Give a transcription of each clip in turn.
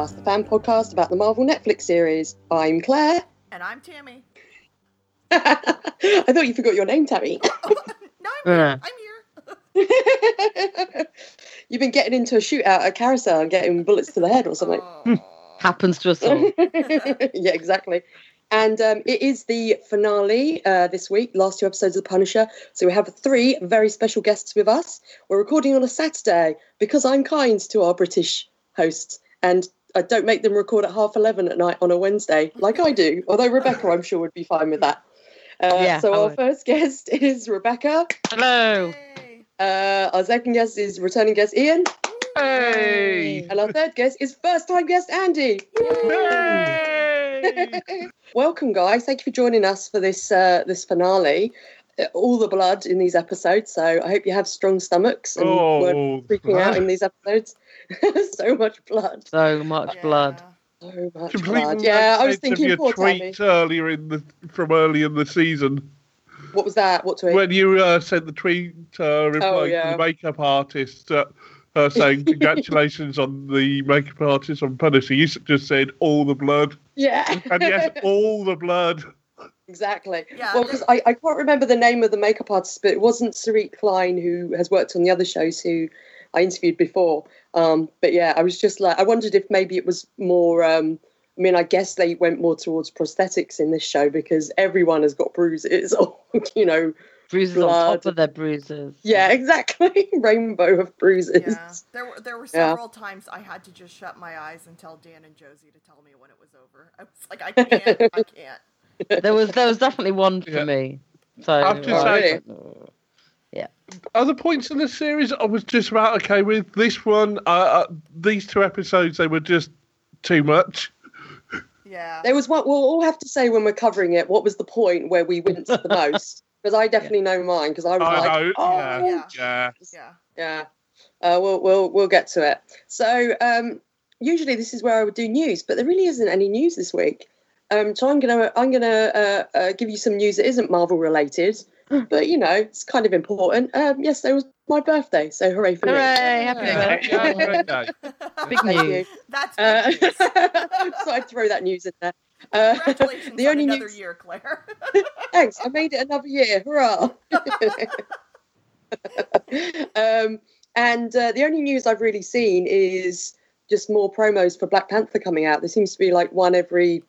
Podcast, the fan podcast about the Marvel Netflix series. I'm Claire. And I'm Tammy. I thought you forgot your name, Tammy. no, I'm here. I'm here. You've been getting into a shootout at Carousel and getting bullets to the head or something. Oh. Happens to us all. yeah, exactly. And um, it is the finale uh, this week, last two episodes of The Punisher. So we have three very special guests with us. We're recording on a Saturday because I'm kind to our British hosts and I don't make them record at half 11 at night on a Wednesday like I do. Although Rebecca, I'm sure, would be fine with that. Uh, Yeah, so I our would. first guest is Rebecca. Hello. Uh, our second guest is returning guest Ian. Hey. And our third guest is first time guest Andy. Welcome, guys. Thank you for joining us for this uh, this finale. Uh, All the blood in these episodes, so I hope you have strong stomachs and weren't Oh, freaking out in these episodes. so much blood, So much Yeah. blood. so much complete blood. Yeah, I was nonsense of thinking your poor Tammy. tweet earlier in the from early in the season What was that? What tweet? when you uh, sent the tweet uh, replying Oh, yeah. to the makeup artist uh, uh, saying congratulations on the makeup artist on Punisher. You just said all the blood, yeah, and yes, all the blood. exactly. Yeah, well, because I, I can't remember the name of the makeup artist, but it wasn't Sarit Klein who has worked on the other shows who I interviewed before. Um, but yeah, I was just like, I wondered if maybe it was more. Um, I mean, I guess they went more towards prosthetics in this show because everyone has got bruises, or you know, Bruises on Blood. top of their bruises. yeah, exactly, rainbow of bruises. Yeah. There were there were Yeah. several times I had to just shut my eyes and tell Dan and Josie to tell me when it was over. I was like, I can't, I can't. There was there was definitely one for Yeah. me. So I have to say, really? Other points in the series, I was just about okay with. This one, uh, uh, these two episodes, they were just too much. Yeah. There was one. We'll all have to say when we're covering it. What was the point where we winced the most? Because I definitely know mine. Because I was I like, know, oh, yeah. Yeah. Yeah, Yeah. Yeah. Uh, we'll we'll we'll get to it. So um, usually this is where I would do news, but there really isn't any news this week. Um, so I'm gonna I'm gonna uh, uh, give you some news that isn't Marvel related, but you know it's kind of important. Um, yesterday was my birthday, so hooray for me! Hooray, happy Yeah, birthday. Big Thank news. you. That's Uh, news. so I'd throw that news in there. Uh, Congratulations the on only another news- year, Claire. Thanks, I made it another year. Hurrah! um, and uh, the only news I've really seen is just more promos for Black Panther coming out. There seems to be like one every,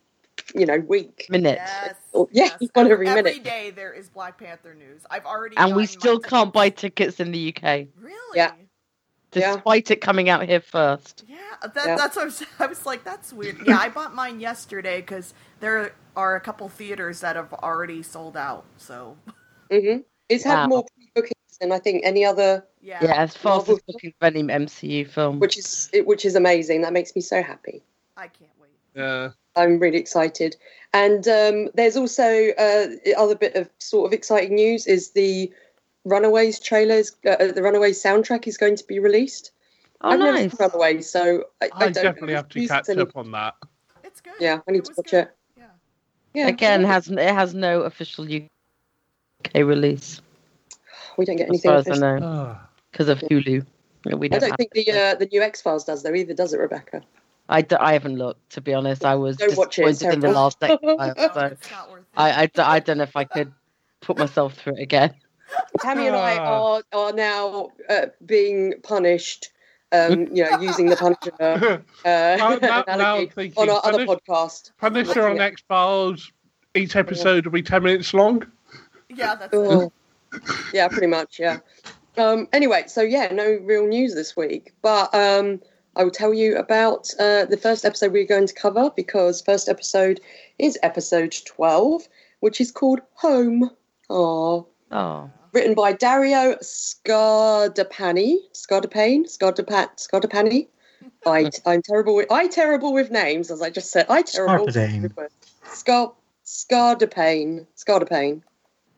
you know, week. Minute. yes. Oh, yeah, yes. one every minute. Every day there is Black Panther news. I've already And we still can't buy tickets in the UK, Really? Yeah. Yeah. despite it coming out here first. Yeah, that, Yeah. that's what I was, I was like. That's weird. Yeah, I bought mine yesterday because there are a couple theaters that have already sold out. So hmm It's had more pre-bookings than I think any other, yeah, Yeah, as fast Marvel- as booking of any MCU film. which is which is amazing. That makes me so happy. I can't wait. yeah. I'm really excited. And um, there's also uh, the other bit of sort of exciting news is the Runaways trailers. Uh, the Runaways soundtrack is going to be released. oh, I've never nice. seen Runaways, so I, I, I, don't definitely have to catch any- up on that. It's good. Yeah, I need to watch good. it. Yeah. Yeah, Again, has it has no official UK release we don't get as anything. far as I official. know Ah. because of Hulu. We I don't, don't think the uh, the new X Files does though either, does it, Rebecca? I, d- I haven't looked to be honest. I was Don't watch it, disappointed in the last X so it's not worth. I, I, d- I don't know if I could put myself through it again. Tammy and I Ah. are are now uh, being punished. Um, you know, using the Punisher uh, now- now on our other podcast. Punisher on X Files. Each episode will be ten minutes long. yeah, that's it. Oh. yeah, pretty much. Yeah. Um, anyway, so yeah, no real news this week, but um, I will tell you about uh, the first episode we're going to cover because first episode is episode twelve, which is called Home. Aww. Oh, Written by Dario Scardapani, Scardapane, Scardapat, Scardapani. I, I'm terrible. With, I terrible with names, as I just said. I terrible. Scarpadane. with words. Scar, Scardapane, Scardapane.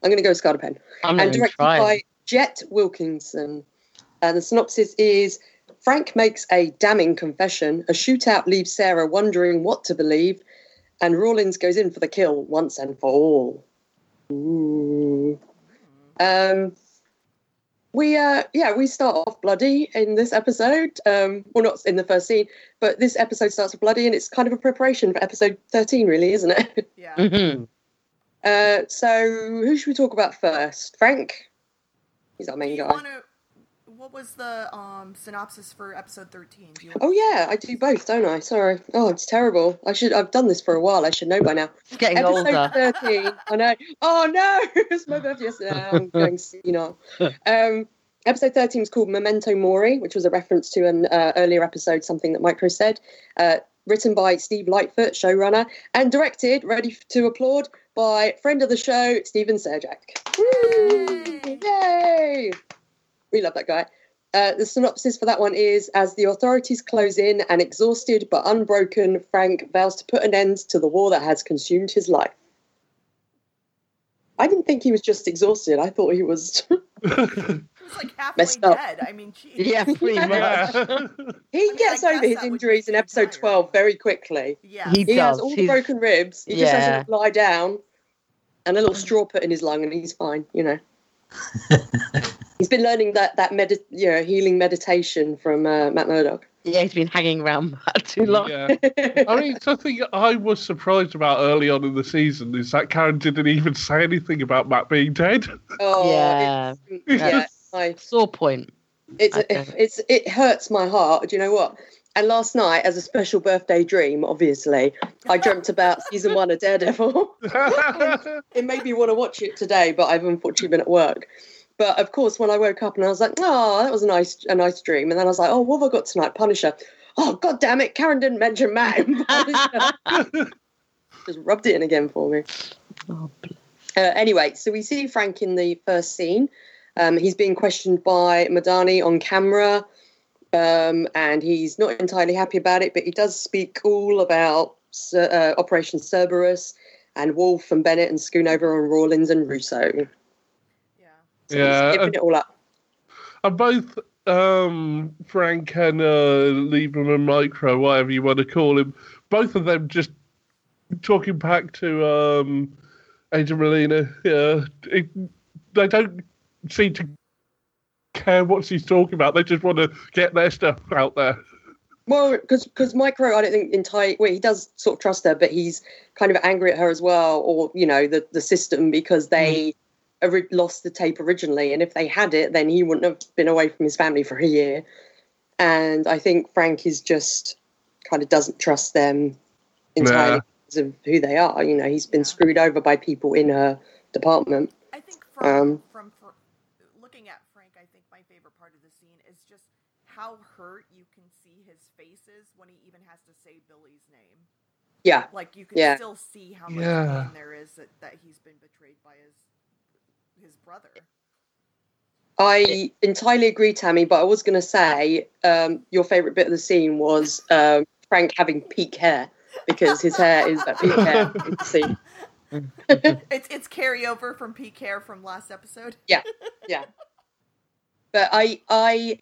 I'm going to go Scardapane I'm not and directed trying. by Jet Wilkinson. Uh, the synopsis is Frank makes a damning confession. A shootout leaves Sarah wondering what to believe, and Rawlins goes in for the kill once and for all. Ooh. Um, we uh yeah we start off bloody in this episode um well not in the first scene but this episode starts off bloody and it's kind of a preparation for episode 13 really isn't it Yeah. Mhm. uh so who should we talk about first frank he's our main guy wanna, what was the um synopsis for episode 13? Do you oh yeah i do both don't i? Sorry. Oh it's terrible. I should i've done this for a while. I should know by now. It's getting episode older. 13 i know. Oh no! It's my birthday yesterday. I'm going you know um episode 13 was called memento mori which was a reference to an uh, earlier episode something that micro said uh, written by steve lightfoot showrunner and directed ready to applaud by friend of the show Stephen Surjik. Woo! yay we love that guy uh, the synopsis for that one is As the authorities close in, and exhausted but unbroken Frank vows to put an end to the war that has consumed his life. I didn't think he was just exhausted. I thought he was. He was like halfway dead. I mean, geez. Yeah, pretty much. yeah. he mean, I gets guess over his injuries in episode tired. 12 very quickly. Yeah. He He has does. all the broken ribs. He just has to lie down and a little straw put in his lung, and he's fine, you know. He's been learning that, that medi- you know, healing meditation from uh, Matt Murdock. Yeah, he's been hanging around Matt too long. Yeah. I mean, something I was surprised about early on in the season is that Karen didn't even say anything about Matt being dead. Oh, Yeah. it's- yeah. I, Sore point. it's I it's it hurts my heart. Do you know what? And last night, as a special birthday dream, obviously, I dreamt about season one of Daredevil. it made me want to watch it today, but I've unfortunately been at work. But of course, when I woke up and I was like, "Oh, that was a nice, a nice dream," and then I was like, "Oh, what have I got tonight? Punisher." Oh, god damn it! Karen didn't mention Matt. Just rubbed it in again for me. Oh, Uh, anyway, so we see Frank in the first scene. Um, he's being questioned by Madani on camera, um, and he's not entirely happy about it, but he does speak all about uh, Operation Cerberus and Wolf and Bennett and Schoonover and Rawlins and Russo. Yeah. So Yeah, he's giving it all up. And both um, Frank and uh, Lieberman Micro, whatever you want to call him, both of them just talking back to um, Agent Molina. Yeah, it, they don't seem to care what she's talking about. They just want to get their stuff out there. Well, because Micro, I don't think entirely. Well, he does sort of trust her, but he's kind of angry at her as well, or you know, the the system because they ori- lost the tape originally, and if they had it, then he wouldn't have been away from his family for a year. And I think Frank is just kind of doesn't trust them entirely Yeah. because of who they are. You know, he's been screwed over by people in her department. I think from Um, from fr- looking at Frank, I think my favorite part of the scene is just how hurt you can see his faces when he even has to say Billy's name. Yeah, Like you can Yeah. still see how much Yeah. pain there is that, that he's been betrayed by his his brother. I entirely agree, Tammy. But I was going to say um, your favourite bit of the scene was um, Frank having peak hair because his hair is that peak hair in the scene. It's it's carryover from peak hair from last episode. Yeah, yeah. But I, I,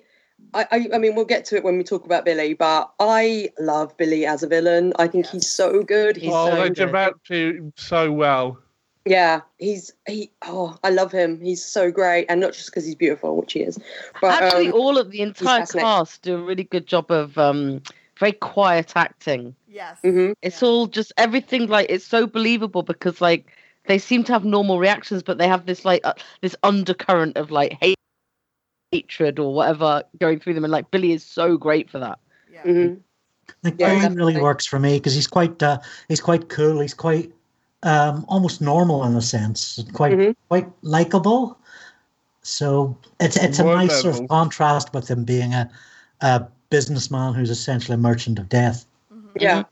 I, I, I mean, we'll get to it when we talk about Billy. But I love Billy as a villain. I think Yes. he's so good. He's so oh, they good. developed him so well. Yeah, he's he. Oh, I love him. He's so great, and not just because he's beautiful, which he is. But Actually, um, all of the entire cast do a really good job of um, very quiet acting. Yes. mhm. It's Yeah. all just everything like it's so believable because like they seem to have normal reactions, but they have this like uh, this undercurrent of like hate, hatred or whatever going through them, and like Billy is so great for that. Yeah. mhm. The Yeah, Kane really works for me because he's quite uh, he's quite cool. He's quite um, almost normal in a sense, quite Mhm. quite likable. So it's it's a What nice sort of contrast with him being a, a businessman who's essentially a merchant of death. Mhm. yeah.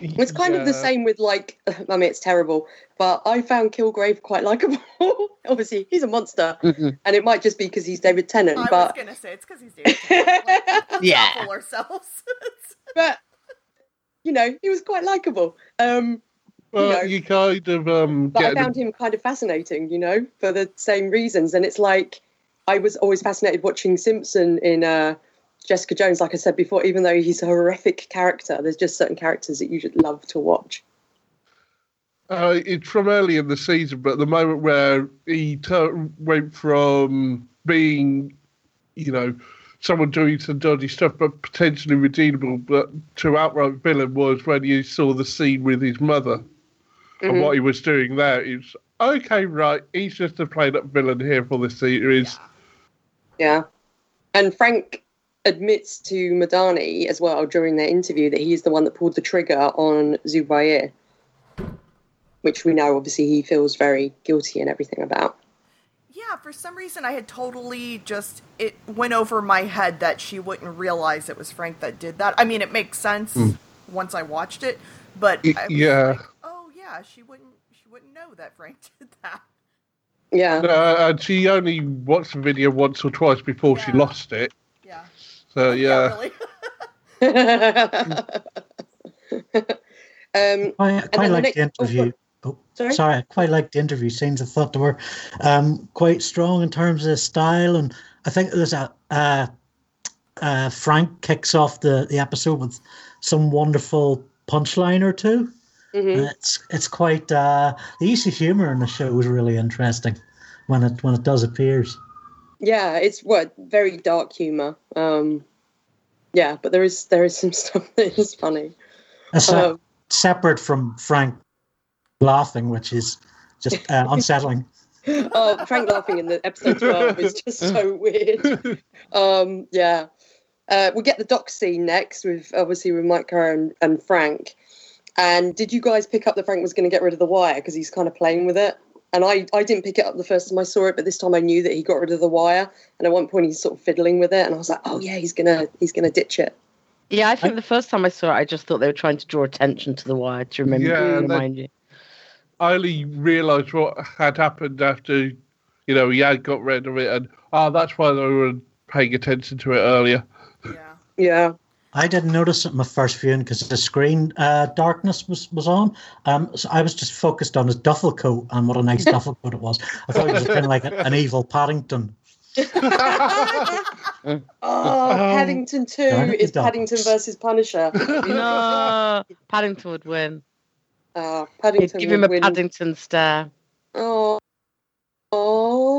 It's kind of the same with like, I mean, it's terrible, but I found Kilgrave quite likable. Obviously, he's a monster, Mhm. and it might just be because he's David Tennant, But I was gonna say it's because he's David. Tennant. Like, Yeah. not ourselves. but you know, he was quite likable. Um, Well, know. you kind of um, but I get the- found him kind of fascinating, you know, for the same reasons. And it's like I was always fascinated watching Simpson in uh, Jessica Jones, like I said before, even though he's a horrific character, there's just certain characters that you just love to watch. Uh, it's from early in the season, but the moment where he tur went from being, you know, someone doing some dodgy stuff but potentially redeemable, but to outright villain was when you saw the scene with his mother and Mhm. what he was doing there is okay, right? He's just a played up villain here for this series. Yeah. And Frank admits to Madani as well during their interview that he's the one that pulled the trigger on Zubair, which we know obviously he feels very guilty and everything about. Yeah, for some reason I had totally just it went over my head that she wouldn't realize it was Frank that did that. I mean, it makes sense once I watched it, but Y- I was yeah. like, yeah, she wouldn't she wouldn't know that Frank did that. Yeah. Uh, and she only watched the video once or twice before she lost it. Yeah. So yeah, really. um, I quite then the like the oh, interview. Oh, sorry? sorry, I quite like the interview scenes. I thought they were um, quite strong in terms of style, and I think there's a uh, uh, Frank kicks off the, the episode with some wonderful punchline or 2 Mhm. It's it's quite uh, the use of humor in the show is really interesting when it when it does appears. Yeah, it's what very dark humor. Um, yeah, but there is there is some stuff that is funny. As, uh, Um, separate from Frank laughing, which is just uh, unsettling. oh, Frank laughing in the episode 12 is just so weird. Um, yeah. Uh, we get the dock scene next with obviously with Micro and, and Frank. And did you guys pick up that Frank was going to get rid of the wire because he's kind of playing with it? And I, I didn't pick it up the first time I saw it, but this time I knew that he got rid of the wire. And at one point he's sort of fiddling with it, and I was like, oh yeah, he's gonna he's gonna ditch it. Yeah, I think the first time I saw it, I just thought they were trying to draw attention to the wire to remember Yeah, to that- remind you. I only realised what had happened after, you know, he had got rid of it, and ah, that's why they were paying attention to it earlier. yeah. Yeah. I didn't notice it in my first viewing because the screen uh, darkness was, was on. Um, so I was just focused on his duffel coat and what a nice duffel coat it was. I thought he was kind of like an evil Paddington. Oh, Paddington 2 Darn it, is the Paddington versus Punisher. No, Paddington would win. Uh, He'd Paddington give him a win. Paddington stare, oh,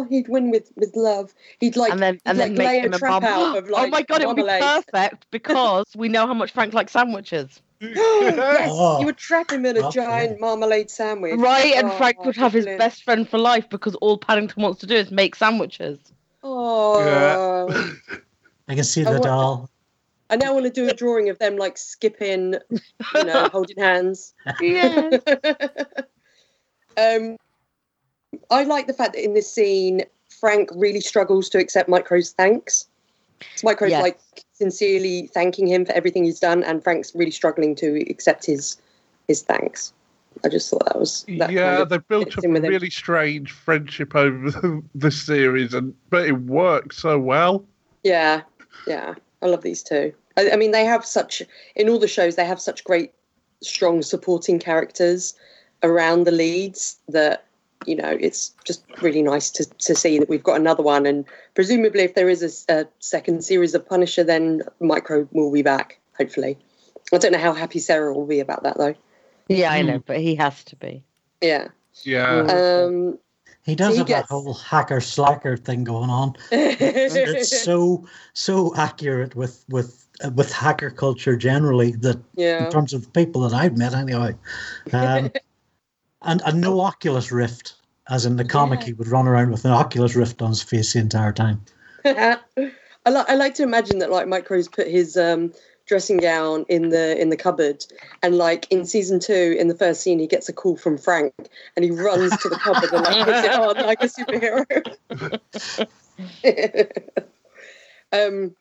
he'd win with with love. He'd like and then and like then lay make a him a trap bomb. out of like oh my god, it would be perfect because we know how much Frank likes sandwiches, yes, Oh. you would trap him in a giant yeah. marmalade sandwich. right? And Oh, Frank would have his best friend for life because all Paddington wants to do is make sandwiches. Oh, I can see I the want- doll. I now want to do a drawing of them like skipping, you know, holding hands. Yeah. um, I like the fact that in this scene, Frank really struggles to accept Micro's thanks. So Micro's Yes. like sincerely thanking him for everything he's done, and Frank's really struggling to accept his his thanks. I just thought that was that yeah, kind of they built up a with him. really strange friendship over the, the series, and but it worked so well. Yeah, yeah, I love these two. I, I mean, they have such in all the shows they have such great, strong supporting characters around the leads that you know it's just really nice to to see that we've got another one. And presumably, if there is a second series of Punisher, then Micro will be back. Hopefully, I don't know how happy Sarah will be about that though. Yeah, I Hmm. know, but he has to be. Yeah. Yeah, Um, He does he have gets- that whole hacker slacker thing going on. It's, it's so so accurate with with uh, with hacker culture generally that yeah. in terms of the people that I've met anyway. Um, and and no Oculus Rift, as in the comic, Yeah. he would run around with an Oculus Rift on his face the entire time. I like I like to imagine that like Micro's put his um dressing gown in the in the cupboard and like in season two in the first scene he gets a call from Frank and he runs to the cupboard and like puts it on like a superhero. um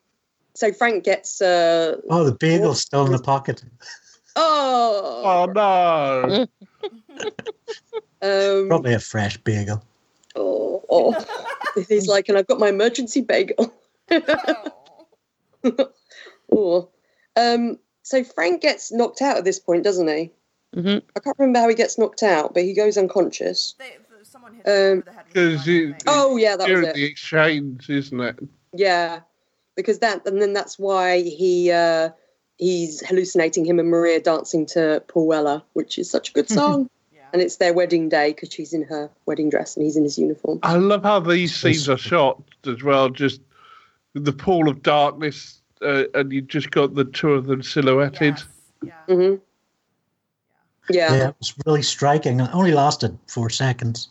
so Frank gets uh Oh, the bagel's still in the pocket. oh, oh no, um Probably a fresh bagel. oh, oh. he's like and I've got my emergency bagel. Oh. oh. Um so Frank gets knocked out at this point, doesn't he? hmm I can't remember how he gets knocked out, but he goes unconscious. They, someone hits Um, the head with a because gun, I you- think. Oh yeah, that was during it. the exchange, isn't it? Yeah, because that and then that's why he uh, he's hallucinating him and Maria dancing to Paul Weller, which is such a good song. Yeah. and it's their wedding day because she's in her wedding dress and he's in his uniform. I love how these scenes are shot as well. Just the pool of darkness, uh, and you just got the two of them silhouetted. Yes. Yeah. hmm Yeah. Yeah, yeah, it was really striking. It only lasted four seconds.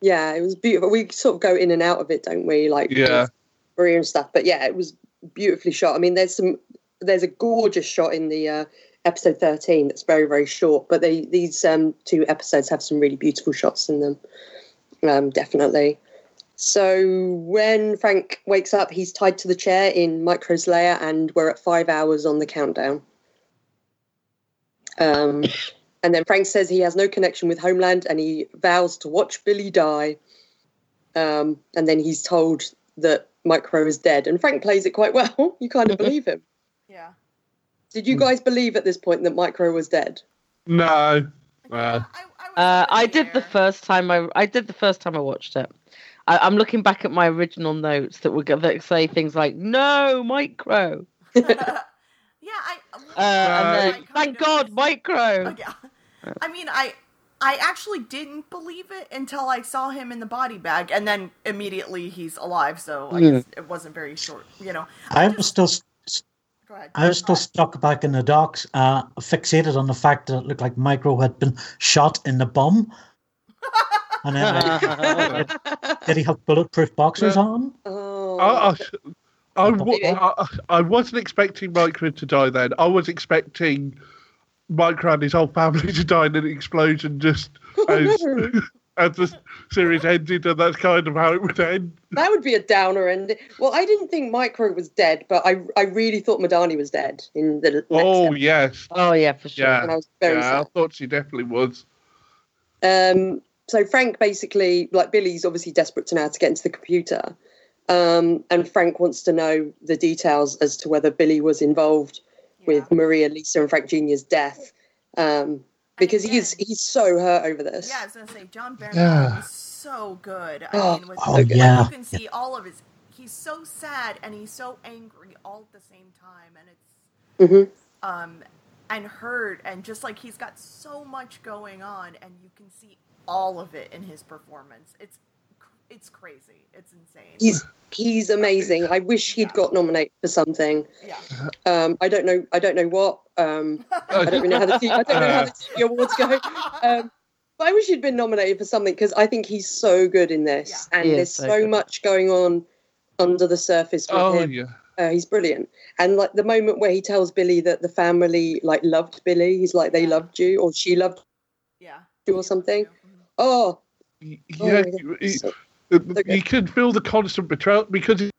Yeah, it was beautiful. We sort of go in and out of it, don't we? Like Yeah. with Maria and stuff. But yeah, it was beautifully shot. I mean, there's some, there's a gorgeous shot in the uh, episode 13 that's very very short, but they these um, two episodes have some really beautiful shots in them. Um, definitely. So when Frank wakes up, he's tied to the chair in Micro's lair, and we're at five hours on the countdown. Um, and then Frank says he has no connection with Homeland, and he vows to watch Billy die. Um, and then he's told that Micro is dead, and Frank plays it quite well. You kind of believe him. Yeah. Did you guys believe at this point that Micro was dead? No, Like, Uh, I, I Uh, I did the first time I I did the first time I watched it. I, I'm looking back at my original notes that were that say things like "No, micro," yeah, I. uh, and then "Thank God, micro." Oh, yeah. I mean, I I actually didn't believe it until I saw him in the body bag, and then immediately he's alive. So I Yeah. guess it wasn't very short. You know. I just- was still Go ahead. I was still stuck back in the docks, uh, fixated on the fact that it looked like Micro had been shot in the bum. And then, uh, did he have bulletproof boxers on? Oh, I, I, I. I, I wasn't expecting Micro to die then. I was expecting Micro and his whole family to die in an explosion just as, as the series ended, and that's kind of how it would end. that would be a downer ending. Well, I didn't think Micro was dead, but I I really thought Madani was dead in the next Oh, episode, yes. Oh yeah, for sure. Yeah. and I was very yeah, I thought she definitely was. Um, so Frank basically, like Billy's obviously desperate to now to get into the computer, um, and Frank wants to know the details as to whether Billy was involved with Maria, Lisa, and Frank Jr.'s death, um, because he's again- he's so hurt over this. Yeah, I was gonna say John Barrymore Yeah. is so good. I Oh, mean, with, oh, like, yeah. you can see all of his. He's so sad and he's so angry all at the same time, and it's Mhm. um and hurt and just like he's got so much going on, and you can see all of it in his performance. It's cr- it's crazy. It's insane. He's he's amazing. I wish he'd Yeah. got nominated for something. yeah. Um, I don't know. I don't know what. Um, I don't really know how the T- I don't know how the TV awards go. Um, but I wish he'd been nominated for something because I think he's so good in this, and He there's so so much going on under the surface with Oh, him. yeah. Uh, he's brilliant. And like the moment where he tells Billy that the family like loved Billy, he's like they Yeah. loved you or she loved Yeah. you or something. Mhm. Oh, Y- oh Yeah, my God, you- you- can feel the constant betrayal because it,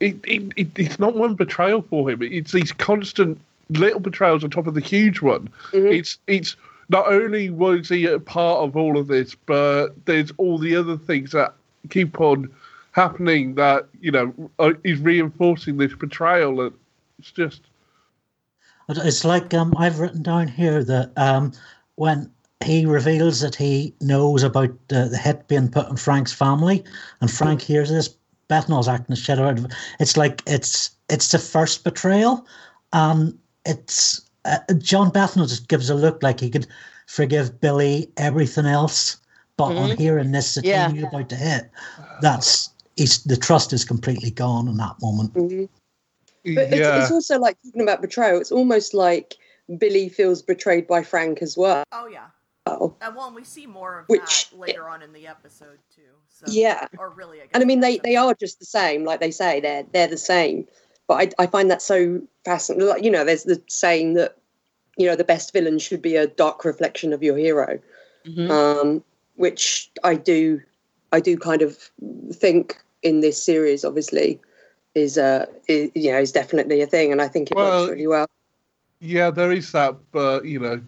it, it, it, it's not one betrayal for him. It's these constant little betrayals on top of the huge one. Mhm. It's it's not only was he a part of all of this, but there's all the other things that keep on happening that you know are- is reinforcing this betrayal. And it's just It's like um, I've written down here that um, when he reveals that he knows about the, the hit being put on Frank's family, and Frank hears this, Bernthal's acting the shit out of it. It's like it's it's the first betrayal, and it's uh, Jon Bernthal just gives a look like he could forgive Billy everything else, but on hearing this that Yeah. he knew about the hit, that's he's the trust is completely gone in that moment. mhm. But it's, it's also like talking about betrayal. It's almost like Billy feels betrayed by Frank as well. Oh yeah. Oh, Uh, well, and we see more of Which- that later on in the episode too. So, Yeah. Or really, I and I mean they, they are just the same, like they say they're they're the same. But I I find that so fascinating. Like you know, there's the saying that you know the best villain should be a dark reflection of your hero, Mhm. um, which I do I do kind of think in this series, obviously. Is uh is, you know is definitely a thing, and I think it Well, works really well. Yeah, there is that, but you know,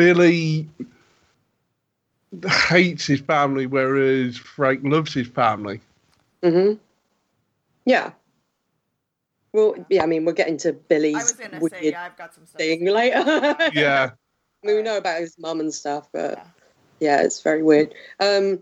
Billy hates his family, whereas Frank loves his family. hmm Yeah. Well, yeah. I mean, we're getting to I Billy's was gonna weird say yeah, I've got some stuff. thing later. Yeah, I mean, we know about his mum and stuff, but Yeah. yeah, it's very weird. Um,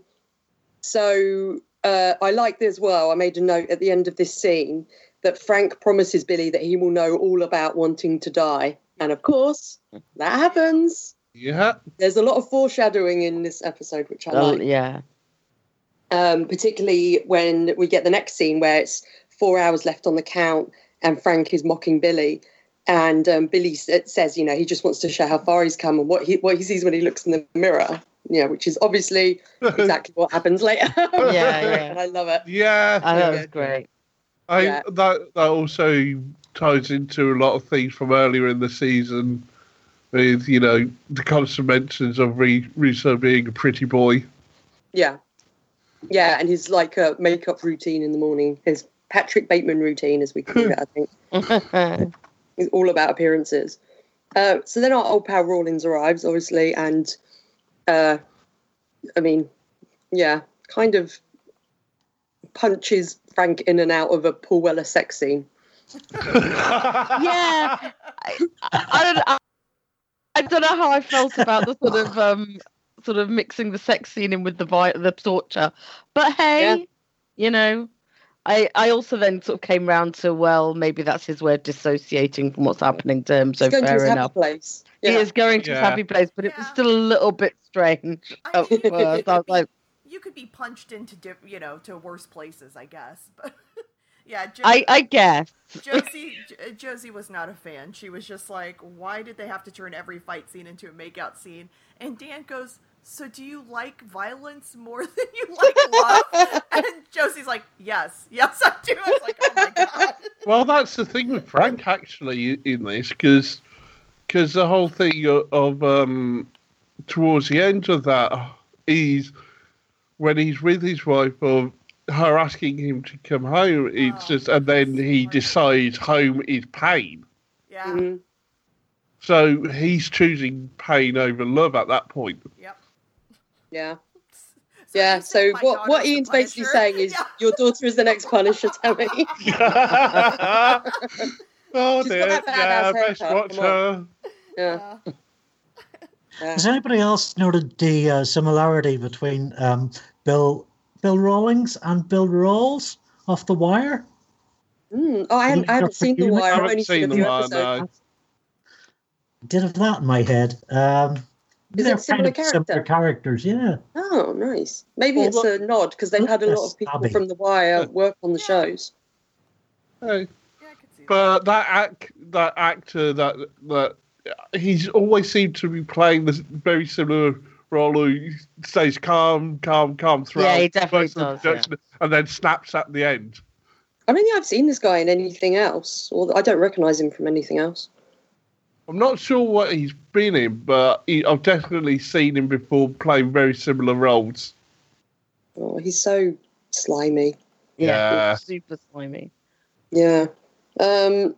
so uh, I liked as well. I made a note at the end of this scene that Frank promises Billy that he will know all about wanting to die And of course, that happens. Yeah. There's a lot of foreshadowing in this episode, which I Oh, like. yeah. um, particularly when we get the next scene where it's four hours left on the count and Frank is mocking Billy. And um, Billy says, you know, he just wants to show how far he's come and what he what he sees when he looks in the mirror. Yeah, which is obviously exactly what happens later. Yeah, yeah. I love it. Yeah. I know, Yeah. it's great. I Yeah. that that also ties into a lot of things from earlier in the season, with you know the constant mentions of Re- Russo being a pretty boy. Yeah, yeah, and his like uh, makeup routine in the morning, his Patrick Bateman routine, as we call it, I think. It's all about appearances. Uh, so then our old pal Rawlins arrives, obviously, and uh, I mean, yeah, kind of punches Frank in and out of a Paul Weller sex scene. yeah. I, I don't. I, I don't know how I felt about the sort of um, sort of mixing the sex scene in with the vi- the torture, but hey, Yeah. you know, I I also then sort of came round to well, maybe that's his way of dissociating from what's happening to him. So He's going to fair his happy enough. place. He is going to his Yeah. happy place, but it was still a little bit strange I at mean- first. I was like, You could be punched into, diff- you know, to worse places, I guess. But yeah, jo- I I guess. Josie J- Josie was not a fan. She was just like, "Why did they have to turn every fight scene into a makeout scene?" And Dan goes, "So do you like violence more than you like love?" and Josie's like, "Yes, yes, I do." I was like, "Oh my god." Well, that's the thing with Frank actually in this because because the whole thing of, of um, towards the end of that is when he's with his wife or her asking him to come home. It's Oh, just and then he decides home is pain. Yeah. Mhm. So he's choosing pain over love at that point. Yep. Yeah. So Yeah. So what, what Ian's basically saying is Yeah. your daughter is the next Punisher, Tammy. oh She's dear, yeah, badass best watch her. yeah. Yeah. Has anybody else noted the uh, similarity between um, Bill Bill Rawlins and Bill Rawls off The Wire? Mm. Oh, I haven't, I haven't seen The Wire. I've haven't only seen, seen The few Wire, episodes. no. Did have that in my head. Um, Is they're it similar kind of similar characters, yeah. Oh, nice. Maybe Well, it's what- a nod because they've had a lot of people Stabby. from The Wire work on the Yeah. shows. Hey. yeah, I could see that. But that act, that actor, that that he's always seemed to be playing this very similar role. Who stays calm, calm, calm throughout. Yeah, he definitely most of the does, yeah. and then snaps at the end. I don't think I've seen this guy in anything else, or I don't recognise him from anything else. I'm not sure what he's been in, but he, I've definitely seen him before playing very similar roles. Oh, he's so slimy. Yeah. super slimy. Yeah. Um,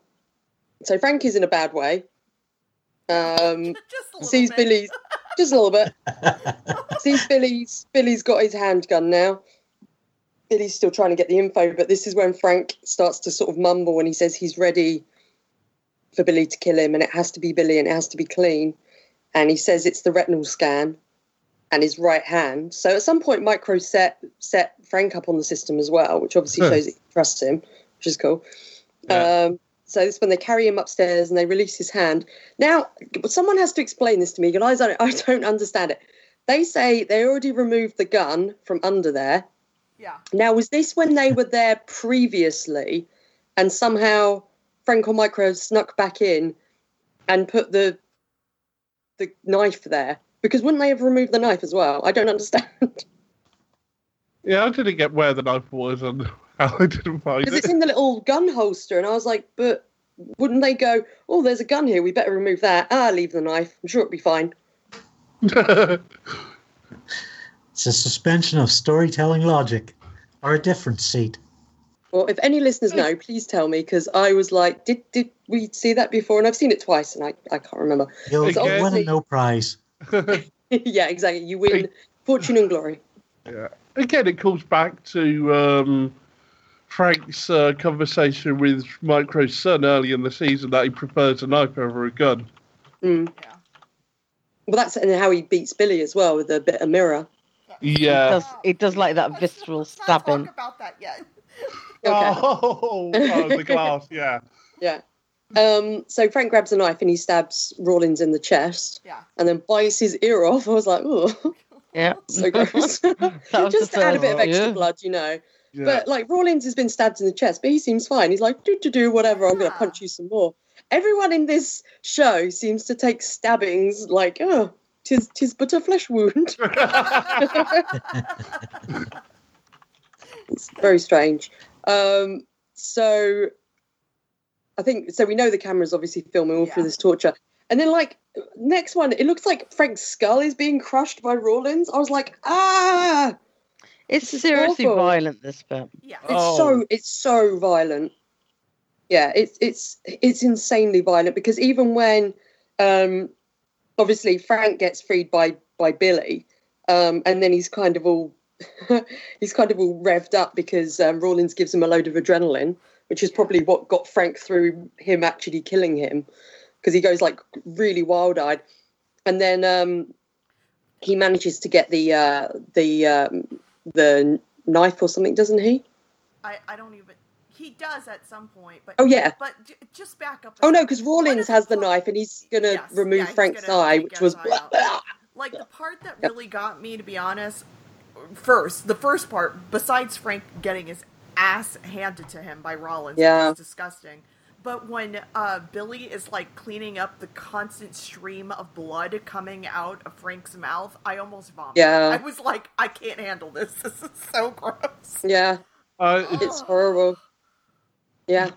so Frank is in a bad way. Um, Just a sees bit. Billy's just a little bit. See, Billy's Billy's got his handgun now. Billy's still trying to get the info, but this is when Frank starts to sort of mumble when he says he's ready for Billy to kill him, and it has to be Billy and it has to be clean. And he says it's the retinal scan and his right hand. So at some point, Micro set set Frank up on the system as well, which obviously shows he trusts him, which is cool. Yeah. Um, so this is when they carry him upstairs and they release his hand. Now, someone has to explain this to me, guys. I, I don't understand it. They say they already removed the gun from under there. Yeah. Now, was this when they were there previously, and somehow Frank or Micro snuck back in and put the the knife there? Because wouldn't they have removed the knife as well? I don't understand. Yeah, I didn't get where the knife was and how I didn't find Because it. it's in the little gun holster, and I was like, but wouldn't they go? Oh, there's a gun here. We better remove that. Ah, leave the knife. I'm sure it'll be fine. It's a suspension of storytelling logic or a different seat. Well, if any listeners know, please tell me because I was like, did did we see that before? And I've seen it twice, and I, I can't remember. You'll Again- win a obviously- no prize. yeah, exactly. You win fortune and glory. Yeah. Again, it comes back to um, Frank's uh, conversation with Micro's son early in the season that he prefers a knife over a gun. Mm. Yeah. Well, that's and how he beats Billy as well with a bit of mirror. It Yeah. does, it does like that Let's- visceral let's not stabbing. talk about that yet. Okay. Oh, oh, the glass, yeah. Yeah. Um, so Frank grabs a knife and he stabs Rawlins in the chest Yeah. and then bites his ear off. I was like, oh, Yeah. so gross. was Just to add a bit of extra yeah. blood, you know. Yeah. But like Rawlins has been stabbed in the chest, but he seems fine. He's like, do do do, whatever. I'm going to punch you some more. Everyone in this show seems to take stabbings like, oh, tis tis but a flesh wound. it's very strange. Um, so I think so. We know the camera's obviously filming all through this torture, and then like next one, it looks like Frank's skull is being crushed by Rawlins. I was like, ah. It's seriously awful. violent. This bit. Yeah. It's Oh. so it's so violent. Yeah, it's it's it's insanely violent because even when um obviously Frank gets freed by by Billy, um, and then he's kind of all he's kind of all revved up because um, Rawlins gives him a load of adrenaline, which is probably what got Frank through him actually killing him because he goes like really wild eyed, and then um, he manages to get the uh, the um, the knife or something, doesn't he? I, I don't even. He does at some point, but Oh yeah. but j- just back up. Oh no, because One Rawlins has the knife and he's gonna Yes, remove yeah, he's Frank's gonna eye, which was eye out. Like the part that really got me, to be honest, first the first part, besides Frank getting his ass handed to him by Rawlins, Yeah. disgusting. But when uh, Billy is like cleaning up the constant stream of blood coming out of Frank's mouth, I almost vomited. Yeah. I was like, I can't handle this. This is so gross. yeah, Uh, it's- it's horrible. Yeah,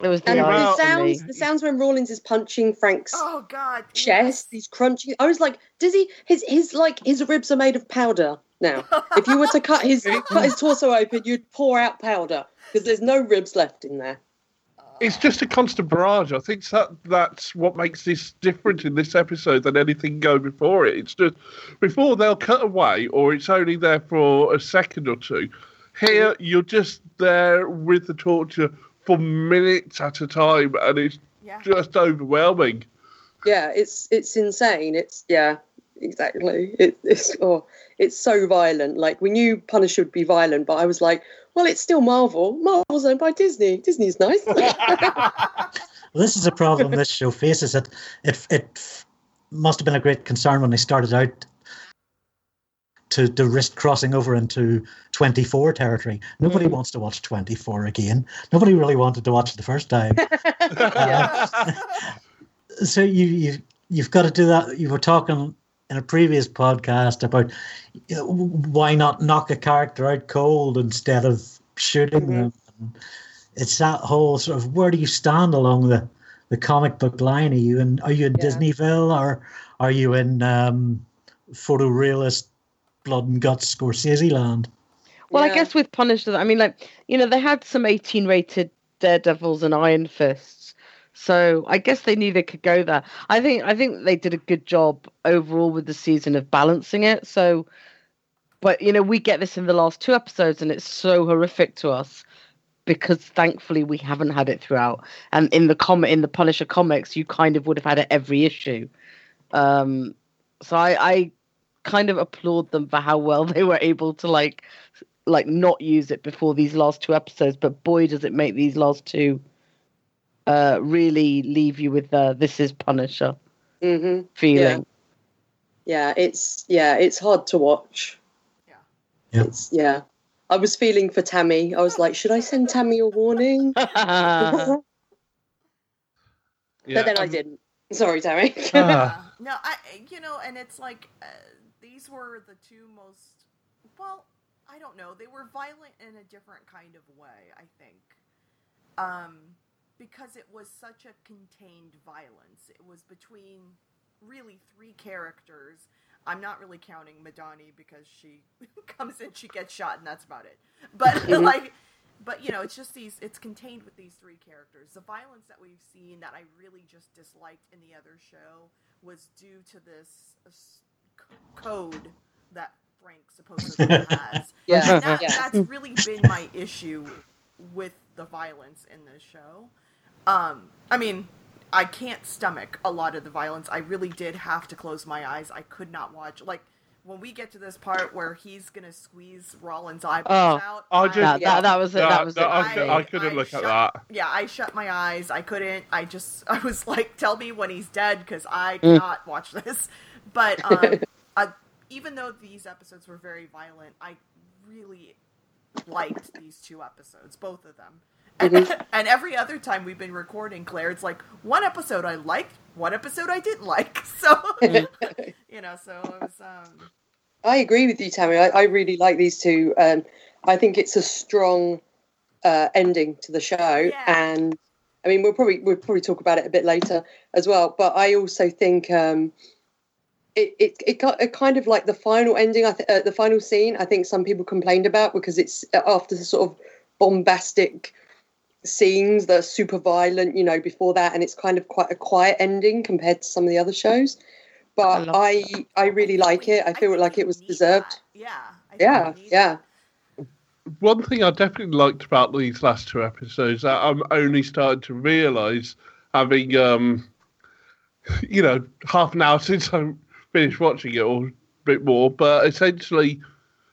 It was the and the eyes for me. sounds, the sounds when Rawlins is punching Frank's Oh God. yes. chest, he's crunching. I was like, does he? His his like his ribs are made of powder now. if you were to cut his cut his torso open, you'd pour out powder because there's no ribs left in there. It's just a constant barrage. I think that that's what makes this different in this episode than anything go before it. It's just before they'll cut away, or it's only there for a second or two. Here, you're just there with the torture for minutes at a time, and it's Yeah. just overwhelming. Yeah, it's it's insane. It's yeah, exactly. It, it's oh, it's so violent. Like we knew Punisher would be violent, but I was like, well, it's still Marvel. Marvel's owned by Disney. Disney's nice. Well, this is a problem this show faces. It it it must have been a great concern when they started out to to risk crossing over into twenty four territory. Nobody wants to watch twenty four again. Nobody really wanted to watch it the first time. Uh, so you you you've got to do that. You were talking in a previous podcast about you know, why not knock a character out cold instead of shooting them. It's that whole sort of where do you stand along the, the comic book line? Are you in are you in Yeah. Disneyville or are you in um, photorealist blood and guts Scorsese land? Well, I Yeah. guess with Punisher, I mean, like you know, they had some eighteen-rated Daredevils and Iron Fists, so I guess they knew they could go there. I think I think they did a good job overall with the season of balancing it. So, but you know, we get this in the last two episodes, and it's so horrific to us because thankfully we haven't had it throughout. And in the comic, in the Punisher comics, you kind of would have had it every issue. Um, so I, I kind of applaud them for how well they were able to like like not use it before these last two episodes but boy does it make these last two uh really leave you with uh this is punisher hmm feeling Yeah, it's yeah, it's hard to watch. Yeah. Yeah. It's yeah. I was feeling for Tammy. I was like, should I send Tammy a warning? but then I um, didn't. Sorry, Tammy. Yeah. No, I you know, and it's like uh, these were the two most well, I don't know, they were violent in a different kind of way, I think. Um because it was such a contained violence. It was between really three characters. I'm not really counting Madani because she comes in, she gets shot, and that's about it. But like, but you know, it's just these. It's contained with these three characters. The violence that we've seen that I really just disliked in the other show was due to this uh, s- c- code that Frank supposedly has. Yeah, And that, yeah. that's really been my issue with the violence in this show. Um, I mean, I can't stomach a lot of the violence. I really did have to close my eyes. I could not watch like when we get to this part where he's gonna squeeze Rawlins' eyeballs Oh, out, I just- That, Yeah. that, that was it. No, That was no, it. I, for cou- me. I couldn't look shut, at that. Yeah, I shut my eyes. I couldn't. I just, I was like, tell me when he's dead because I Mm. cannot watch this. But um, uh, even though these episodes were very violent, I really liked these two episodes, both of them. And, every other time we've been recording, Claire, it's like one episode I liked, one episode I didn't like. So, you know, so it was. Um, I agree with you, Tammy. I, I really like these two. Um, I think it's a strong uh, ending to the show, Yeah. and I mean we'll probably we'll probably talk about it a bit later as well. But I also think um, it, it it got it kind of like the final ending. I th- uh, the final scene. I think some people complained about because it's after the sort of bombastic scenes that are super violent, you know, before that, and it's kind of quite a quiet ending compared to some of the other shows. But love I I, really like it. I feel think like it was deserved. that. Yeah. I Yeah, yeah. that. One thing I definitely liked about these last two episodes that I'm only starting to realise, having um, you know, half an hour since I finished watching it, or a bit more, but essentially,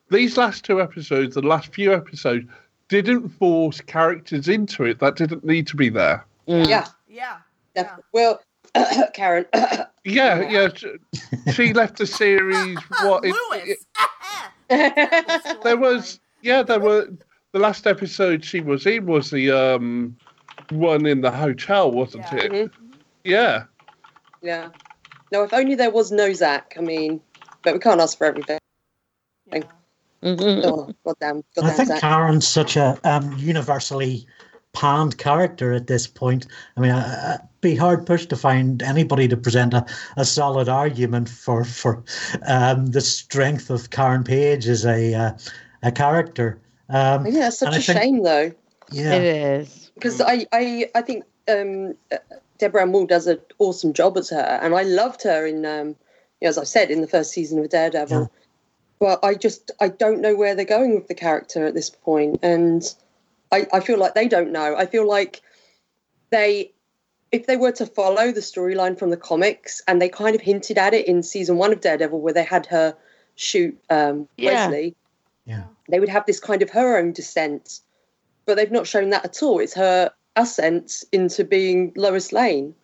these last two episodes, the last few episodes, didn't force characters into it that didn't need to be there. Mm. Yeah, Yeah. definitely. Well, Karen, Yeah, yeah. She, she left the series. What? it- Lewis. it- there was, yeah, there were. The last episode she was in was the um one in the hotel, wasn't Yeah. it? Mhm. Yeah. yeah. No, if only there was no Zach. I mean, but we can't ask for everything. Yeah. Mhm. Oh, goddamn, I think Zach. Karen's such a um, universally panned character at this point. I mean, I, I'd be hard pushed to find anybody to present a, a solid argument for for um, the strength of Karen Page as a uh, a character. Um, Yeah, it's such a think- shame though, yeah, It is. because I, I, I think um, uh, Deborah Ann Woll does an awesome job as her, and I loved her in, um, you know, as I've said, in the first season of Daredevil. Yeah. But I just I don't know where they're going with the character at this point, and I, I feel like they don't know. I feel like they, if they were to follow the storyline from the comics, and they kind of hinted at it in season one of Daredevil, where they had her shoot um, Yeah. Wesley, yeah. they would have this kind of her own descent, but they've not shown that at all. It's her ascent into being Lois Lane,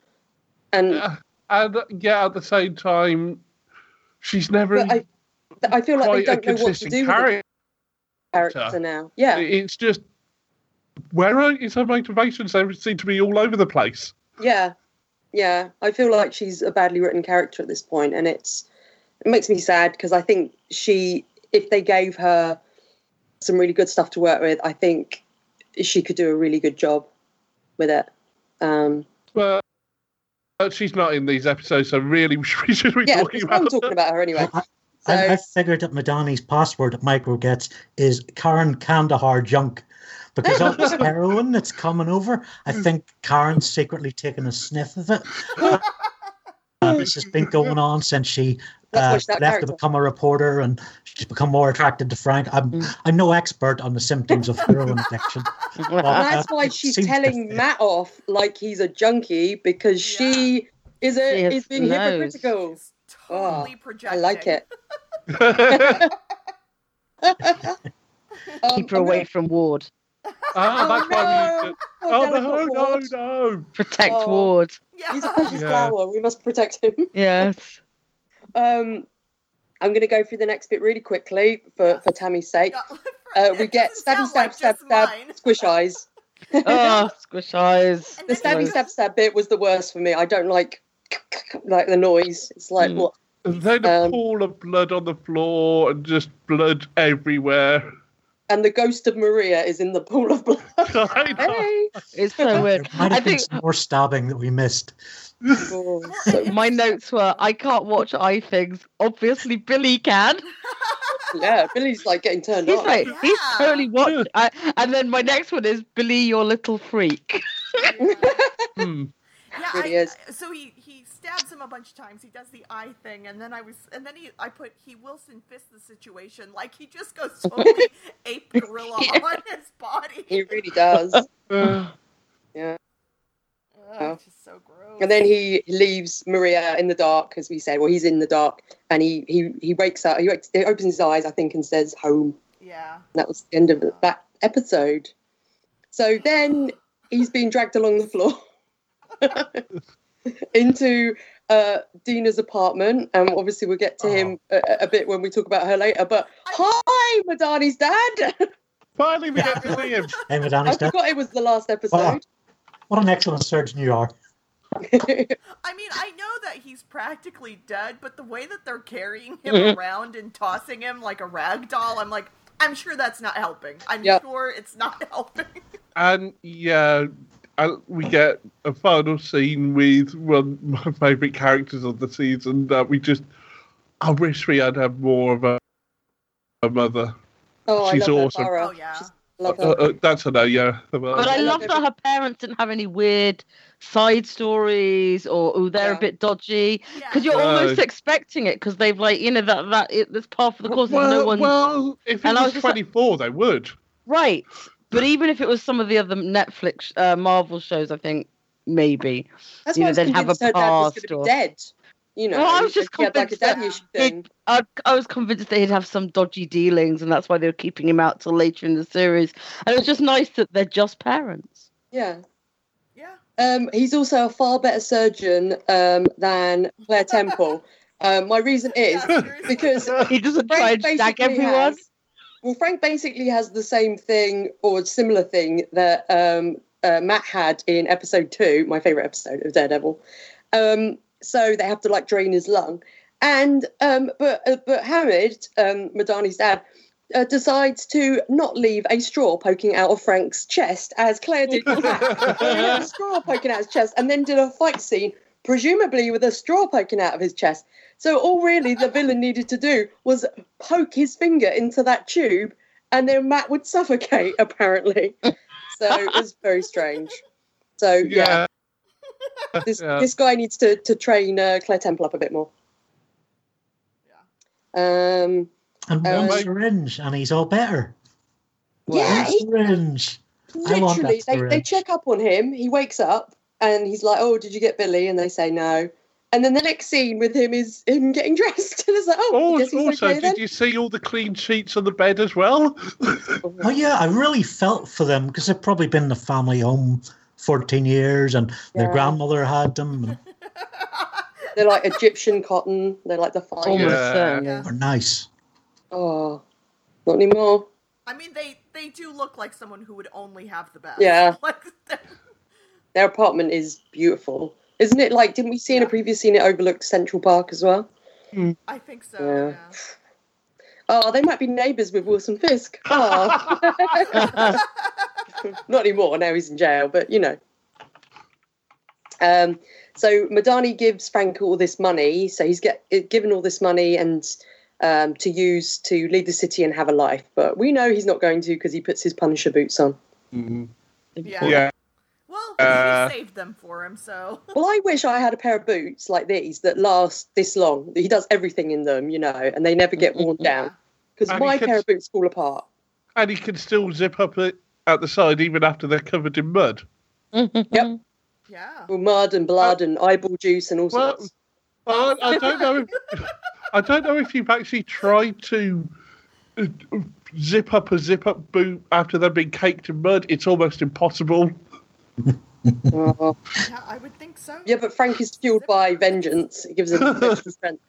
and Uh, and yeah, at the same time, she's never but I, I feel like they quite a don't know what to consistent do with the character. character now. Yeah, It's just where are, is her motivations? They seem to be all over the place. yeah, yeah. I feel like she's a badly written character at this point, and it's it makes me sad because I think she, if they gave her some really good stuff to work with, I think she could do a really good job with it. Um, Well, she's not in these episodes, so really we should be yeah, talking I'm about. talking about her anyway. I, So, I, I figured that Madani's password that Micro gets is Karen Kandahar junk. Because all this heroin that's coming over, I think Karen's secretly taking a sniff of it. Uh, this has been going on since she uh, left character. to become a reporter and she's become more attracted to Frank. I'm, Mm. I'm no expert on the symptoms of heroin addiction. And that's Uh, why it she's telling. Matt off like he's a junkie because she is She a has is being nose. hypocritical. It's totally I projecting. like it. Um, Keep her away gonna- from Ward. ah, that's why we. no! Oh Poor no, delicate no, no! Protect Oh. Ward. Yeah. He's a precious Yeah. flower. We must protect him. Yes. Um, I'm going to go through the next bit really quickly for, for Tammy's sake. Uh, we get doesn't stabby sound stab like stab just stab squish eyes. Oh, squish eyes. The then stabby stab stab bit was the worst for me. I don't like like the noise. It's like Mm. what? And then a Um, pool of blood on the floor and just blood everywhere. And the ghost of Maria is in the pool of blood. Hey. It's so weird. There might I been think some more stabbing that we missed. Oh, so- my notes were I can't watch eye things. Obviously, Billy can. yeah, Billy's like getting turned He's on. like, he's totally watching. I, and then my next one is Billy, your little freak. Hmm. Yeah, really I, is. so he he stabs him a bunch of times. He does the eye thing, and then I was, and then he I put he Wilson Fisk the situation like he just goes totally ape gorilla Yeah. on his body. he really does. Yeah. Oh. just so gross. And then he leaves Maria in the dark, as we said. Well, he's in the dark, and he he he wakes up. He, wakes, he opens his eyes, I think, and says "home." Yeah. And that was the end of that episode. So then he's being dragged along the floor into uh, Dinah's apartment, and obviously we'll get to him a, a bit when we talk about her later. But hi, Madani's dad. Finally, we get to see him. Hey, I Madani's dad. forgot it was the last episode. What an excellent surgeon you are. I mean, I know that he's practically dead, but the way that they're carrying him around and tossing him like a rag doll, I'm like, I'm sure that's not helping. I'm Yeah. sure it's not helping. And yeah, and we get a final scene with one of my favourite characters of the season that we just. I wish we had had more of a, a mother. oh, She's I love awesome. Her, Oh, yeah. She's, love Uh, her. uh, that's a no, yeah. But I I love love that her parents didn't have any weird side stories or oh they're Yeah. a bit dodgy Yeah. because you're No. almost expecting it because they've like you know that that it, that's part of the course. well, no one well, if it And I was, was just like- 24, they would. right, but even if it was some of the other Netflix uh, Marvel shows, I think maybe. That's you know, was they'd have a her dad was going past or- dead. You know, Well, I was just he had like convinced that he'd thing. I, I was convinced that he'd have some dodgy dealings, and that's why they were keeping him out till later in the series. And it was just nice that they're just parents. Yeah. yeah. Um, he's also a far better surgeon um, than Claire Temple. um, my reason is because He doesn't try Frank and stag everyone. has. Well, Frank basically has the same thing or similar thing that um, uh, Matt had in episode two, my favorite episode of Daredevil. Um, so they have to like drain his lung, and um, but uh, but Hamid, um, Madani's dad. Uh, decides to not leave a straw poking out of Frank's chest as Claire did with Matt. So he had a straw poking out his chest and then did a fight scene, presumably with a straw poking out of his chest. So all really the villain needed to do was poke his finger into that tube, and then Matt would suffocate. Apparently, so it was very strange. So yeah, Yeah. this Yeah. this guy needs to to train uh, Claire Temple up a bit more. Um, And one Uh, syringe, and he's all better. yeah, he, syringe. Literally, that they, they check up on him. He wakes up and he's like, "Oh, did you get Billy?" And they say no. And then the next scene with him is him getting dressed, and it's like, "Oh, I Oh, he's also, okay did then." you see all the clean sheets on the bed as well? Oh yeah, I really felt for them because they've probably been in the family home 14 years, and their grandmother had them. They're like Egyptian cotton. They're like the finest Almost Yeah. Yeah. they're nice. Oh, not anymore. I mean, they they do look like someone who would only have the best. Yeah. Like, Their apartment is beautiful, isn't it? Like, didn't we see in a previous scene it overlooked Central Park as well? I think so. Yeah. Yeah. Oh, they might be neighbours with Wilson Fisk. Oh, not anymore. Now he's in jail, but you know. Um, so Madani gives Frank all this money. So he's get given all this money and um, to use to lead the city and have a life. But we know he's not going to because he puts his Punisher boots on. Mhm. Yeah. Yeah. Well, Uh, he saved them for him, so. Well, I wish I had a pair of boots like these that last this long. He does everything in them, you know, and they never get worn down. Because my he could- pair of boots fall apart. And he can still zip up it at the side even after they're covered in mud. Yep. Yeah. Well, mud and blood and eyeball juice and all Well, sorts. Well, I don't know if I don't know if you've actually tried to uh, zip up a zip up boot after they've been caked in mud. It's almost impossible. Oh. Yeah, I would think so. Yeah, but Frank is fueled by vengeance. It gives him extra strength.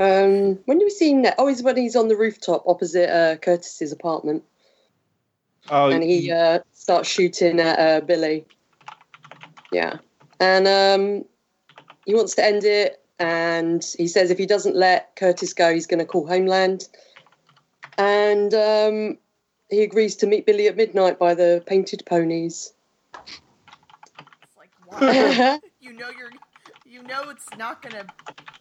Um, when do we see him next? Oh, he's when he's on the rooftop opposite uh, Curtis's apartment, Oh, and he uh, starts shooting at uh, Billy. Yeah, and um, he wants to end it, and he says if he doesn't let Curtis go, he's going to call Homeland. And um, he agrees to meet Billy at midnight by the painted ponies. It's like, wow. you know you're. You know it's not gonna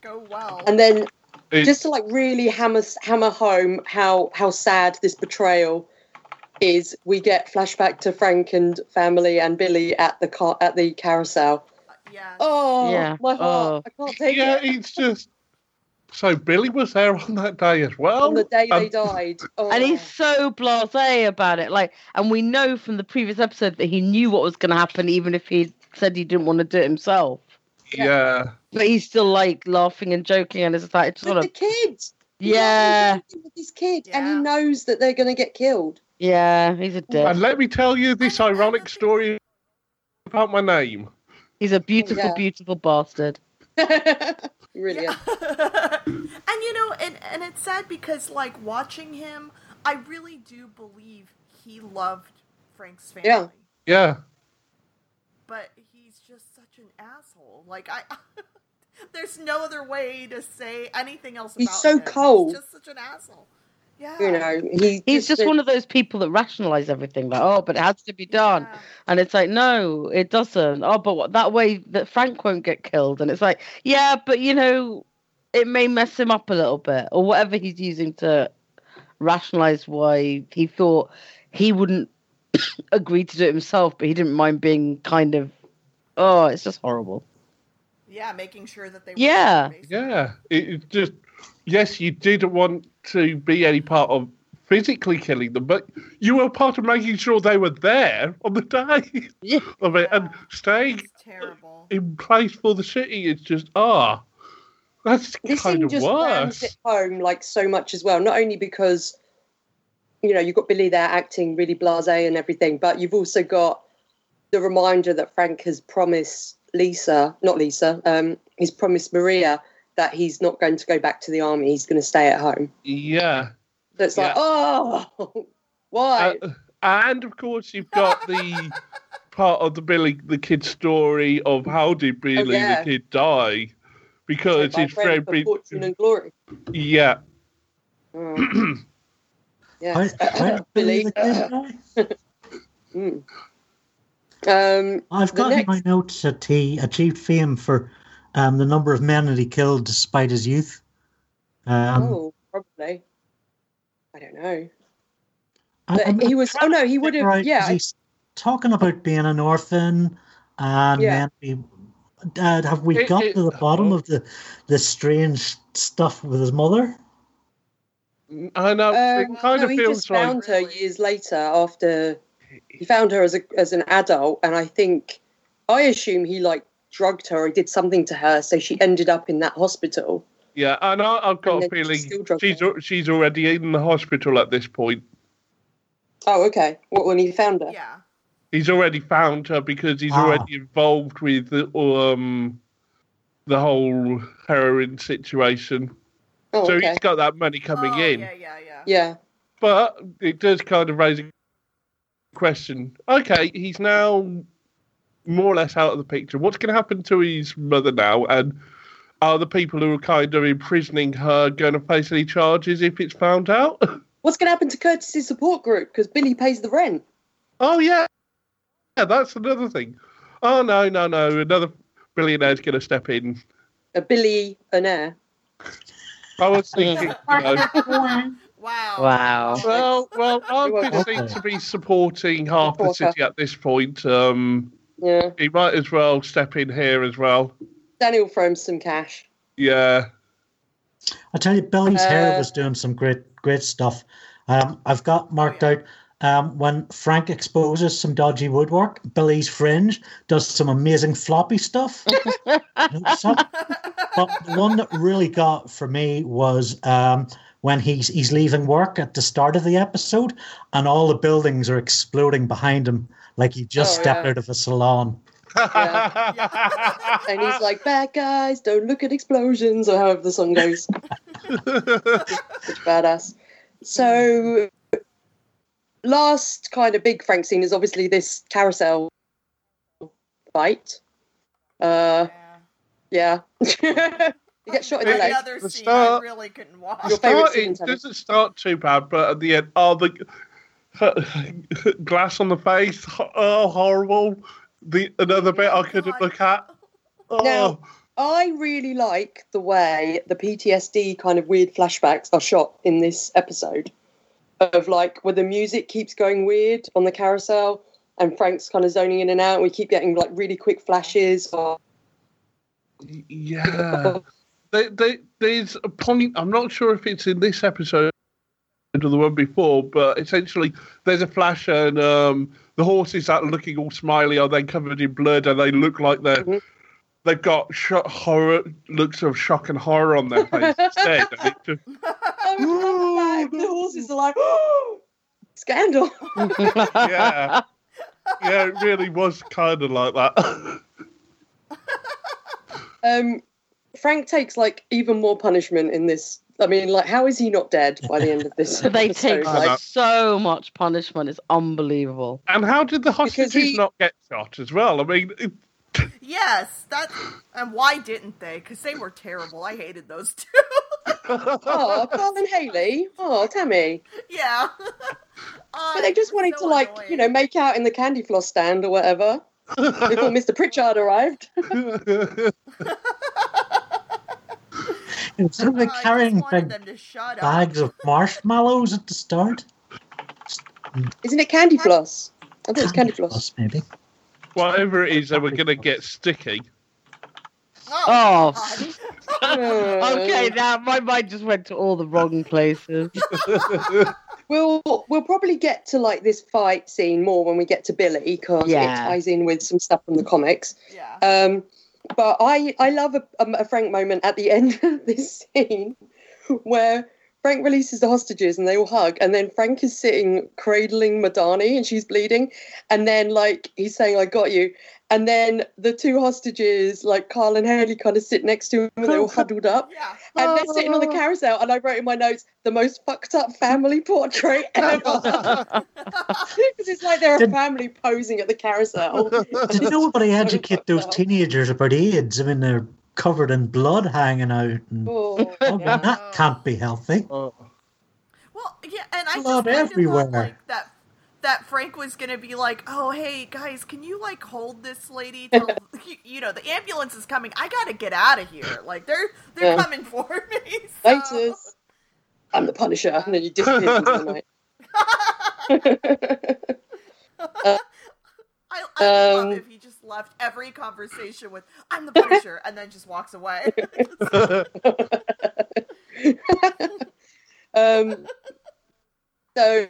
go well. and then it- just to like really hammer hammer home how how sad this betrayal is we get flashback to frank and family and billy at the car at the carousel uh, yeah. oh Yeah. my heart oh. i can't take yeah, it it's just. So Billy was there on that day as well. on the day they Um, died oh. And he's so blasé about it. Like, and we know from the previous episode that he knew what was going to happen, even if he said he didn't want to do it himself. Yeah. But he's still like laughing and joking, and it's like, it's With sort the of, kids. He's yeah, laughing with his kid, and he knows that they're going to get killed. yeah, he's a dick. And let me tell you this I- I ironic story about my name. He's a beautiful, Yeah. beautiful bastard. Brilliant. Yeah. and you know, and and it's sad because like watching him, I really do believe he loved Frank's family. Yeah. Yeah. But he's just such an asshole. Like I There's no other way to say anything else He's about so him. cold. He's just such an asshole. Yeah. You know, he He's just one of those people that rationalize everything, like, oh, but it has to be done. Yeah. And it's like, no, it doesn't. Oh, but what, that way that Frank won't get killed. And it's like, yeah, but you know, it may mess him up a little bit, or whatever he's using to rationalize why he thought he wouldn't agree to do it himself, but he didn't mind being kind of. Oh, it's just horrible. Yeah, making sure that they were Yeah. there. Yeah. It, it just, yes, you didn't want to be any part of physically killing them, but you were part of making sure they were there on the day Yeah. of it and staying in place for the city. It's just, ah, that's this kind of just worse. it home like so much as well. Not only because you know you've got Billy there acting really blasé and everything, but you've also got the reminder that Frank has promised Lisa, not Lisa, um, he's promised Maria that he's not going to go back to the army. He's going to stay at home. Yeah. That's it's like, oh, why? Uh, and of course, you've got the part of the Billy the kid story of how did Billy yeah. the kid die? Because My his friend friend, for fortune and glory. yeah, Oh. yeah, How, how Billy Billy. the Kid? Mm. Um, I've got in next- my notes that he achieved fame for um, the number of men that he killed despite his youth. Um, oh, probably. I don't know. I- he was. Oh no, he would figure have. out, Yeah, 'cause he's talking about being an orphan, and Yeah. then he, uh, have we It- got it- to the bottom oh. of the the strange stuff with his mother? I know. Um, it kind no, of he feels just like found her years later after he found her as a as an adult, and I think I assume he like drugged her or did something to her, so she ended up in that hospital. yeah, and I, I've got a And then feeling she's still she's she's already in the hospital at this point. Oh, okay. What when he found her? Yeah. He's already found her because he's Ah. already involved with the um the whole heroin situation. Oh, so okay. he's got that money coming oh, in. Yeah, yeah, yeah. Yeah. But it does kind of raise a question. Okay, he's now more or less out of the picture. What's going to happen to his mother now? And are the people who are kind of imprisoning her going to face any charges if it's found out? What's going to happen to Curtis's support group? Because Billy pays the rent. oh, yeah. Yeah, that's another thing. Oh, no, no, no. Another billionaire's going to step in. A Billy an heir. I was thinking, you know, Wow. Wow. well, well, You're Arthur welcome. seems to be supporting half the city at this point. Um, Yeah. he might as well step in here as well. Daniel throw him some cash. Yeah. I tell you, Billy's hair Uh, was doing some great, great stuff. Um, I've got marked yeah. out um, when Frank exposes some dodgy woodwork. Billy's fringe does some amazing floppy stuff. But the one that really got for me was um, when he's he's leaving work at the start of the episode, and all the buildings are exploding behind him, like he just Oh, stepped yeah. out of a salon. And he's like, bad guys, don't look at explosions, or however the song goes. It's badass. So, last kind of big Frank scene is obviously this carousel fight. Uh, Yeah. yeah. you get shot in the Any leg. other The scene start- I really couldn't watch. Your favourite Starting scene, doesn't start too bad, but at the end, oh, the glass on the face, oh, horrible. The another bit I couldn't oh look at. Oh, Now- I really like the way the PTSD kind of weird flashbacks are shot in this episode. Of like where the music keeps going weird on the carousel and Frank's kind of zoning in and out. We keep getting like really quick flashes or yeah. There, there, there's a point. I'm not sure if it's in this episode of the one before, but essentially there's a flash and um, the horses that are looking all smiley are then covered in blood and they look like they're Mhm. they've got sh- horror looks of shock and horror on their face instead. Just, I. The horses are like, oh, scandal. yeah, yeah, it really was kind of like that. Um, Frank takes like even more punishment in this. I mean, like, how is he not dead by the end of this? they take like, so much punishment. It's unbelievable. and how did the hostages he- not get shot as well? I mean, it, Yes, that. And why didn't they? Because they were terrible. I hated those two. oh, Carl and Haley. Oh, Tammy. yeah. But they just wanted to like, you know, make out in the candy floss stand or whatever before Mr. Pritchard arrived. Instead of like carrying big them to shut bags of marshmallows at the start. Isn't it candy floss? I think it's candy floss. maybe. whatever it is, they were going to get sticky. Oh. God. okay, now my mind just went to all the wrong places. We'll we'll probably get to like this fight scene more when we get to Billy because Yeah. it ties in with some stuff from the comics. Yeah. Um, but I I love a, um, a Frank moment at the end of this scene where Frank releases the hostages and they all hug, and then Frank is sitting cradling Madani and she's bleeding, and then like he's saying I got you, and then the two hostages like Carl and Haley kind of sit next to him and they're all huddled up. Yeah. And they're sitting on the oh. carousel, and I wrote in my notes the most fucked up family portrait ever. Because it's like they're a family posing at the carousel. Did nobody So educate those up. teenagers about AIDS? I mean, they're covered in blood hanging out. And, Oh, oh, yeah. that can't be healthy. Oh. Well, yeah, and I just Blood kind of everywhere. thought like that that Frank was gonna be like, "Oh, hey guys, can you like hold this lady till you, know the ambulance is coming? I gotta get out of here. Like they're they're Yeah. coming for me." So. Laters. I'm the Punisher, and then you disappear into the night. I, I Um, love if he just left every conversation with "I'm the Punisher" and then just walks away. um, so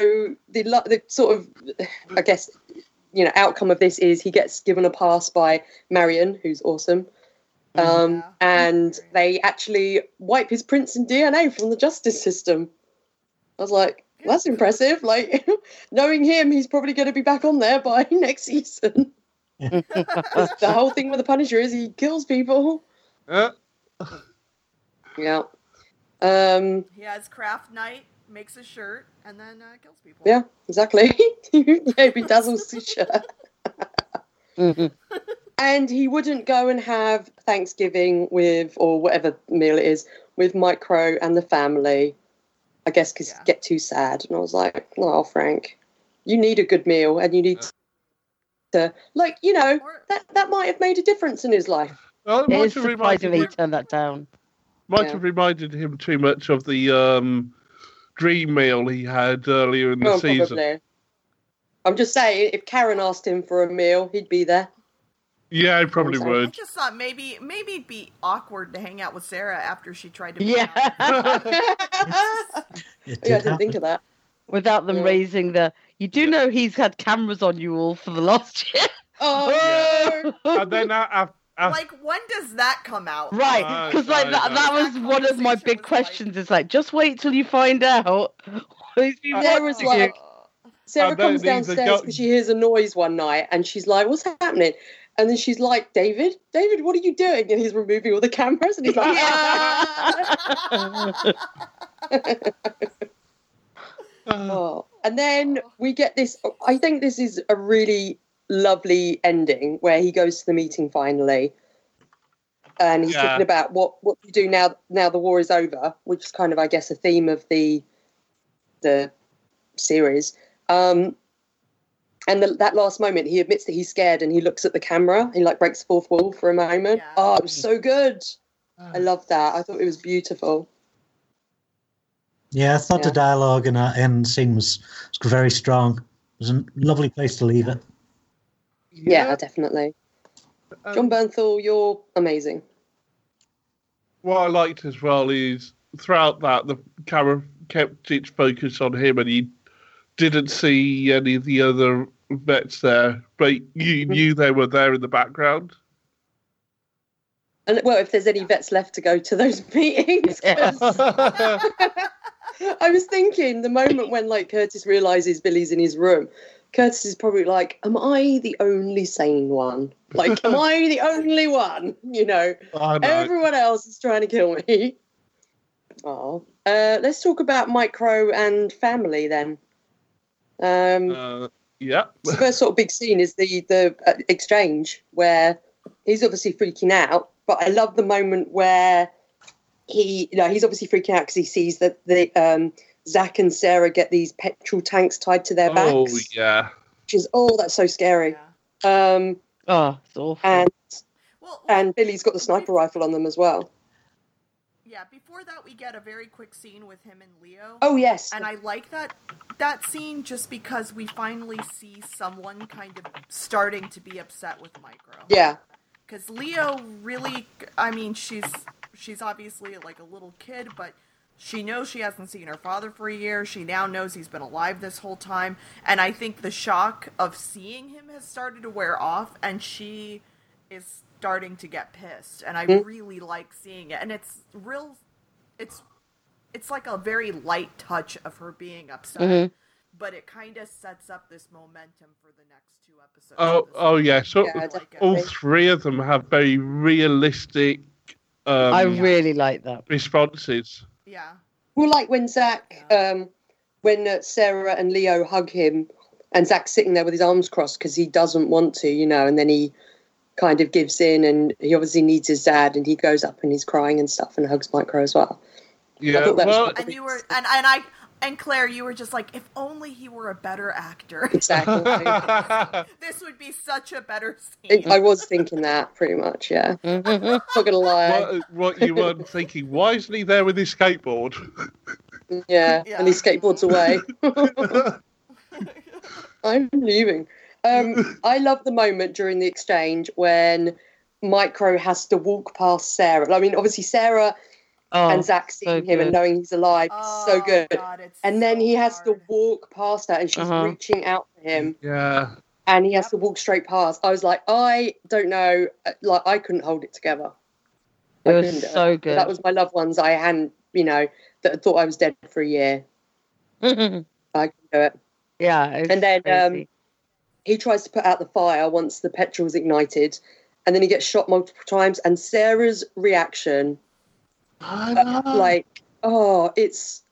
the the sort of, I guess, you know, outcome of this is he gets given a pass by Marion, who's awesome. Um, Yeah. and they actually wipe his prints and DNA from the justice system. I was like, that's impressive. Like, knowing him, he's probably going to be back on there by next season. the whole thing with the Punisher is he kills people. Uh, Yeah. Um, he has craft night, makes a shirt, and then uh, kills people. yeah, exactly. yeah, he dazzles the shirt. Mhm. And he wouldn't go and have Thanksgiving with, or whatever meal it is, with Micro and the family. I guess because Yeah. get too sad. And I was like, oh, Frank, you need a good meal and you need to, like, you know, that, that might have made a difference in his life. well, it It might is have surprising reminded he him, turned that down. might Yeah. have reminded him too much of the um, dream meal he had earlier in the Well, season. probably. I'm just saying, if Karen asked him for a meal, he'd be there. Yeah, I probably Sorry. I would. just thought maybe maybe it'd be awkward to hang out with Sarah after she tried to. Yeah. It yeah, I did didn't think of that. Without them Yeah. raising the. You do know he's had cameras on you all for the last year. Oh, yeah. and then uh, af- af- like when does that come out? Right, Right, because like right, that, that was That one of my big was like- questions. Is like, just wait till you find out. He's been There watching was you. like- Sarah comes these are downstairs go- because she hears a noise one night and she's like, What's happening? And then she's like, David, David, what are you doing? And he's removing all the cameras and he's like, "Ah." oh. And then we get this. I think this is a really lovely ending where he goes to the meeting finally. And he's Yeah. talking about what, what you do now now the war is over, which is kind of I guess a theme of the the series. Um, and the, that last moment, he admits that he's scared and he looks at the camera. He like breaks the fourth wall for a moment. Yeah. Oh, it was so good. I love that. I thought it was beautiful. Yeah, I thought Yeah. the dialogue in that end scene was, was very strong. It was a lovely place to leave it. Yeah, definitely. um, Jon Bernthal, you're amazing. what I liked as well is throughout that the camera kept its focus on him, and you didn't see any of the other vets there, but you knew they were there in the background. And well, if there's any vets left to go to those meetings, 'cause I was thinking the moment when like Curtis realizes Billy's in his room, Curtis is probably like, "Am I the only sane one? Like, am I the only one? You know, I know. everyone else is trying to kill me." Oh, uh, let's talk about Micro and family then. Um, Uh, yeah. the first sort of big scene is the the uh, exchange where he's obviously freaking out, but I love the moment where he, you know, he's obviously freaking out because he sees that the um, Zach and Sarah get these petrol tanks tied to their Oh backs, Oh yeah. which is oh, that's so scary. Yeah. Um, Oh, it's awful. and Well, and Billy's got the sniper rifle on them as well. yeah. Before that, we get a very quick scene with him and Leo. Oh yes, And I like that that scene just because we finally see someone kind of starting to be upset with Micro. yeah, Because Leo really, I mean, she's she's obviously like a little kid, but she knows she hasn't seen her father for a year. She now knows he's been alive this whole time, and I think the shock of seeing him has started to wear off, and she is starting to get pissed. And I Mhm. really like seeing it, and it's real. It's it's like a very light touch of her being upset. Mhm. But it kind of sets up this momentum for the next two episodes. Oh, oh yeah. So Yeah, like all definitely. three of them have very realistic um, I really like that. responses. Yeah. Well, like when Zach, um, when uh, Sarah and Leo hug him, and Zach's sitting there with his arms crossed because he doesn't want to, you know, and then he kind of gives in, and he obviously needs his dad, and he goes up and he's crying and stuff, and hugs Micro as well. Yeah. thought that was Well, quite- and you were and, and I and Claire, you were just like, if only he were a better actor, Exactly. this would be such a better scene. I was thinking that pretty much. Yeah, not gonna lie. what, what you weren't thinking? Why isn't he there with his skateboard? Yeah, Yeah. and he skateboards away. I'm leaving. Um, I love the moment during the exchange when Micro has to walk past Sarah. I mean, obviously Sarah Oh, and Zach seeing him and knowing he's alive Oh, so good. God, it's And then so he has to walk past her, and she's Uh-huh. reaching out for him, yeah. and he has Yep. to walk straight past. I was like, I don't know, uh, like I couldn't hold it together. It I was couldn't so good. That was my loved ones. I hadn't, you know, that thought I was dead for a year. I couldn't do it. yeah. And then, um. He tries to put out the fire once the petrol's ignited, and then he gets shot multiple times. And Sarah's reaction, I know. Like, oh, it's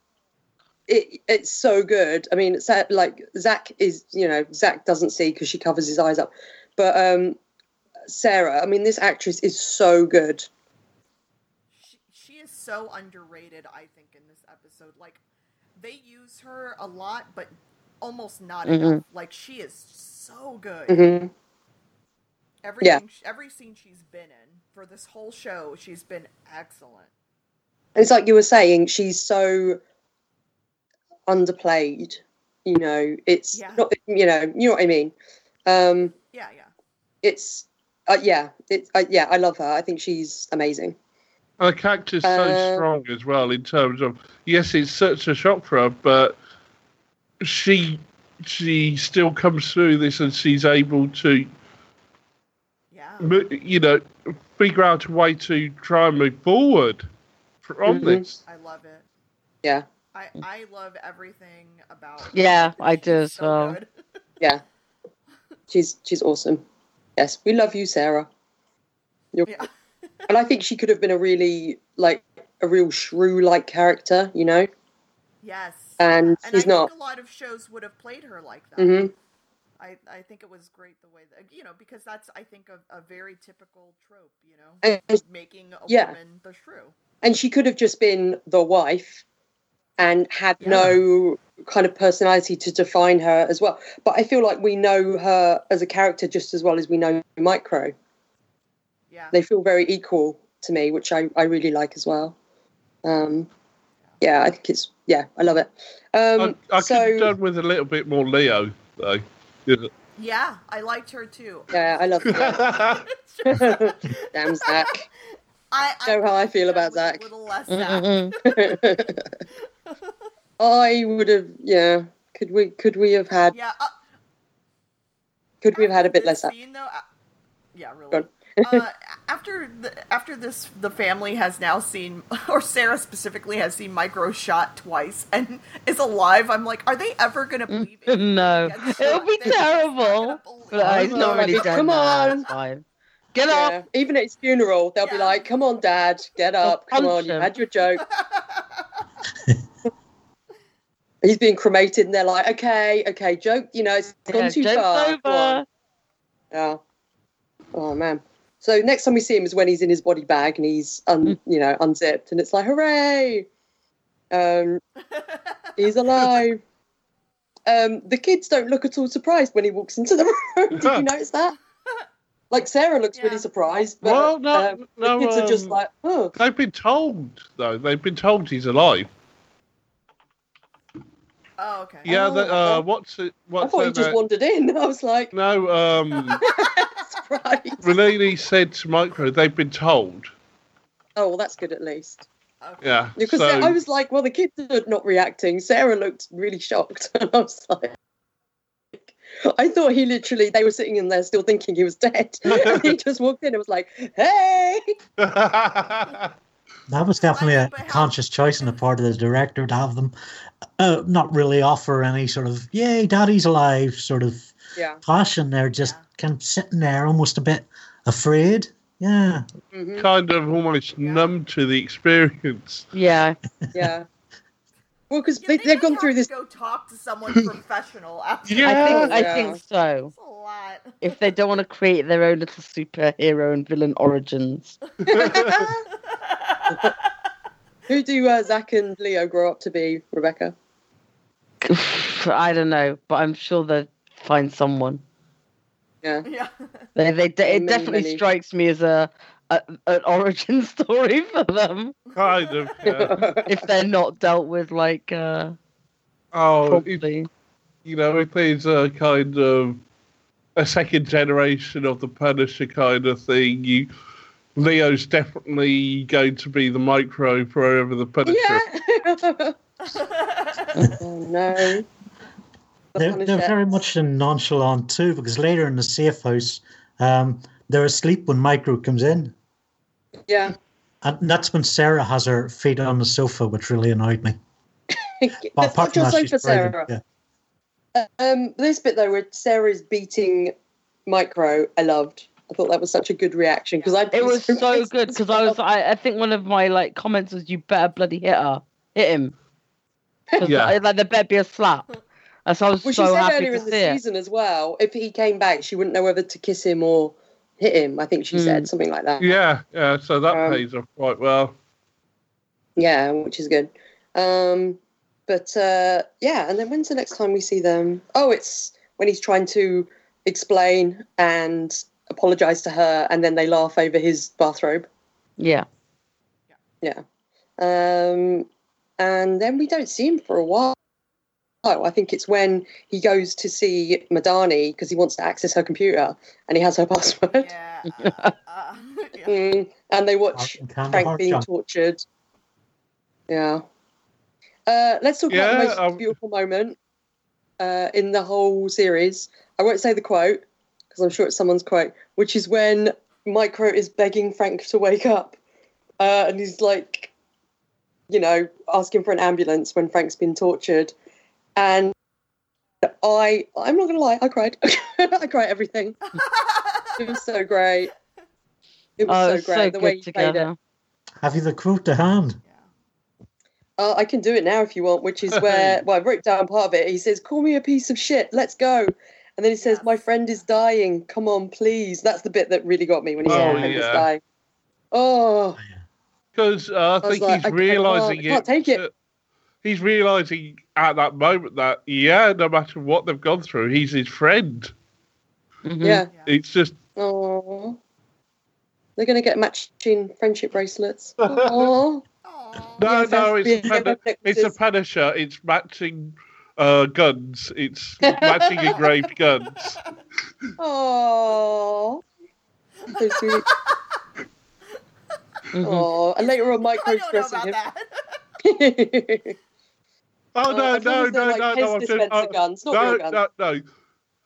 it, it's so good. I mean, it's uh, like Zach is, you know, Zach doesn't see because she covers his eyes up, but um, Sarah, I mean, this actress is so good. She, she is so underrated, I think, in this episode. Like, they use her a lot, but almost not Mhm. enough. Like, she is so good. hmm Everything, every scene she's been in for this whole show, she's been excellent. It's like you were saying, she's so underplayed. You know, it's Yeah. not, you know, you know what I mean. Um, Yeah, yeah. it's uh, yeah, it's uh, yeah, I love her. I think she's amazing. Her character's so Uh, strong as well in terms of yes, it's such a shock for her, but she she still comes through this and she's able to Yeah. mo- you know figure out a way to try and move forward from Mhm. this. I love it. Yeah, I, I love everything about Yeah, I do as so well. yeah, she's she's awesome. Yes, we love you, Sarah. You're, Yeah. and I think she could have been a really like a real shrew-like character, you know, Yes. and And she's I not. think a lot of shows would have played her like that. Mm-hmm. I, I think it was great the way that you know because that's I think a, a very typical trope you know And, making a Yeah. woman the shrew and she could have just been the wife and had Yeah. no kind of personality to define her as well. But I feel like we know her as a character just as well as we know Micro. yeah They feel very equal to me, which I, I really like as well. Um, yeah, I think it's yeah, I love it. Um, I, I so could have done with a little bit more Leo though. Yeah. yeah I liked her too yeah, I love that. Damn Zach. I, Know how I feel about have Zach. A little less Zach. I would have. Yeah. Could we? Could we have had? Yeah. Uh, Could we have had a bit less? this Scene, though, uh, yeah, really. uh, after the, after this, the family has now seen, or Sarah specifically has seen Micro shot twice and is alive. I'm like, are they ever gonna believe it? no, it'll be They're terrible. But it. he's not really Like, dead come now, on. It's fine. Get Yeah. up. Even at his funeral, they'll be like, "Come on, Dad, get up. Come punch on, you him." had your joke." He's being cremated, and they're like, "Okay, okay, joke. You know, it's gone Yeah, too far." Over. Yeah. Oh man. So next time we see him is when he's in his body bag and he's un, Mm. you know, unzipped, and it's like, hooray! Um, he's alive. Um, the kids don't look at all surprised when he walks into the room. Did you notice that? Like Sarah looks Yeah. really surprised, but Well, no- um, no, the kids are just um, like, oh, They've been told though. They've been told he's alive. Oh, okay. Yeah. Oh, the, uh, what's it? I thought he just na- wandered in. I was like, No. Um. surprised. Renee said to Micro, they've been told. Oh, well, that's good at least. Okay. Yeah. Because so, I was like, well, the kids are not reacting. Sarah looked really shocked. And I was like, I thought he literally, they were sitting in there still thinking he was dead. and he just walked in and was like, hey. That was definitely I a know, but how- conscious choice on the part of the director to have them uh, not really offer any sort of "Yay, Daddy's alive" sort of Yeah. caution. They're just Yeah. kind of sitting there, almost a bit afraid. Yeah, hmm kind of almost Yeah. numb to the experience. Yeah. Yeah. Well, because Yeah, they, they they've may gone have through to this. Go talk to someone professional after. Yeah. I think I think so. That's a lot. If they don't want to create their own little superhero and villain origins. Who do uh, Zach and Leo grow up to be, Rebecca? I don't know, but I'm sure they'll find someone. Yeah. yeah. They, they, Many, it definitely many. strikes me as a, a an origin story for them Kind of. Yeah. if they're not dealt with like uh, Oh, it, you know, if there's a kind of a second generation of the Punisher kind of thing, you Leo's definitely going to be the micro forever the Punisher. yeah. oh, no. The they're, they're very much in nonchalant too, because later in the safe house, um, they're asleep when Micro comes in, Yeah. and that's when Sarah has her feet on the sofa, which really annoyed me. Well, That's not your that, sofa, breathing, Sarah. yeah. Um, this bit though, where Sarah's beating Micro, I loved. I thought that was such a good reaction because I. It was so good because I was I, I think one of my like comments was you better bloody hit her, hit him." Yeah. I- like there better be a slap. And so I was Well, she so said happy earlier to in the it. season as well. If he came back, she wouldn't know whether to kiss him or hit him. I think she Mm. said something like that. Yeah, yeah. So that Um, pays off quite well. Yeah, which is good. Um, but uh, yeah, and then when's the next time we see them? Oh, it's when he's trying to explain and apologize to her, and then they laugh over his bathrobe. Yeah. Yeah. Um, and then we don't see him for a while. Oh, I think it's when he goes to see Madani because he wants to access her computer and he has her password. Yeah. Uh, uh, yeah. Mm, and they watch Frank being jump. tortured. Yeah. Uh, let's talk about the most um, beautiful moment uh, in the whole series. I won't say the quote because I'm sure it's someone's quote, which is when Micro is begging Frank to wake up, uh, and he's like, you know, asking for an ambulance when Frank's been tortured, and I, I'm not gonna lie, I cried. I cried everything. It was so great. It was Oh, so it's great so the way good he played it. Have you the quote to hand? Uh, I can do it now if you want, which is where, well, I wrote down part of it. He says, Call me a piece of shit, let's go. And then he says, Yes. My friend is dying, come on, please. That's the bit that really got me when he said, Oh, My friend is dying. Oh, Because uh, I I think like, he's I can't- realizing I can't it. take it. He's realizing at that moment that yeah, no matter what they've gone through, he's his friend. Mhm. yeah. It's just Oh. They're going to get matching friendship bracelets. Oh. No, Yes, no, it's a, the- it's a Punisher. It's matching uh, guns. It's matching engraved guns. Oh. So sweet. Mhm. Oh. And later on, I Micro's don't dressing about him. that. Oh Uh, no, as no, no, like, no, Pez no! I'm just- uh, guns, not no, real no, no.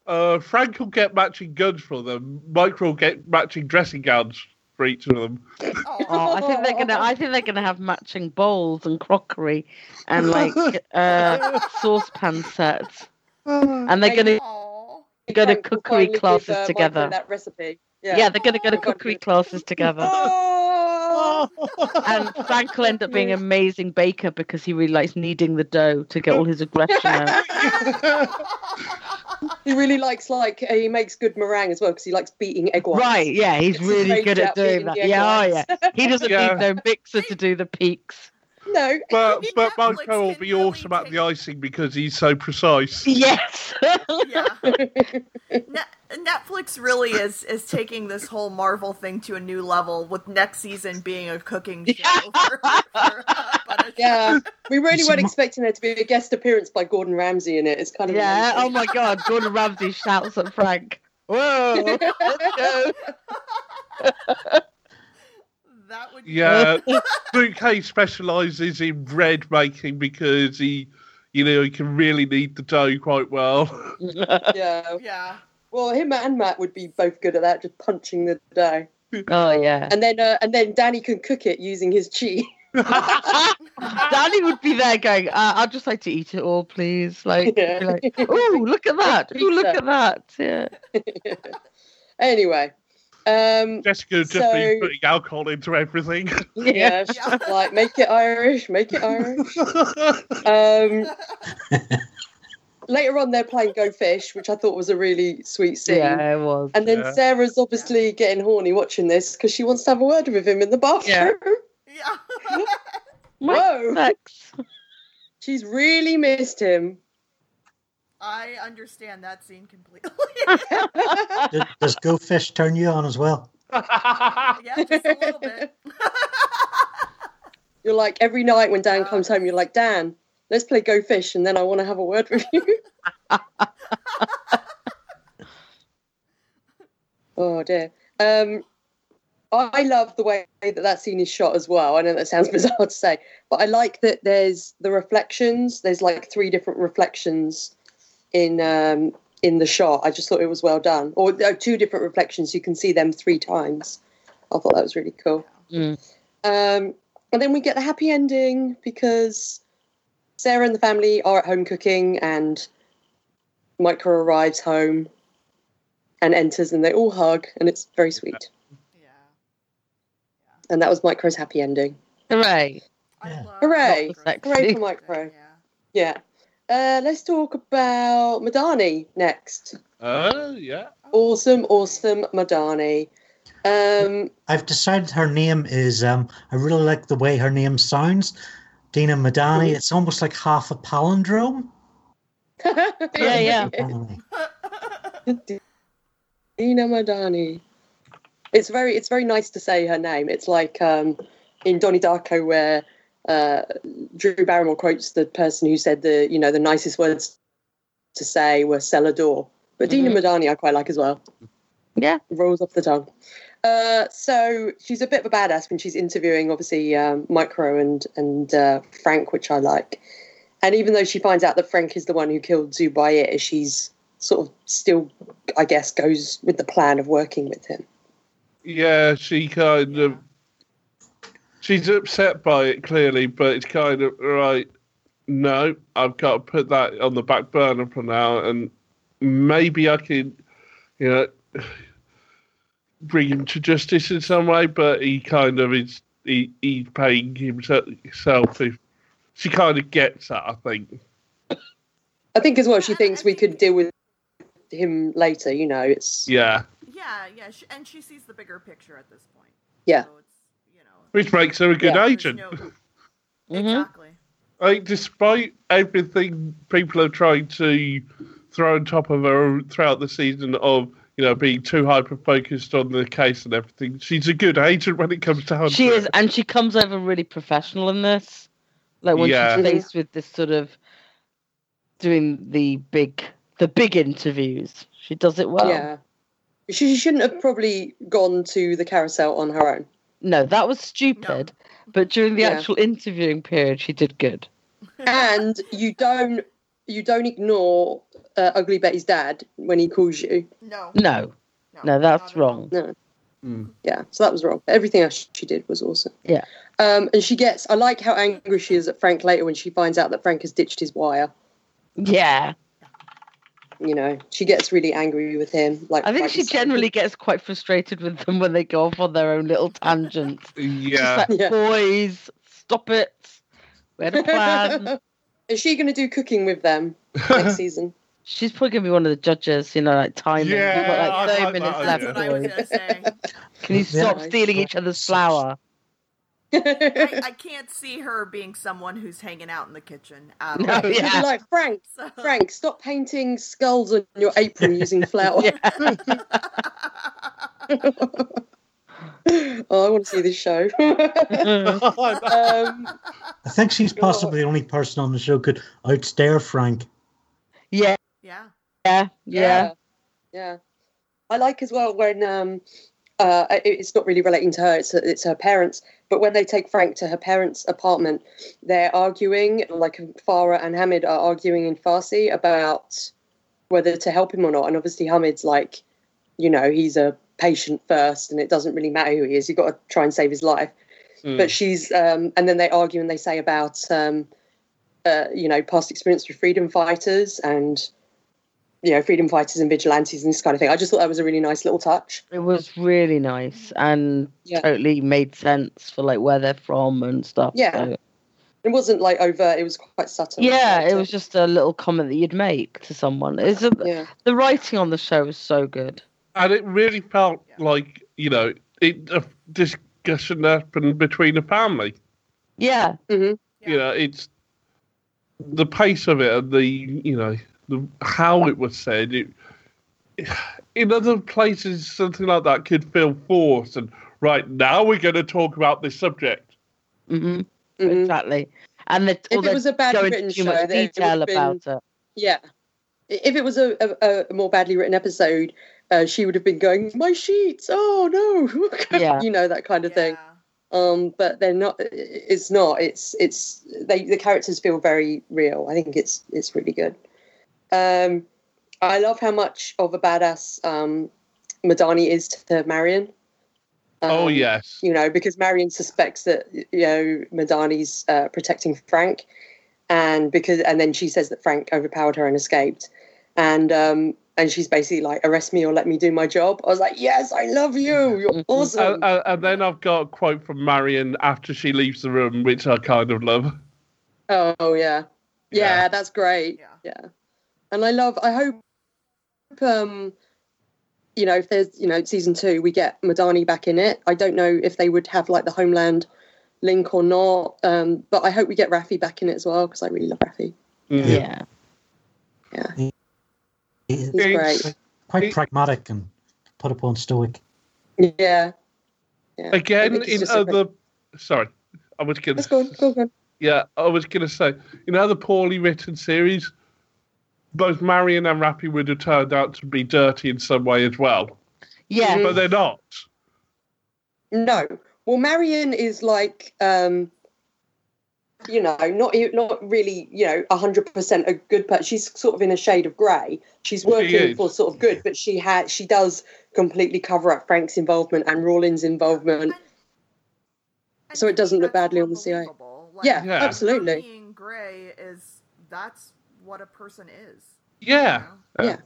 Uh, Frank will get matching guns for them. Mike will get matching dressing gowns for each of them. Oh, Oh, I think they're gonna. I think they're gonna have matching bowls and crockery, and like uh, saucepan sets, and they're gonna Aw. go to cookery finally give, classes uh, together. That recipe. Yeah, Yeah. they're gonna go to Oh. cookery classes together. Oh! And Frank will end up being an amazing baker because he really likes kneading the dough to get all his aggression out. he really likes like uh, he makes good meringue as well because he likes beating egg whites. Right, yeah, he's Gets his really rage good out at doing beating that. the egg Yeah, oh whites. yeah. He doesn't Yeah. need no mixer to do the peaks. No. But Netflix but Micro will be awesome at the icing because he's so precise. Yes. yeah. Net- Netflix really is is taking this whole Marvel thing to a new level with next season being a cooking show. For, for, uh, Yeah, we really It's weren't mu- expecting there to be a guest appearance by Gordon Ramsay in it. It's kind of yeah. Oh my god, Gordon Ramsay shouts at Frank. Whoa, let's go. That would Yeah, Luke Cage specialises in bread making because he, you know, he can really knead the dough quite well. yeah. Yeah. Well, him and Matt would be both good at that, just punching the dough. Oh yeah. And then, uh, and then Danny can cook it using his chi. Danny would be there going, uh, I'd just like to eat it all, please. Like, Yeah. like oh, look at that. Oh, look at that. Yeah. Anyway, um, Jessica would just So- be putting alcohol into everything. yeah, she's Yeah. like make it Irish, make it Irish. Um, later on, they're playing Go Fish, which I thought was a really sweet scene. Yeah, it was. And then Yeah. Sarah's obviously getting horny watching this because she wants to have a word with him in the bathroom. Yeah. My Whoa. sex. She's really missed him. I understand that scene completely. Does, does Go Fish turn you on as well? yeah, just a little bit. You're like every night when Dan comes home, you're like, Dan, let's play Go Fish, and then I want to have a word with you. oh dear. Um, I love the way that that scene is shot as well. I know that sounds bizarre to say, but I like that there's the reflections. There's like three different reflections in um, in the shot. I just thought it was well done. Or there are two different reflections. You can see them three times. I thought that was really cool. Mm. Um, and then we get the happy ending because Sarah and the family are at home cooking, and Micro arrives home and enters, and they all hug, and it's very sweet. Yeah. And that was Micro's happy ending. Hooray. I Yeah. Hooray. Micro's Hooray for Micro. Yeah. Yeah. Uh, let's talk about Madani next. Oh, yeah. Awesome, awesome Madani. Um, I've decided her name is. Um, I really like the way her name sounds. Dinah Madani. It's almost like half a palindrome. Yeah, yeah. Dinah Madani. It's very it's very nice to say her name. It's like um, in Donnie Darko where uh, Drew Barrymore quotes the person who said the you know the nicest words to say were cellar door. But Dinah Mhm. Madani I quite like as well. Yeah. Rolls off the tongue. Uh, so she's a bit of a badass when she's interviewing obviously um, Micro and and uh, Frank, which I like. And even though she finds out that Frank is the one who killed Zubair, she's sort of still, I guess, goes with the plan of working with him. Yeah, she kind of. She's upset by it clearly, but it's kind of right. No, I've got to put that on the back burner for now, and maybe I can, you know, bring him to justice in some way. But he kind of is. He, he's paying himself. If she kind of gets that, I think. I think as well, she thinks we could deal with him later. You know, it's Yeah, Yeah, yeah, and she sees the bigger picture at this point. Yeah. So it's, you know, which makes her a good Yeah. agent. no- Mhm. Exactly. like despite everything people are trying to throw on top of her throughout the season of you know being too hyper focused on the case and everything she's a good agent when it comes down She to is, it. and she comes over really professional in this. Like when Yeah. she's faced with this sort of doing the big, the big interviews, she does it well. yeah. She, she shouldn't have probably gone to the carousel on her own. No, that was stupid. But during the Yeah. actual interviewing period, she did good. and you don't you don't ignore uh, Ugly Betty's dad when he calls you. No. No, no, that's not at all. wrong. No. Mm. Yeah, so that was wrong. Everything else she did was awesome. Yeah. Um, and she gets. I like how angry she is at Frank later when she finds out that Frank has ditched his wire. Yeah, You know, she gets really angry with him. Like I think like she generally gets quite frustrated with them when they go off on their own little tangents. Yeah. Like, Yeah. boys, stop it. We had a plan. is she going to do cooking with them next season? She's probably gonna be one of the judges, you know, like timing. We've Yeah, got I like 30 minutes that left, That's what I was boys. gonna say. Can you stop Nice. stealing each other's flour? I, I can't see her being someone who's hanging out in the kitchen at. No, She'll be yeah. like Frank, So- Frank, stop painting skulls on your apron using flour. oh, I want to see this show. um, I think she's possibly the only person on the show could outstare Frank. yeah, yeah. yeah, yeah. yeah. I like as well when um, uh, it's not really relating to her; it's it's her parents. But when they take Frank to her parents' apartment, they're arguing. Like Farah and Hamid are arguing in Farsi about whether to help him or not. And obviously, Hamid's like, you know, he's a patient first, and it doesn't really matter who he is. You've got to try and save his life. Mm. But she's, um, and then they argue and they say about, um, uh, you know, past experience with freedom fighters and, you know, freedom fighters and vigilantes and this kind of thing. I just thought that was a really nice little touch. It was really nice and Yeah. totally made sense for like where they're from and stuff. Yeah. so- It wasn't like overt; it was quite subtle. yeah, it liked was just a little comment that you'd make to someone. It's a, Yeah, the writing on the show was so good. and it really felt like you know it a discussion happened between a family. Yeah, mm-hmm. You know, it's the pace of it and the you know the how it was said. It, in other places, something like that could feel forced. And right now, we're going to talk about this subject. hmm Mhm. exactly. And they're, If it was a badly going written into too show, much then it detail would've been- about it. yeah. If it was a, a, a more badly written episode, uh, she would have been going, "My sheets! Oh no!" Yeah. you know that kind of thing. um but they're not it's not it's it's they the characters feel very real i think it's it's really good um i love how much of a badass um madani is to marion oh Um, yes, you know because marion suspects that you know madani's uh, protecting frank and because and then she says that frank overpowered her and escaped and um and she's basically like arrest me or let me do my job i was like yes i love you you're awesome and, and, and then I've got a quote from Marion after she leaves the room, which I kind of love. Oh yeah. yeah, Yeah. that's great. Yeah. Yeah, and I love. I hope, um, you know, if there's you know season two, we get Madani back in it. I don't know if they would have like the Homeland link or not, um, but I hope we get Rafi back in it as well because I really love Rafi. Yeah. Yeah. He- He's It's- great. Quite He- pragmatic and put upon stoic. Yeah. Yeah. Again, in just great- other. Sorry, I was going Let's go. to. Go on. Yeah, I was going to say, in other poorly written series, both Marion and Rafi would have turned out to be dirty in some way as well, Yeah. but they're not. No. Well, Marion is like, um, you know, not e- not really, you know, hundred percent a good person. She's sort of in a shade of grey. She's working is. for sort of good, but she had she does completely cover up Frank's involvement and Rawlins' involvement. And So it doesn't look badly on the CIA. Like, Yeah, Yeah. absolutely. her Being gray is that's what a person is. Yeah. you know? Yeah.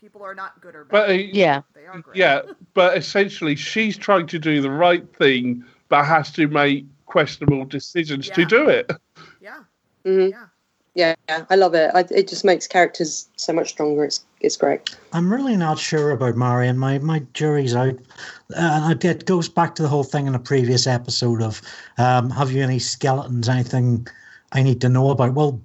People are not good or bad. But uh, Yeah. they are gray. yeah, but essentially, she's trying to do the right thing, but has to make questionable decisions to do it. Yeah. hmm Yeah. Yeah, yeah, I love it. I, it just makes characters so much stronger. It's it's great. I'm really not sure about Marion. My my jury's out. Uh, and it goes back to the whole thing in a previous episode of um, have you any skeletons, anything I need to know about? Well,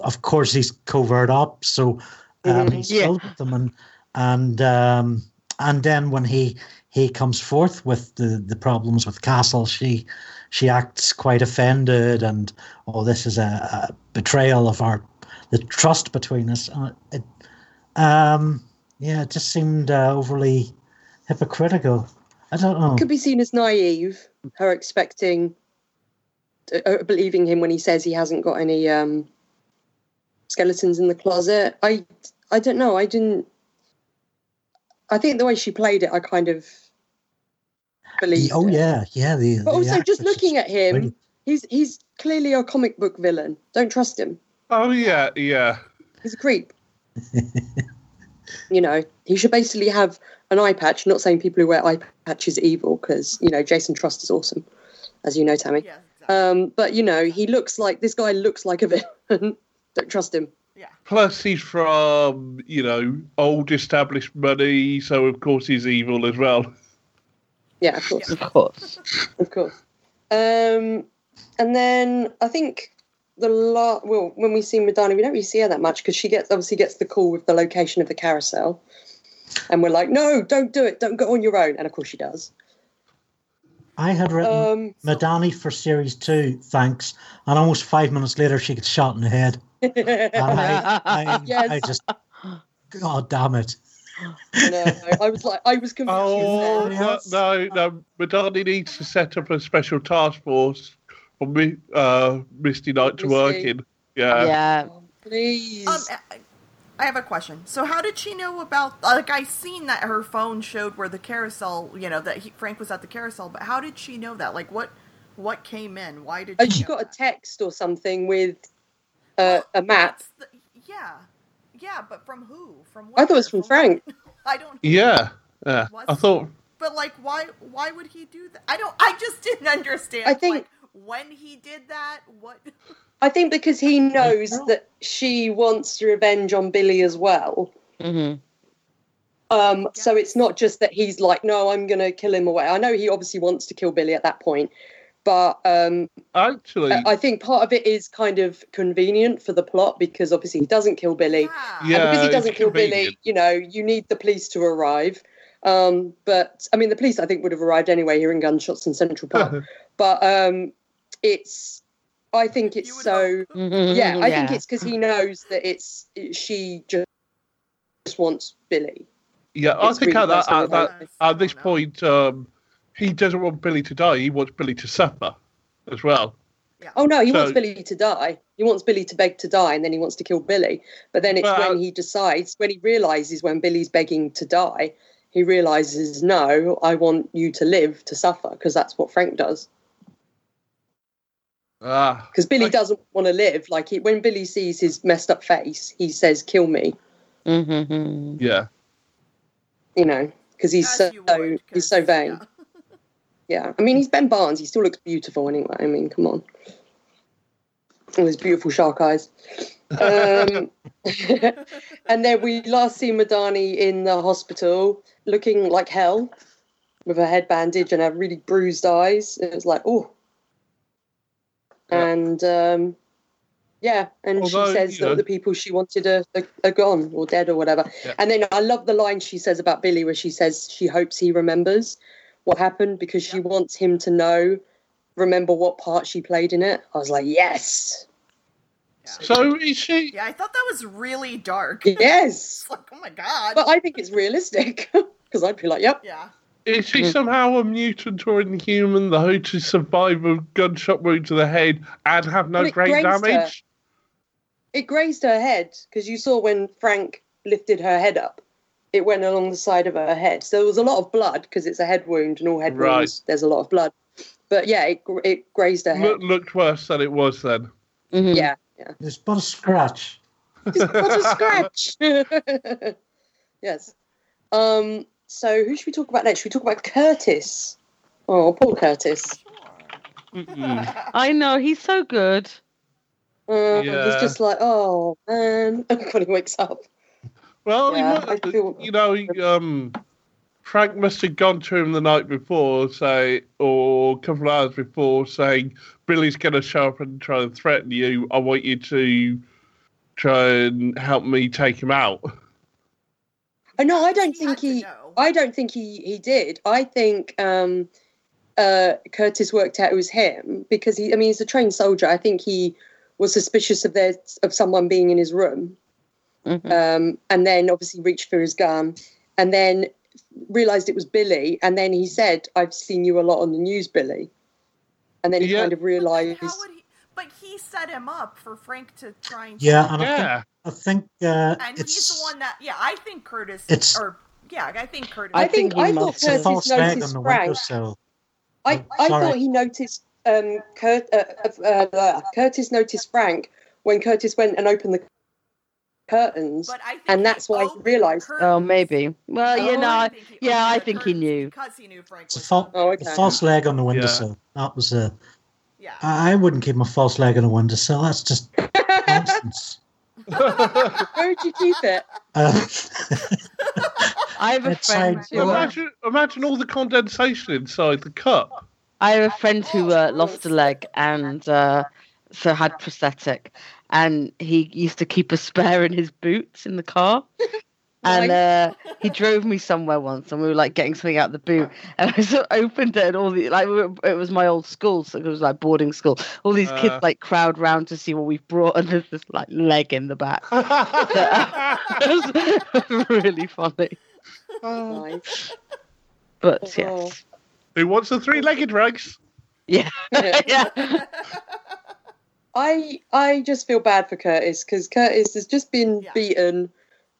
of course he's covert up, so um, he's Yeah. filled with them, and and um, and then when he he comes forth with the the problems with Castle, she she acts quite offended, and oh, this is a, a betrayal of our the trust between us. Uh, it, um, yeah, it just seemed uh, overly hypocritical. I don't know. Could be seen as naive. Her expecting uh, believing him when he says he hasn't got any um, skeletons in the closet. I I don't know. I didn't. I think the way she played it, I kind of believed. oh it. yeah, yeah. The, But the also, just looking at him, brilliant. he's he's clearly a comic book villain. Don't trust him. Oh yeah, yeah. He's a creep. you know, he should basically have an eye patch. Not saying people who wear eye patches are evil, because you know Jason Trust is awesome, as you know, Tammy. Yeah, exactly. Um, but you know, he looks like this guy looks like a villain. Don't trust him. yeah. Plus, he's from you know old established money, so of course he's evil as well. Yeah, of course, Of course. of course. Um, and then I think the la- well, when we see Madani, we don't really see her that much because she gets obviously gets the call with the location of the carousel, and we're like, no, don't do it, don't go on your own, and of course she does. I had written Um, Madani for series two, thanks. And almost five minutes later, she gets shot in the head. And I, I, Yes. I just, God damn it. no, I was like, I was confused. Oh no, no, no! Madani needs to set up a special task force for Mi- uh, Misty Knight to work in. Yeah. Yeah. Oh, please. Um, I- I have a question. So, how did she know about? Like, I seen that her phone showed where the carousel. You know that he, Frank was at the carousel, but how did she know that? Like, what what came in? Why did? and she she know got a text or something with uh, a map. The- yeah, yeah, but from who? From I thought it was where? from Frank. what? I don't. Yeah. Yeah. Was- I thought. But like, why? Why would he do that? I don't. I just didn't understand. I think- like, when he did that, what? I think because he knows that she wants revenge on Billy as well. hmm Um, so it's not just that he's like, no, I'm going to kill him away. I know he obviously wants to kill Billy at that point, but um, Actually, I I think part of it is kind of convenient for the plot because obviously he doesn't kill Billy. Yeah. And because he doesn't kill Billy, you know, you need the police to arrive. Um, but I mean, the police I think would have arrived anyway, hearing gunshots in Central Park. but um, it's, I think it's so. hope. Yeah, I think it's because he knows that it's she just just wants Billy. yeah, I think really at, that, at, that, at this I don't know. point, um, he doesn't want Billy to die. He wants Billy to suffer as well. Oh no, he So- wants Billy to die. He wants Billy to beg to die, and then he wants to kill Billy. But then it's Well, when he decides, when he realizes when Billy's begging to die, he realizes, no, I want you to live to suffer, because that's what Frank does. Ah, Because Billy Like- doesn't want to live. Like he, when Billy sees his messed up face, he says, "Kill me," hmm yeah. you know, because he's As so would, he's so 'cause, vain. yeah. Yeah, I mean, he's Ben Barnes. He still looks beautiful anyway. I mean, come on. With his beautiful shark eyes. Um, and then we last see Madani in the hospital looking like hell with her head bandage and her really bruised eyes. It was like, oh. Yeah. And um, yeah, and Although, she says you know- that the people she wanted are, are, are gone or dead or whatever. Yeah. And then I love the line she says about Billy where she says she hopes he remembers what happened because she Yeah. wants him to know, remember what part she played in it. I was like, yes, Yeah. So is she? Yeah, I thought that was really dark. yes. Like, oh my god. But I think it's realistic because I'd be like, yep. yeah. Is she somehow a mutant or inhuman, though, to survive a gunshot wound to the head and have no Well, it brain her. damage? It grazed her head because you saw when Frank lifted her head up, it went along the side of her head. So there was a lot of blood because it's a head wound and all head Right. wounds, there's a lot of blood. But yeah, it, it grazed her head. Look, looked worse than it was then. hmm Yeah, yeah. It's but a scratch. Just got a scratch. yes. Um. So who should we talk about next? Should we talk about Curtis? Oh, Paul Curtis. Mm-mm. I know he's so good. Uh, Yeah. He's just like, oh man, when he wakes up. Well, Yeah, mu- I feel- you know, um, Frank must have gone to him the night before, say, or a couple of hours before, saying, "Billy's going to show up and try and threaten you. I want you to try and help me take him out." Oh no, I don't He think he. I don't think he he did. I think um, uh, Curtis worked out it was him because he. I mean, he's a trained soldier. I think he was suspicious of there of someone being in his room, Mhm. um, and then obviously reached for his gun, and then realized it was Billy, and then he said, "I've seen you a lot on the news, Billy." and then he Yeah. kind of realised. How would he? But he set him up for Frank to try and. Yeah, and I think, Yeah. I think uh, and it's he's the one that. Yeah, I think Curtis. It's- or yeah, I think Curtis. I I think think I thought must it's a have- false Curtis flag on noticed the Frank. windowsill. I, Oh, I thought he noticed um, Kurt, uh, uh, uh, Curtis noticed Frank when Curtis went and opened the curtains. But I think and that's why he realised- curtains. Oh, maybe. Well, you Oh, know, I I, think he yeah, I think he knew. because he knew Frank It's a, fa- Oh, a okay. false leg on the windowsill. That was a. yeah. I I wouldn't keep my false leg on a windowsill. That's just nonsense. Where would you keep it? Uh, I have a friend your- who, uh, imagine, imagine all the condensation inside the cup. I have a friend who uh, lost a leg and uh, so had prosthetic, and he used to keep a spare in his boots in the car. And uh, he drove me somewhere once, and we were like getting something out of the boot, and I sort of opened it, and all the like it was my old school, so it was like boarding school. All these kids Uh. like crowd round to see what we've brought, and there's this like leg in the back. it was really funny, Nice. but Oh. yes, Who wants a three-legged race? yeah, Yeah. yeah. I I just feel bad for Curtis because Curtis has just been Yeah. beaten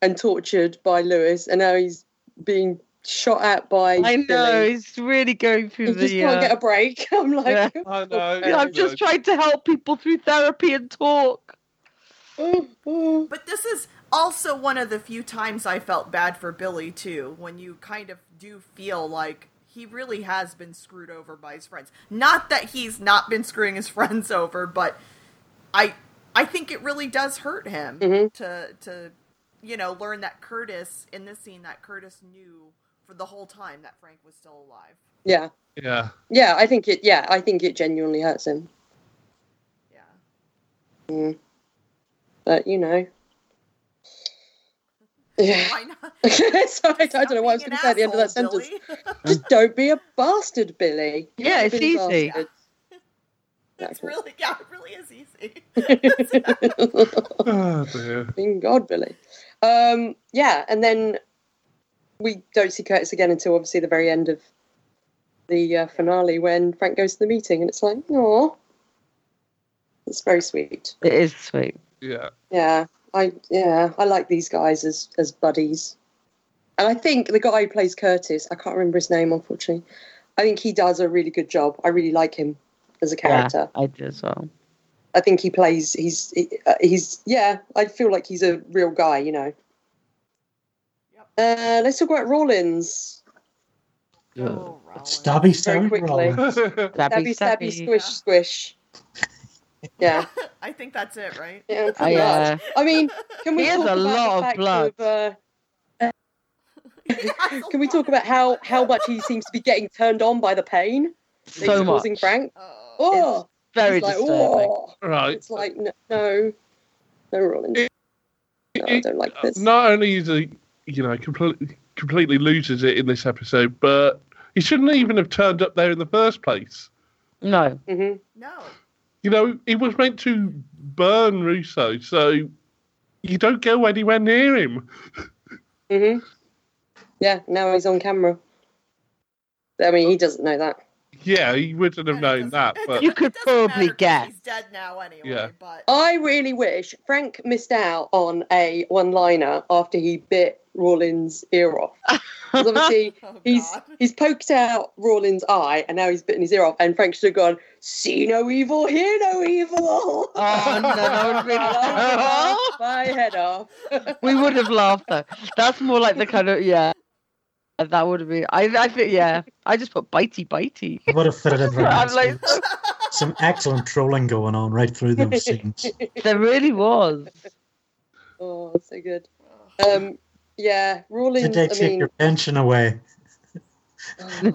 and tortured by Lewis, and now he's being shot at by. I know Billy. he's really going through He the. just can't uh, get a break. I'm like, Yeah. I know. I'm just trying to help people through therapy and talk. But this is also one of the few times I felt bad for Billy too, when you kind of do feel like he really has been screwed over by his friends. Not that he's not been screwing his friends over, but I I think it really does hurt him Mhm. to to you know learn that Curtis in this scene that Curtis knew for the whole time that Frank was still alive. yeah, Yeah. yeah. I think it. Yeah, I think it genuinely hurts him. Yeah. Mm. But you know. Yeah. Why not? Sorry, I don't know what I was going to say at the end of that being sentence. Just don't be a bastard, Billy. Yeah, Don't it's be a easy. bastard. It's really yeah, it really is easy. Oh dear. Thank God, Billy. Um, yeah, and then we don't see Curtis again until obviously the very end of the uh, finale when Frank goes to the meeting, and it's like, oh, it's very sweet. It is sweet. Yeah. Yeah, I yeah, I like these guys as as buddies, and I think the guy who plays Curtis, I can't remember his name, unfortunately. I think he does a really good job. I really like him as a character. Yeah, I do as well. I think he plays. He's he- uh, he's yeah. I feel like he's a real guy. You know. Yep. Uh, let's talk about Rawlins. Oh, Rawlins. Stabby Very quickly. Rawlins. Stabby, Stabby, stabby, stabby. squish, squish. Yeah, I think that's it, right? yeah. I, uh. I mean, can we He talk a about lot the of fact blood. Of, uh, can we talk about how how much he seems to be getting turned on by the pain that so he's much. causing Frank? Oh. Oh, Very it's like, disturbing. oh. right. It's like no, no, no, Rawlins. No, I don't like this. Not only is he, you know, completely completely loses it in this episode, but he shouldn't even have turned up there in the first place. No, Mm-hmm. No. You know, he was meant to burn Russo, so you don't go anywhere near him. hmm Yeah, now he's on camera. I mean, he doesn't know that. Yeah, he wouldn't have known that, but You could probably guess. He's dead now anyway, Yeah. but I really wish Frank missed out on a one-liner after he bit Rawlins' ear off. 'Cause obviously, oh he's he's poked out Rawlins' eye, and now he's bitten his ear off. And Frank should have gone, "See no evil, hear no evil." Oh, no, that would've been- Laugh my head off. we would have laughed though. That's more like the kind of yeah. That would have been. I I think yeah. I just put bitey bitey. Would have fitted in very I'm nicely. like, Some excellent trolling going on right through those scenes. there really was. Oh, so good. Um, yeah, Rawlins. Did they I take mean, your pension away? oh,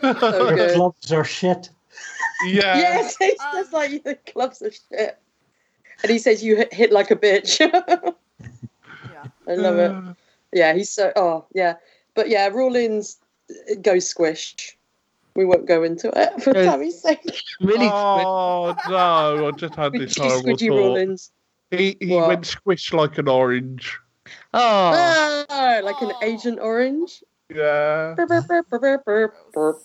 so Your good. clubs are shit. yeah. Yes, it's just like the clubs are shit. And he says you hit, hit like a bitch. yeah. I love it. Yeah, he's so. Oh, yeah. But yeah, Rawlins goes squish. We won't go into it for Goes- Tammy's sake. Really. Oh no! I just had this Squidgy, horrible squidgy thought. Rawlins. He he What? went squish like an orange. Oh, Ah, like an Oh. Agent Orange. Yeah. Burp, burp, burp.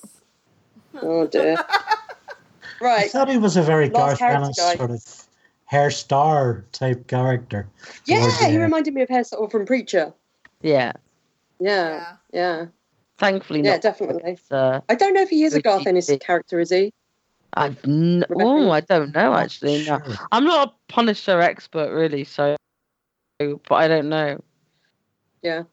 Oh dear. right. I thought he was a very Last Garth character Ennis sort of Herr Starr type character. Yeah, he reminded me of Hairstyle from Preacher. Yeah. Yeah, yeah, Thankfully, yeah, not. definitely. Uh, I don't know if he is a Garth he Ennis character, is he? I've n- oh, I don't know actually. No. I'm not a Punisher expert really, so but I don't know. Yeah,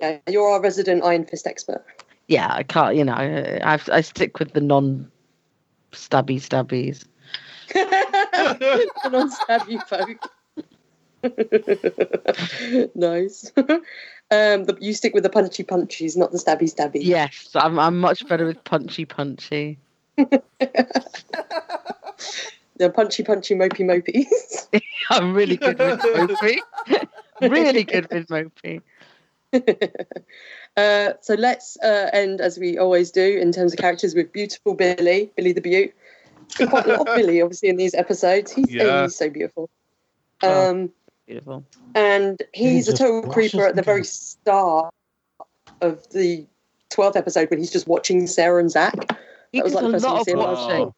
yeah, you're our resident Iron Fist expert. Yeah, I can't. You know, I I stick with the non stabby stabbies. the non-stabby folk. nice. Um, the, you stick with the punchy punchies, not the stabby stabby. Yes, I'm I'm much better with punchy punchy. The punchy punchy mopey mopies. I'm really good with Mopey. really good with Mopey. uh, so let's uh, end as we always do in terms of characters with beautiful Billy, Billy the Beaut. Quite a lot of Billy, obviously, in these episodes. He's, Yeah. he's so beautiful. Oh. Beautiful. and he's a total creeper at the very start of the 12th episode when he's just watching Sarah and Zach. He was like the a first time lot you of see him. watching.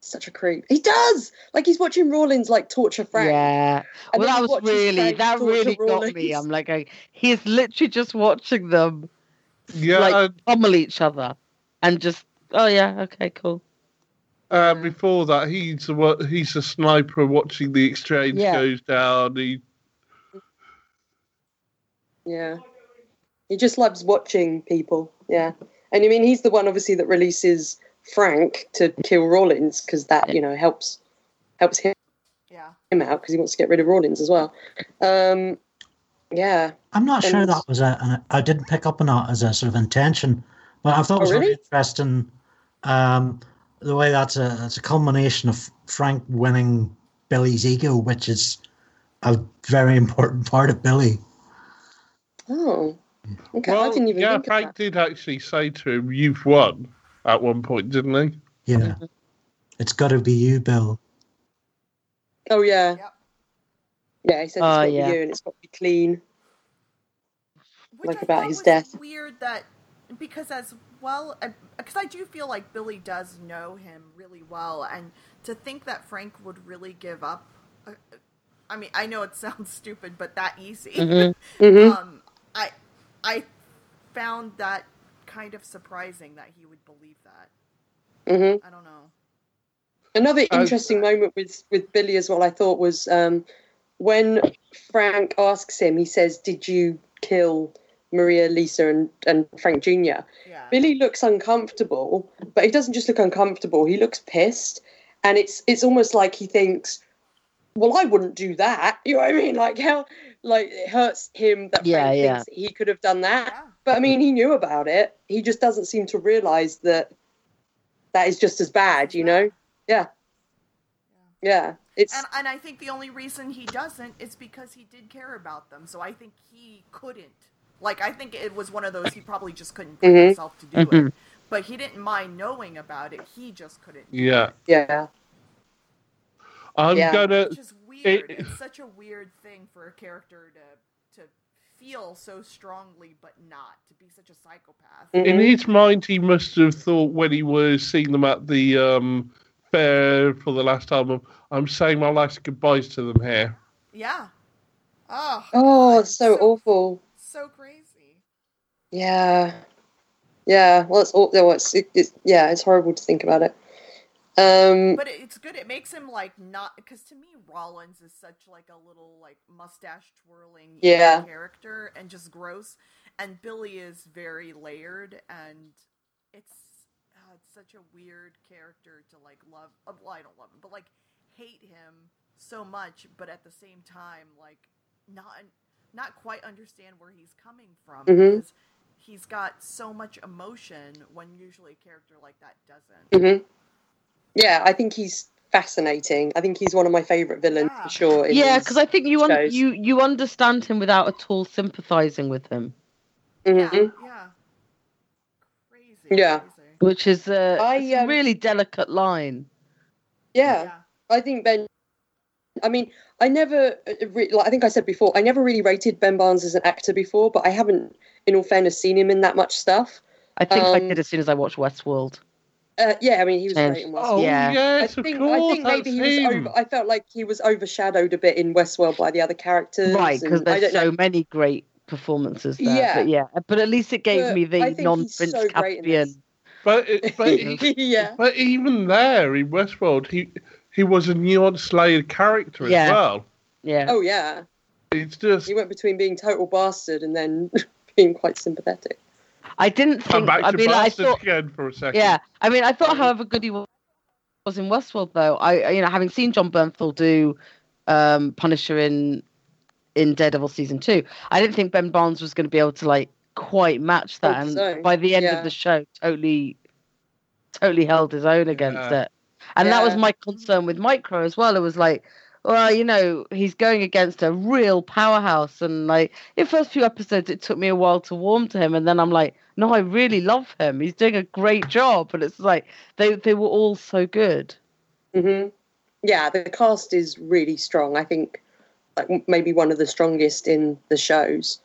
Such a creep. He does! Like he's watching Rawlins like torture Frank. Yeah. And well, that was really Frank that really got Rawlins. me. I'm like, going, he's literally just watching them Yeah, Like- and, pummel each other, and just oh yeah, okay, cool. Uh, before that, he's a, he's a sniper watching the exchange Yeah. goes down. He, Yeah. He just loves watching people. Yeah. And I mean, he's the one obviously that releases Frank to kill Rawlins because that, you know, helps helps him, Yeah. him out because he wants to get rid of Rawlins as well. Um, yeah. I'm not sure that was a, and I didn't pick up on that as a sort of intention, but I thought it Oh, was very really? interesting um, the way that's a, it's a culmination of Frank winning Billy's ego, which is a very important part of Billy. Oh. Okay. I didn't even yeah, think Frank of that. did actually say to him, "You've won." At one point, didn't he? Yeah. Mm-hmm. It's got to be you, Bill. Oh, yeah. Yep. Yeah, he said it's Oh, got to yeah. be you and it's got to be clean. Which Like I about his death. Weird that because as well, because I do feel like Billy does know him really well, and to think that Frank would really give up. uh, I mean, I know it sounds stupid, but that easy. Mhm. hmm um, I I found that kind of surprising that he would believe that. hmm I don't know. Another Oh. interesting moment with with Billy as well. I thought was um, when Frank asks him. He says, "Did you kill Maria, Lisa, and and Frank Jr.?" Yeah. Billy looks uncomfortable, but he doesn't just look uncomfortable. He looks pissed, and it's it's almost like he thinks, "Well, I wouldn't do that." You know what I mean? Like how like it hurts him that Yeah, Frank yeah. thinks he could have done that. Yeah. But I mean, he knew about it. He just doesn't seem to realize that that is just as bad. You know? Yeah. Yeah. It's And and I think the only reason he doesn't is because he did care about them. So I think he couldn't. Like I think it was one of those he probably just couldn't bring Mhm. himself to do Mhm. it. But he didn't mind knowing about it. He just couldn't. do Yeah, yeah. I'm Yeah. gonna. Which is weird. it- it's such a weird thing for a character to to feel so strongly but not to be such a psychopath. In Mhm. his mind, he must have thought when he was seeing them at the um, fair for the last time, I'm saying my last goodbyes to them here. Yeah. Oh. Oh, God, it's so awful. So crazy. Yeah. Yeah. Well, it's all. Well, it's, it, it's yeah. It's horrible to think about it. Um. But it's good. It makes him like not because to me Rawlins is such like a little like mustache twirling Yeah. character and just gross, and Billy is very layered and it's uh, it's such a weird character to like love. uh, Well, I don't love him, but like hate him so much, but at the same time like not not quite understand where he's coming from Mhm. because he's got so much emotion when usually a character like that doesn't. mhm. Yeah, I think he's fascinating. I think he's one of my favorite villains Yeah. for sure. in Yeah, because I think you un- you you understand him without at all sympathizing with him, Mhm. Yeah, yeah. Crazy. Yeah. Crazy. which is a, I, it's a um, really delicate line. Yeah. I think Ben. I mean, I never. uh, like I think I said before, I never really rated Ben Barnes as an actor before, but I haven't, in all fairness, seen him in that much stuff. I think I Um, did as soon as I watched Westworld. Uh, yeah, I mean, he was Changed. great in Westworld. Oh Yeah. yes, I think of course. I think maybe that's he was over. I felt like he was overshadowed a bit in Westworld by the other characters. right because and there's don't so know. many great performances there Yeah. but yeah but at least it gave But me the non-prince so caspian. But it, but he- yeah, but even there in Westworld, he he was a nuanced layered character Yeah. as well. yeah oh yeah. It's just He went between being total bastard and then being quite sympathetic. i didn't come think back i to mean like, i Bastard thought again for a second. Yeah, I mean, I thought, however good he was in Westworld, though. I, you know, having seen Jon Bernthal do um, Punisher in in Daredevil season two, I didn't think Ben Barnes was going to be able to like quite match that. And so, by the end yeah. of the show, totally, totally held his own against Yeah. it. And that was my concern with Micro as well. It was like, well, you know, he's going against a real powerhouse, and like in the first few episodes, it took me a while to warm to him, and then I'm like, no, I really love him. He's doing a great job, and it's like they they were all so good. hmm Yeah, the cast is really strong. I think like maybe one of the strongest in the shows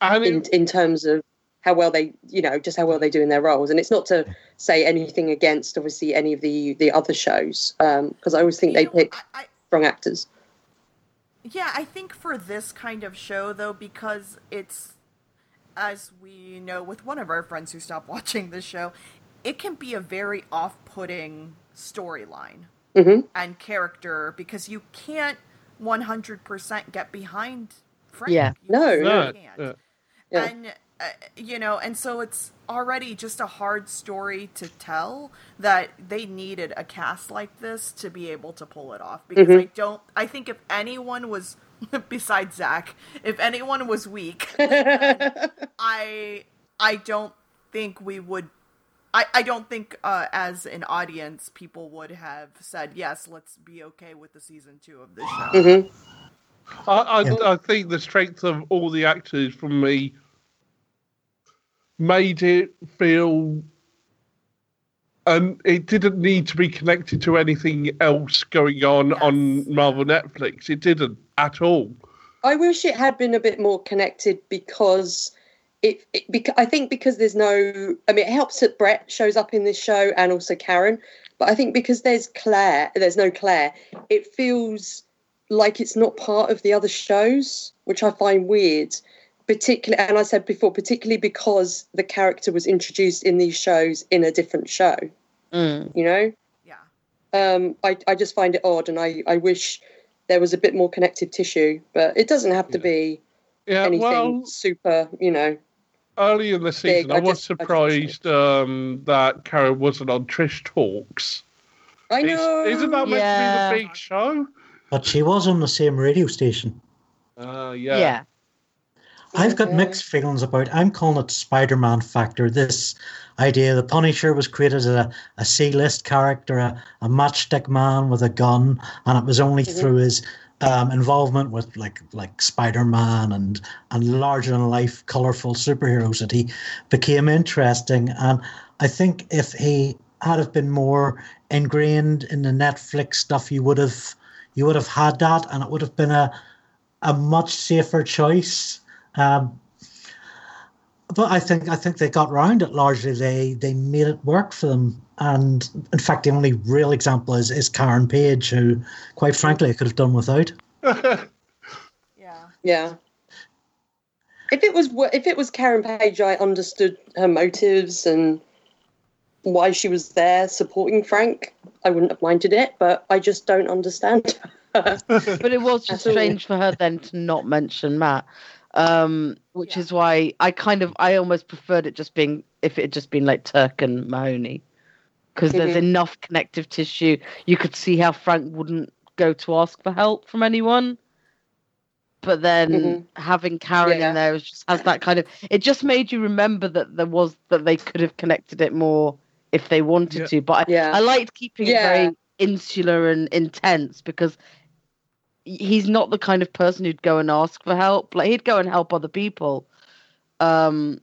and in in terms of how well they, you know, just how well they do in their roles. And it's not to say anything against obviously any of the the other shows Um because I always think You they know, pick I, I, strong actors. Yeah, I think for this kind of show, though, because it's, as we know with one of our friends who stopped watching this show, it can be a very off putting storyline hmm and character because you can't 100% get behind Frank. Yeah. You No. just no, can't. uh, Yeah. And, you know, and so it's already just a hard story to tell that they needed a cast like this to be able to pull it off. Because Mhm. I don't, I think if anyone was, besides Zach, if anyone was weak, I, I don't think we would. I, I don't think uh, as an audience people would have said yes let's be okay with the season two of this show hmm I, I, Yeah. I think the strength of all the actors from me made it feel and it didn't need to be connected to anything else going on Yes. on Marvel Netflix. It didn't at all. I wish it had been a bit more connected because it, it I think because there's no I mean it helps that Brett shows up in this show and also Karen, but I think because there's Claire, there's no Claire, it feels like it's not part of the other shows, which I find weird. Particularly, and I said before, particularly because the character was introduced in these shows in a different show. Mm. You know, yeah um, I, I just find it odd, and I, I wish there was a bit more connective tissue. But it doesn't have to Yeah. be Yeah, anything well, super, you know. early in the season, I, I was just- I just- surprised um, that Karen wasn't on Trish Talks. I Is- know. Isn't that meant Yeah. to be the big show? But she was on the same radio station. Uh, Yeah. yeah. I've got mixed feelings about. I'm calling it Spider-Man factor. This idea, the Punisher was created as a, a C-list character, a, a matchstick man with a gun, and it was only Mhm. through his um, involvement with like like Spider-Man and and larger than life, colorful superheroes that he became interesting. And I think if he had have been more ingrained in the Netflix stuff, you would have you would have had that, and it would have been a a much safer choice. Um, but I think I think they got round it largely. They they made it work for them. And in fact, the only real example is, is Karen Page, who, quite frankly, I could have done without. yeah Yeah. If it was if it was Karen Page, I understood her motives and why she was there supporting Frank. I wouldn't have minded it, but I just don't understand. her. But it was just strange for her then to not mention Matt, um, which Yeah. is why I kind of I almost preferred it just being if it had just been like Turk and Mahoney, because there's Mhm. enough connective tissue. You could see how Frank wouldn't go to ask for help from anyone. But then Mhm. having Karen Yeah. in there was just has that kind of it just made you remember that there was that they could have connected it more if they wanted Yeah. to. But I, Yeah. I liked keeping it very insular and intense because he's not the kind of person who'd go and ask for help. Like he'd go and help other people, um,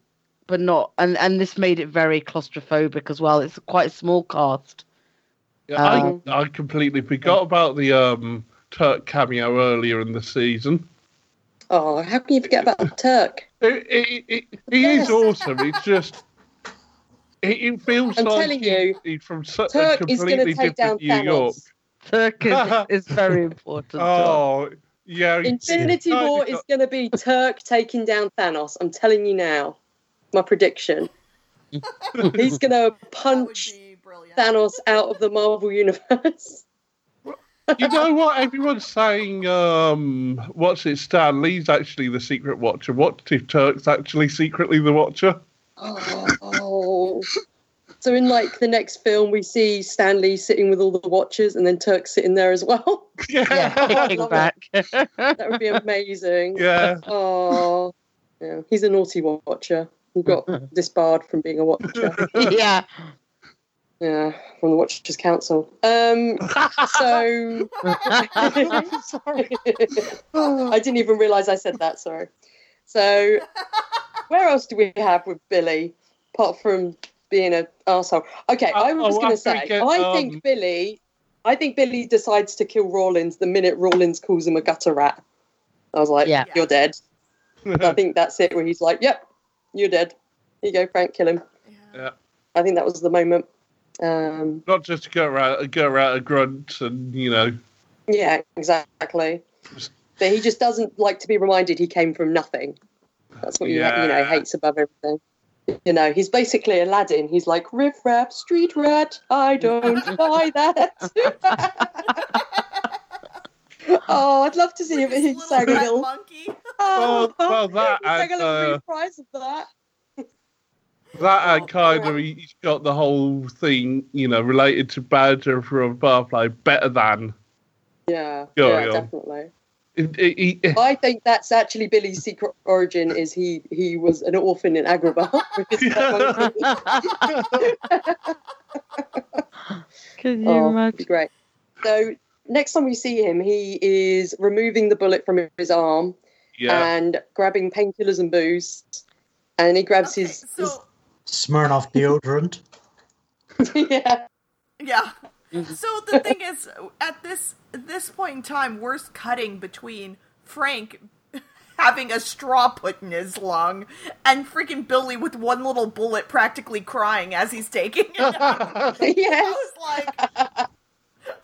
but not. And and this made it very claustrophobic as well. It's quite a small cast. Yeah, Um, I, I completely forgot about the um, Turk cameo earlier in the season. oh, how can you forget about the Turk? It, it, it, he is awesome. It's just It, it feels I'm like telling he- you, he's from su- a Turk is going to completely take down different New York. Thanos. Turk is, is very important. Oh, yeah. Infinity War kinda is going to be Turk taking down Thanos. I'm telling you now. My prediction. He's going to punch. Thanos out of the Marvel universe. you know what? Everyone's saying, um, what's it? Stan Lee's actually the secret watcher. What if Turk's actually secretly the watcher? Oh. So in like the next film, we see Stanley sitting with all the Watchers, and then Turk sitting there as well. Yeah, kicking back. That would be amazing. yeah. Oh, yeah. He's a naughty Watcher. He got disbarred from being a Watcher. yeah. Yeah, from the Watchers Council. Um. So I didn't even realise I said that. Sorry. So, where else do we have with Billy, apart from being an asshole? Okay, I was Oh, going to say, get, I um, think Billy, I think Billy decides to kill Rawlins the minute Rawlins calls him a gutter rat. I was like, Yeah. you're dead. I think that's it. Where he's like, yep, you're dead. Here you go, Frank, kill him. Yeah. Yeah. I think that was the moment. Um, Not just to go around, go around a grunt and you know. Yeah, exactly. But he just doesn't like to be reminded he came from nothing. That's what he, you know, hates above everything. You know, he's basically Aladdin. He's like riff raff, street rat. I don't buy that. oh, I'd love to see if With he his sang a rat little. monkey. Oh, well, that he sang a little uh, reprise of that. That Oh, and kind yeah. of he's got the whole thing, you know, related to Badger from Firefly, better than. Yeah, Go yeah, on. definitely. It, it, it, I think that's actually Billy's secret origin. Is he he was an orphan in Agrabah. with his pet monkey. Can you Oh, it'd be imagine? great. So next time we see him, he is removing the bullet from his arm yeah. and grabbing painkillers and booze, and he grabs Okay, his, so Smirnoff deodorant. yeah. yeah. Mm-hmm. So the thing is, at this this point in time, we're cutting between Frank having a straw put in his lung and freaking Billy with one little bullet practically crying as he's taking it. out. I yes, was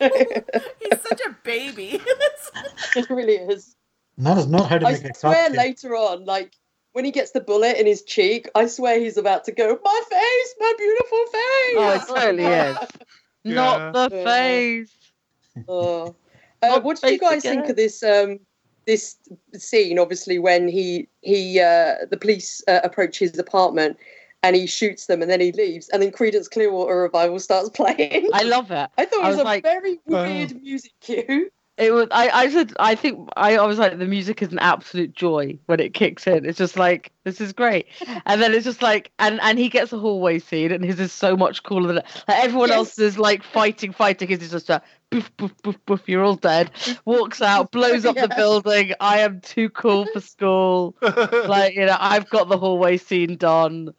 like, he's such a baby. it really is. That is not how to I make a swear cocktail. later on, like when he gets the bullet in his cheek, I swear he's about to go, my face, my beautiful face. Oh, it totally is. Yeah. Not the Yeah. face. Oh. Uh, Not what did you face guys think of this um, this scene? Obviously, when he he uh, the police uh, approach his apartment and he shoots them, and then he leaves, and then Creedence Clearwater Revival starts playing. I love it. I thought it I was, was a like, very Oh. weird music cue. It was. I. I said. I think. I, I was like, the music is an absolute joy when it kicks in. It's just like this is great, and then it's just like, and and he gets a hallway scene, and his is so much cooler than like, everyone Yes. else is like fighting, fighting. His is just a boof, boof, boof, boof. You're all dead. Walks out, blows up the building. I am too cool for school. Like you know, I've got the hallway scene done.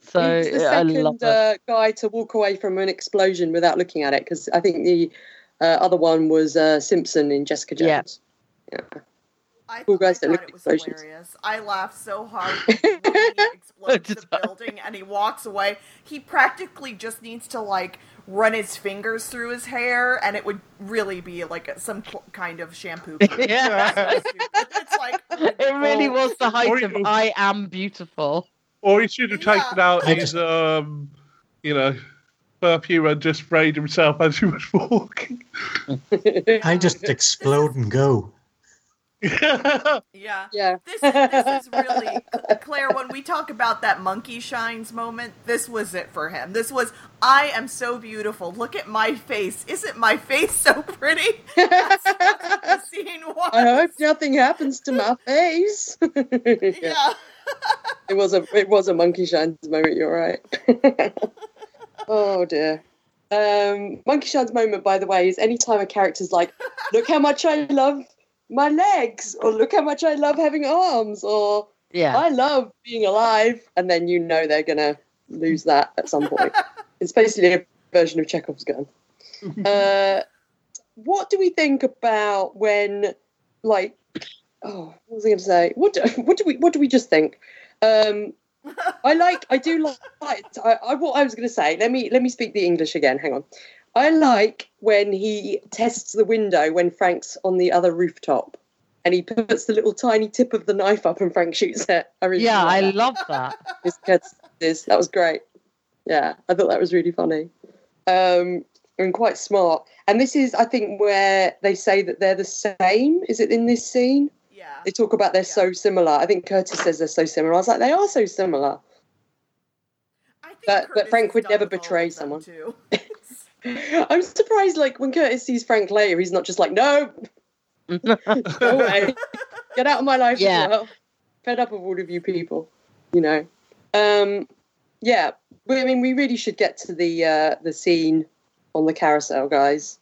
So He's the I love second uh, guy to walk away from an explosion without looking at it, because I think the uh, other one was uh, Simpson in Jessica Yeah. Jones. I, Cool I guys that thought look it was explosions. hilarious. I laughed so hard when he explodes the building and he walks away. He practically just needs to like run his fingers through his hair, and it would really be like some cl- kind of shampoo. Yeah. So it's like It really Or- was the or height of I am beautiful. or he should have taken out his, um, you know, perfume and just sprayed himself as he was walking. I just explode and go. yeah. yeah. This, this is really Claire. When we talk about that monkey shines moment, this was it for him. This was I am so beautiful. Look at my face. Isn't my face so pretty? That's, that's what the scene was. I hope nothing happens to my face. yeah. Yeah. It was a it was a monkey shines moment. You're right. Oh dear. Um, monkey shines moment, by the way, is anytime a character's like, "Look how much I love my legs," or "Look how much I love having arms," or Yeah. "I love being alive," and then you know they're gonna lose that at some point. it's basically a version of Chekhov's gun. uh, what do we think about when, like, oh, what was I going to say? What do, what do we what do we just think? Um, I like. I do like. I, I what I was going to say. Let me let me speak the English again. Hang on. I like when he tests the window when Frank's on the other rooftop, and he puts the little tiny tip of the knife up, and Frank shoots it. I really Yeah, I that. love that. This this. That was great. Yeah, I thought that was really funny. Um, and quite smart. And this is, I think, where they say that they're the same. Is it in this scene? Yeah. They talk about they're so similar. I think Curtis says they're so similar. I was like, they are so similar. But- but Frank would never betray someone. Too. I'm surprised, like when Curtis sees Frank later, he's not just like, no, go away, get out of my life. Yeah. As well. Fed up of all of you people, you know. Um, yeah, but, I mean, we really should get to the uh, the scene on the carousel, guys.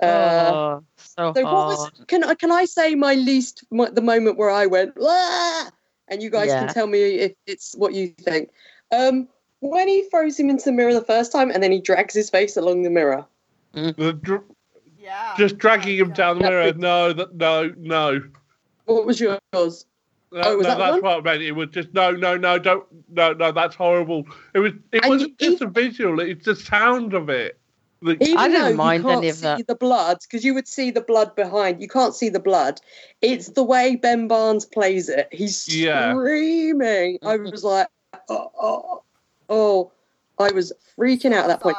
Uh, oh, so, so what was can I can I say my least my, the moment where I went "Wah!" and you guys Yeah. can tell me if it's what you think. Um, when he throws him into the mirror the first time and then he drags his face along the mirror. The dr- Yeah. just dragging him Yeah. down the mirror. No, that no, no. What was yours? No, Oh, was no, that that's one? what I meant. It was just no, no, no, don't, no, no. That's horrible. It was. It And wasn't you- just a visual. It's the sound of it. The, Even I didn't though mind you can't any of see that. the blood, because you would see the blood behind. You can't see the blood. It's the way Ben Barnes plays it. He's Yeah. screaming. I mm-hmm. was like, oh, oh, oh. I was freaking out at that point.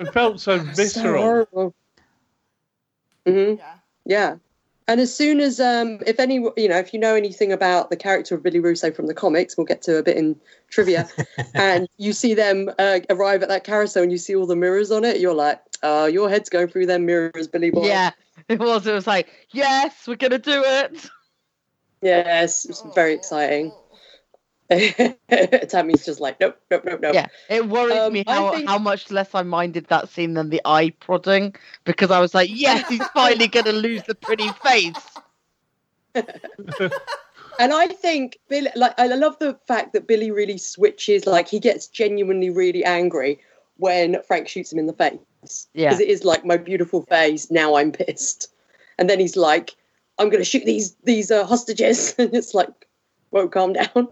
It felt so So visceral. horrible. hmm Yeah. Yeah. And as soon as, um, if any, you know, if you know anything about the character of Billy Russo from the comics, we'll get to a bit in trivia, and you see them uh, arrive at that carousel and you see all the mirrors on it, you're like, oh, your head's going through them mirrors, Billy Boy. Yeah, it was. It was like, yes, we're gonna do it. Yes, it's very exciting. Tammy's just like, nope, nope, nope, nope. Yeah, it worries Um, me how, think- how much less I minded that scene than the eye prodding because I was like, yes, he's finally gonna lose the pretty face. And I think Billy, like, I love the fact that Billy really switches. Like, he gets genuinely really angry when Frank shoots him in the face. Yeah. Because it is like my beautiful face. Now I'm pissed. And then he's like, "I'm going to shoot these these uh, hostages," and it's like, won't calm down,"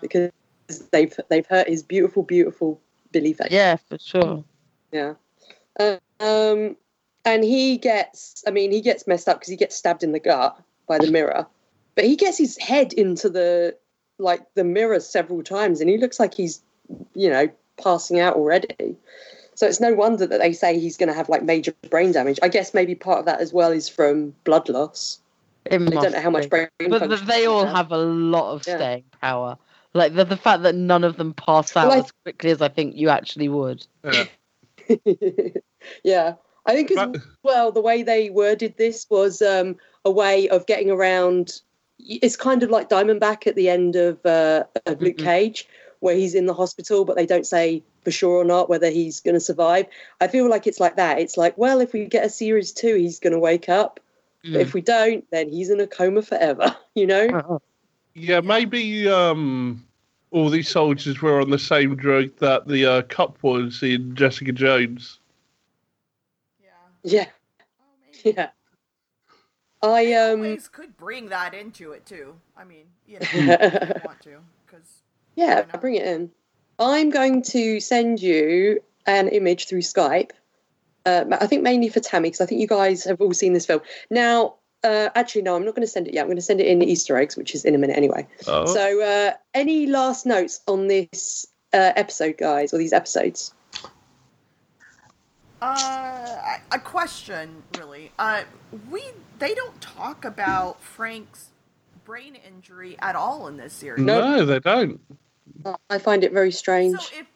because they've they've hurt his beautiful, beautiful Billy face. yeah, for sure. Yeah. Um, and he gets, I mean, he gets messed up because he gets stabbed in the gut by the mirror, but he gets his head into the, like, the mirror several times and he looks like he's, you know, passing out already. So it's no wonder that they say he's going to have, like, major brain damage. I guess maybe part of that as well is from blood loss. It I don't know how much brain But th- they all has. have a lot of Yeah. staying power. Like the, the fact that none of them pass out Well, as quickly as I think you actually would. Yeah. yeah, I think as But- well the way they worded this was um, a way of getting around. It's kind of like Diamondback at the end of, uh, of Luke Mhm. Cage, where he's in the hospital, but they don't say for sure or not whether he's going to survive. I feel like it's like that. It's like, well, if we get a series two, he's going to wake up. But Mm. if we don't, then he's in a coma forever. You know? Uh-uh. Yeah, maybe um, all these soldiers were on the same drug that the uh, cop was in Jessica Jones. Yeah. Yeah, Oh, maybe. yeah. I um. always could bring that into it too. I mean, you know, if you want to, because Yeah, bring it in. I'm going to send you an image through Skype. Uh, I think mainly for Tammy because I think you guys have all seen this film. Now, uh, actually, no, I'm not going to send it yet. I'm going to send it in Easter eggs, which is in a minute anyway. Oh, So, uh, any last notes on this uh, episode, guys, or these episodes? Uh, a question, really. Uh, we they don't talk about Frank's brain injury at all in this series. no, they don't. I find it very strange. So if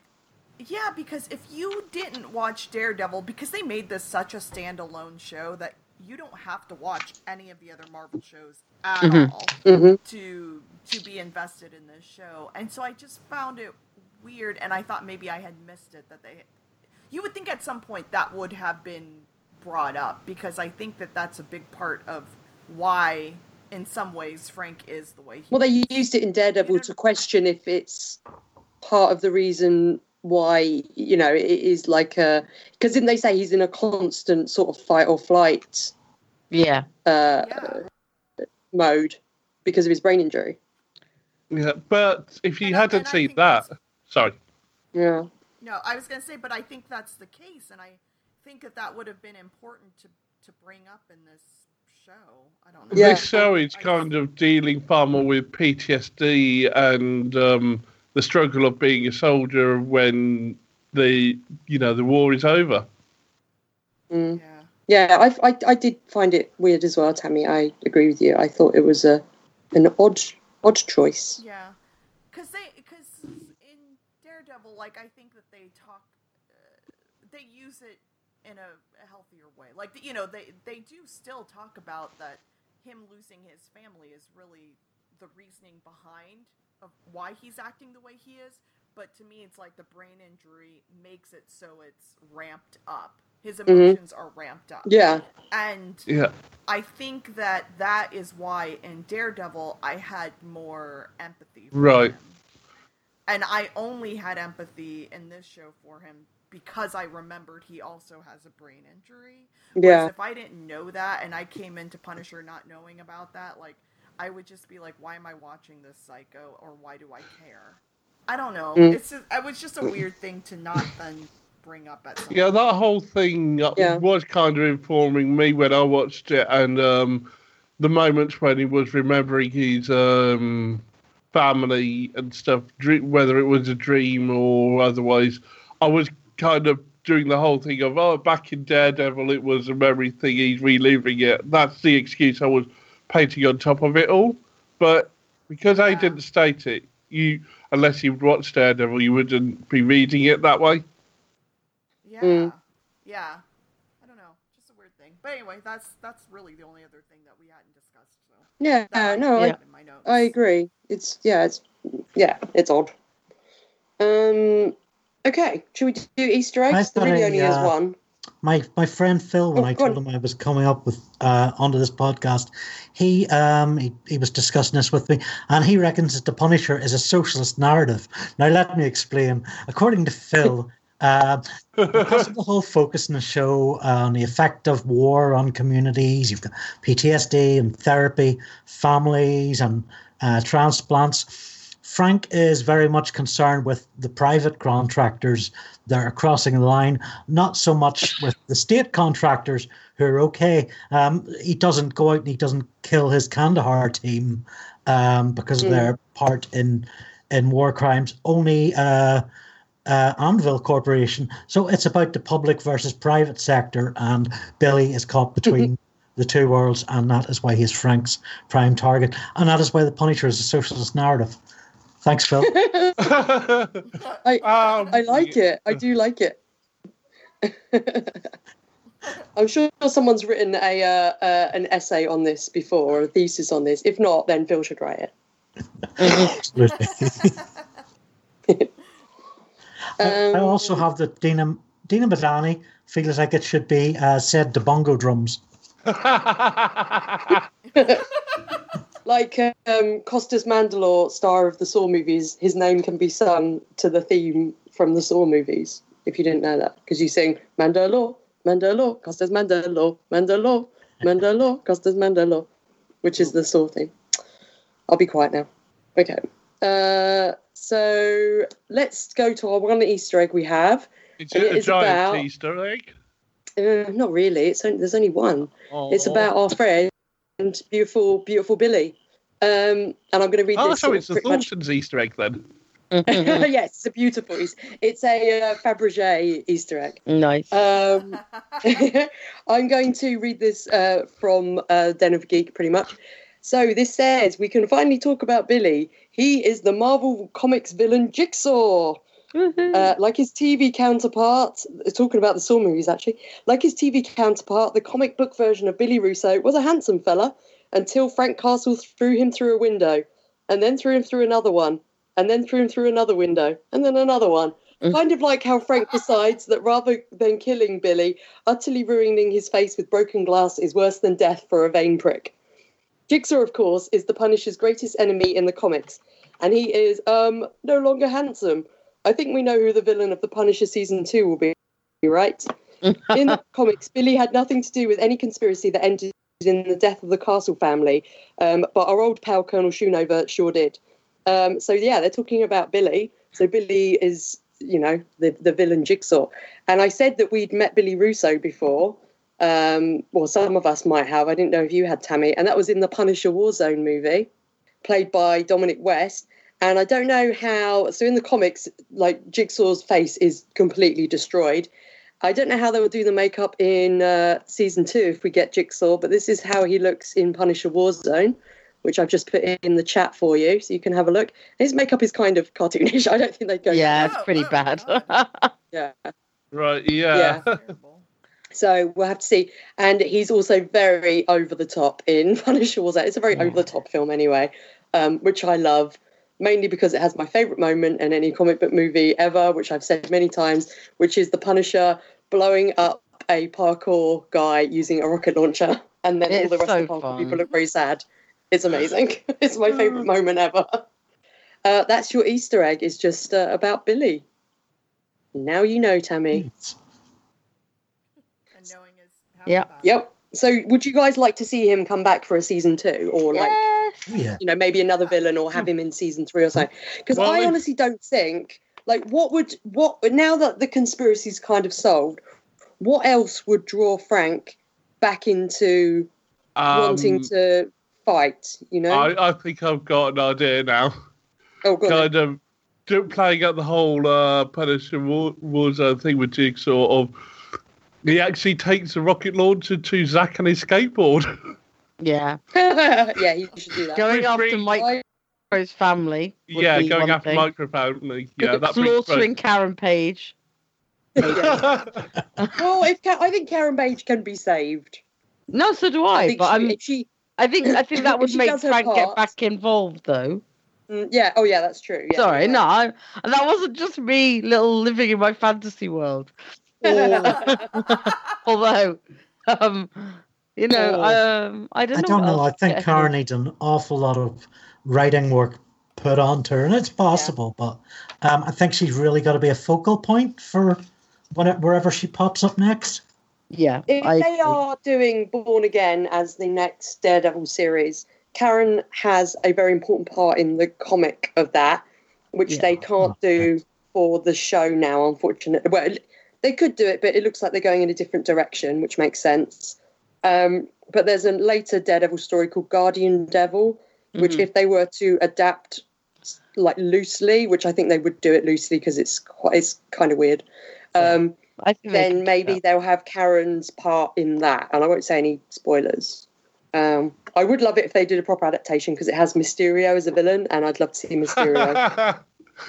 yeah, because if you didn't watch Daredevil, because they made this such a standalone show that you don't have to watch any of the other Marvel shows at Mhm. all hmm to to be invested in this show. And so I just found it weird, and I thought maybe I had missed it. That they, you would think at some point that would have been brought up because I think that that's a big part of why, in some ways, Frank is the way he. Well, they used it in Daredevil to question if it's part of the reason why you know it is like a because didn't they say he's in a constant sort of fight or flight Yeah. uh, Yeah. mode because of his brain injury? Yeah, but if you And hadn't and I seen that, sorry. Yeah. No, I was going to say, but I think that's the case, and I think that that would have been important to to bring up in this show. I don't know. Yeah. This show is kind of dealing far more with PTSD and um, the struggle of being a soldier when the you know the war is over. Mm. Yeah. Yeah, I, I, I did find it weird as well, Tammy. I agree with you. I thought it was a an odd odd choice. Yeah, because they because in Daredevil, like I think that they talk, uh, they use it in a, a healthier way. Like you know, they they do still talk about that him losing his family is really the reasoning behind of why he's acting the way he is. But to me, it's like the brain injury makes it so it's ramped up. His mm-hmm. emotions are ramped up. Yeah, And Yeah, I think that that is why in Daredevil I had more empathy. For Right. Him. And I only had empathy in this show for him because I remembered he also has a brain injury. Whereas yeah, if I didn't know that and I came into Punisher not knowing about that, like I would just be like, why am I watching this psycho or why do I care? I don't know. Mm. It's just, it was just a weird thing to not then bring up at some yeah, that whole thing uh, Yeah. was kind of informing me when I watched it, and um, the moments when he was remembering his um, family and stuff, whether it was a dream or otherwise, I was kind of doing the whole thing of oh, back in Daredevil, it was a memory thing, he's reliving it. That's the excuse I was painting on top of it all, but because I didn't state it, you unless you'd watched Daredevil, you wouldn't be reading it that way. Yeah. Mm. Yeah. I don't know. Just a weird thing. But anyway, that's that's really the only other thing that we hadn't discussed. So yeah. that No, might I, Yeah. in my notes. I agree. It's yeah, it's yeah, it's odd. Um, okay, should we do Easter eggs? I've There got really a, only is uh, one. My my friend Phil, when Oh, I told him I was coming up with uh, onto this podcast, he um he, he was discussing this with me, and he reckons that the Punisher is a socialist narrative. Now let me explain. According to Phil. Uh, because of the whole focus in the show on the effect of war on communities, you've got PTSD and therapy, families and uh, transplants. Frank is very much concerned with the private contractors that are crossing the line, not so much with the state contractors who are okay. Um, he doesn't go out and he doesn't kill his Kandahar team um, because of Mm. their part in in war crimes. Only uh, uh, Anvil Corporation. So it's about the public versus private sector, and Billy is caught between the two worlds, and that is why he's Frank's prime target, and that is why the Punisher is a socialist narrative. Thanks, Phil. I Um, I like it. I do like it. I'm sure someone's written a uh, uh, an essay on this before or a thesis on this. If not, then Phil should write it. Absolutely. I- I Um, also have that Dinah Dinah Madani feels like it should be uh, said the bongo drums. Like um, Costas Mandylor, star of the Saw movies, his name can be sung to the theme from the Saw movies. If you didn't know that, because you sing Mandylor, Mandylor, Costas Mandylor, Mandylor, Mandylor, Costas Mandylor, which is the Saw theme. I'll be quiet now. Okay. Uh, so let's go to our one Easter egg we have. Is it it a is giant about- Easter egg? Uh, not really. It's only, there's only one. It's about our friend, beautiful, beautiful Billy. Um, and I'm going to read Oh, this. so it's the pretty much- Thorntons Easter egg then. yes, it's a beautiful. It's, it's a uh, Fabergé Easter egg. nice. Um, I'm going to read this uh, from uh, Den of Geek, pretty much. So this says we can finally talk about Billy. He is the Marvel Comics villain Jigsaw. Uh, like his TV counterpart, uh, talking about the Saw movies actually, like his TV counterpart, the comic book version of Billy Russo was a handsome fella until Frank Castle threw him through a window, and then threw him through another one, and then threw him through another window, and then another one. Mm. Kind of like how Frank decides that rather than killing Billy, utterly ruining his face with broken glass is worse than death for a vain prick. Jigsaw, of course, is the Punisher's greatest enemy in the comics, and he is um no longer handsome. I think we know who the villain of the Punisher season two will be, right? in the comics, Billy had nothing to do with any conspiracy that ended in the death of the Castle family, um, but our old pal Colonel Schoonover sure did. Um, so yeah, they're talking about Billy. So Billy is, you know, the the villain Jigsaw. And I said that we'd met Billy Russo before. Um, well, some of us might have. I didn't know if you had Tammy, and that was in the Punisher Warzone movie, played by Dominic West. And I don't know how. So in the comics, like Jigsaw's face is completely destroyed. I don't know how they will do the makeup in uh, season two if we get Jigsaw, but this is how he looks in Punisher Warzone, which I've just put in the chat for you, so you can have a look. His makeup is kind of cartoonish. I don't think they go. Yeah, it's Oh, pretty oh, bad. Yeah. Right, yeah. Terrible. So we'll have to see. And he's also very over the top in Punisher Warzone. It's a very Yeah. over the top film anyway, um, which I love. Mainly because it has my favourite moment in any comic book movie ever, which I've said many times, which is the Punisher blowing up a parkour guy using a rocket launcher, and then all the rest so of the parkour fun. people look very sad. It's amazing. it's my favourite moment ever. Uh, that's your Easter egg. Is just uh, about Billy. Now you know, Tammy. And knowing is half Yeah. Yep. So, would you guys like to see him come back for a season two, or like yes. Yeah. you know maybe another villain, or have him in season three or something? Because Well, I honestly don't think like what would what now that the conspiracy's kind of solved, what else would draw Frank back into Um, wanting to fight? You know? I, I think I've got an idea now. oh god. kind of do, playing out the whole uh, Punisher War, Warzone thing with Jigsaw of he actually takes a rocket launcher to Zack and his skateboard. Yeah. yeah, he should do that. Going Which after brings- Micro's family. would yeah, be going one after thing. Micro Family. Yeah, that brings Slaughtering Karen Page. Yeah. well, if Ka- I think Karen Page can be saved. No, so do I I. think But she, I'm, she I think I think that would make does her Frank get back involved, though. Mm, yeah. Oh, yeah, that's true. Yeah, Sorry, you're no, right. I, that wasn't just me, little living in my fantasy world. Although, um, you know, Oh. um, I don't I know. don't know. I think get Karen needs an awful lot of writing work put onto her, and it's possible, but um, I think she's really got to be a focal point for whenever, wherever she pops up next. Yeah, If I they agree. are doing Born Again as the next Daredevil series, Karen has a very important part in the comic of that, which Yeah. they can't do for the show now, unfortunately. Well, they could do it, but it looks like they're going in a different direction, which makes sense. Um, but there's a later Daredevil story called Guardian Devil, which, Mhm. if they were to adapt like loosely, which I think they would do it loosely because it's quite, it's kind of weird. Um, I think then maybe they'll have Karen's part in that. And I won't say any spoilers. Um, I would love it if they did a proper adaptation because it has Mysterio as a villain, and I'd love to see Mysterio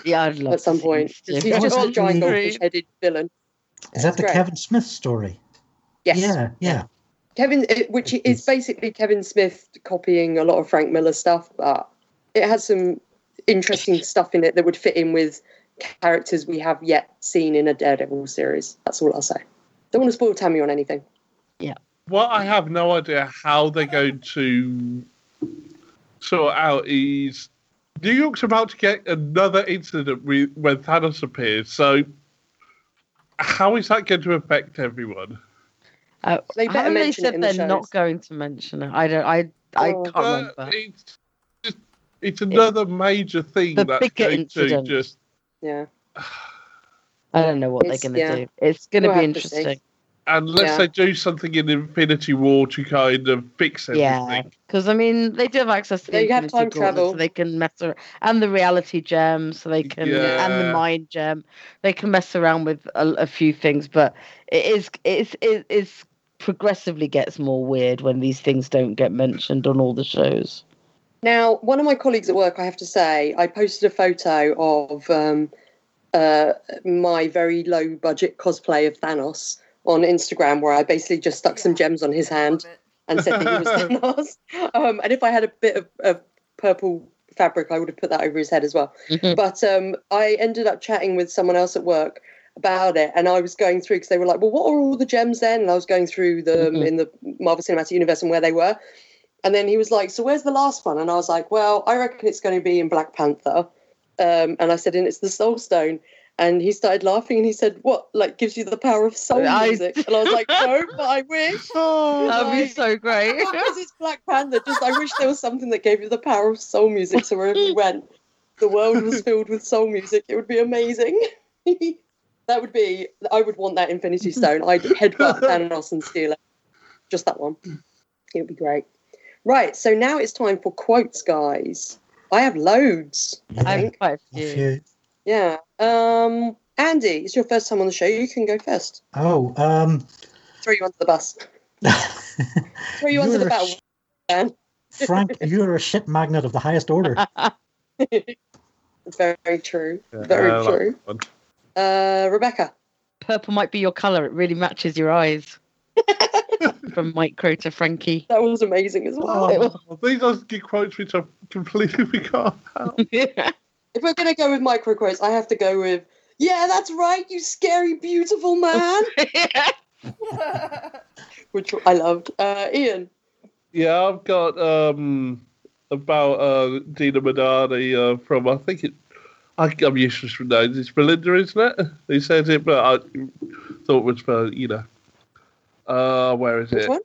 Yeah, I'd love at some to point. Mysterio 'Cause He's just on a giant screen. goldfish headed villain. Is that the Great. Kevin Smith story? Yes. Yeah, yeah. Kevin, which is basically Kevin Smith copying a lot of Frank Miller stuff, but it has some interesting stuff in it that would fit in with characters we have yet seen in a Daredevil series. That's all I'll say. Don't want to spoil Tammy on anything. Yeah. What I have no idea how they're going to sort out is New York's about to get another incident with, when Thanos appears. So, how is that going to affect everyone? Uh, They better haven't they mention it said in they're not going to mention it? I don't. I. I Oh. can't remember. it's just, it's another major thing The that's bigger going incident. to just. Yeah. I don't know what It's- they're going to yeah. do. It's going to We'll be have to see. interesting. Unless Yeah. they do something in Infinity War to kind of fix everything. Yeah, because I mean, they do have access to the Yeah, you have Infinity time Gauntlet, travel. so they can mess around, and the reality gem, so they can, and the mind gem, they can mess around with a, a few things. But it is, it's, it, it's progressively gets more weird when these things don't get mentioned on all the shows. Now, one of my colleagues at work, I have to say, I posted a photo of um, uh, my very low budget cosplay of Thanos on Instagram, where I basically just stuck some gems on his hand and said that he was Thanos. Um, and if I had a bit of, of purple fabric, I would have put that over his head as well. But um, I ended up chatting with someone else at work about it, and I was going through because they were like, "Well, what are all the gems then?" And I was going through them Mhm. in the Marvel Cinematic Universe and where they were. And then he was like, "So where's the last one?" And I was like, "Well, I reckon it's going to be in Black Panther." Um, and I said, "And it's the Soul Stone." And he started laughing, and he said, "What? Like gives you the power of soul I- music?" And I was like, "No, but I wish." That'd be so great. Because it's Black Panther. Just I wish there was something that gave you the power of soul music. So wherever you went, the world was filled with soul music, it would be amazing. That would be. I would want that Infinity Stone. I'd headbutt Thanos and steal it. Just that one. It would be great. Right. So now it's time for quotes, guys. I have loads. I I have think. quite a A few. few. Yeah. Um. Andy, it's your first time on the show. You can go first. Oh, um, Throw you under the bus. Throw you under the a battle. sh- Man. Frank, you're a shit magnet of the highest order. Very true. Very I true. that one. Uh, Rebecca. Purple might be your colour. It really matches your eyes. From Mike Micro to Frankie. That was amazing as well. Oh, these are good quotes which I've completely forgot about. If we're gonna go with micro quotes, I have to go with "Yeah, that's right, you scary, beautiful man," which I loved. Uh, Ian. Yeah, I've got um about uh Dinah Madani uh, from I think it I, I'm useless with names. It's Belinda, isn't it? He said it, but I thought it was for you know. Uh, where is Which it? one?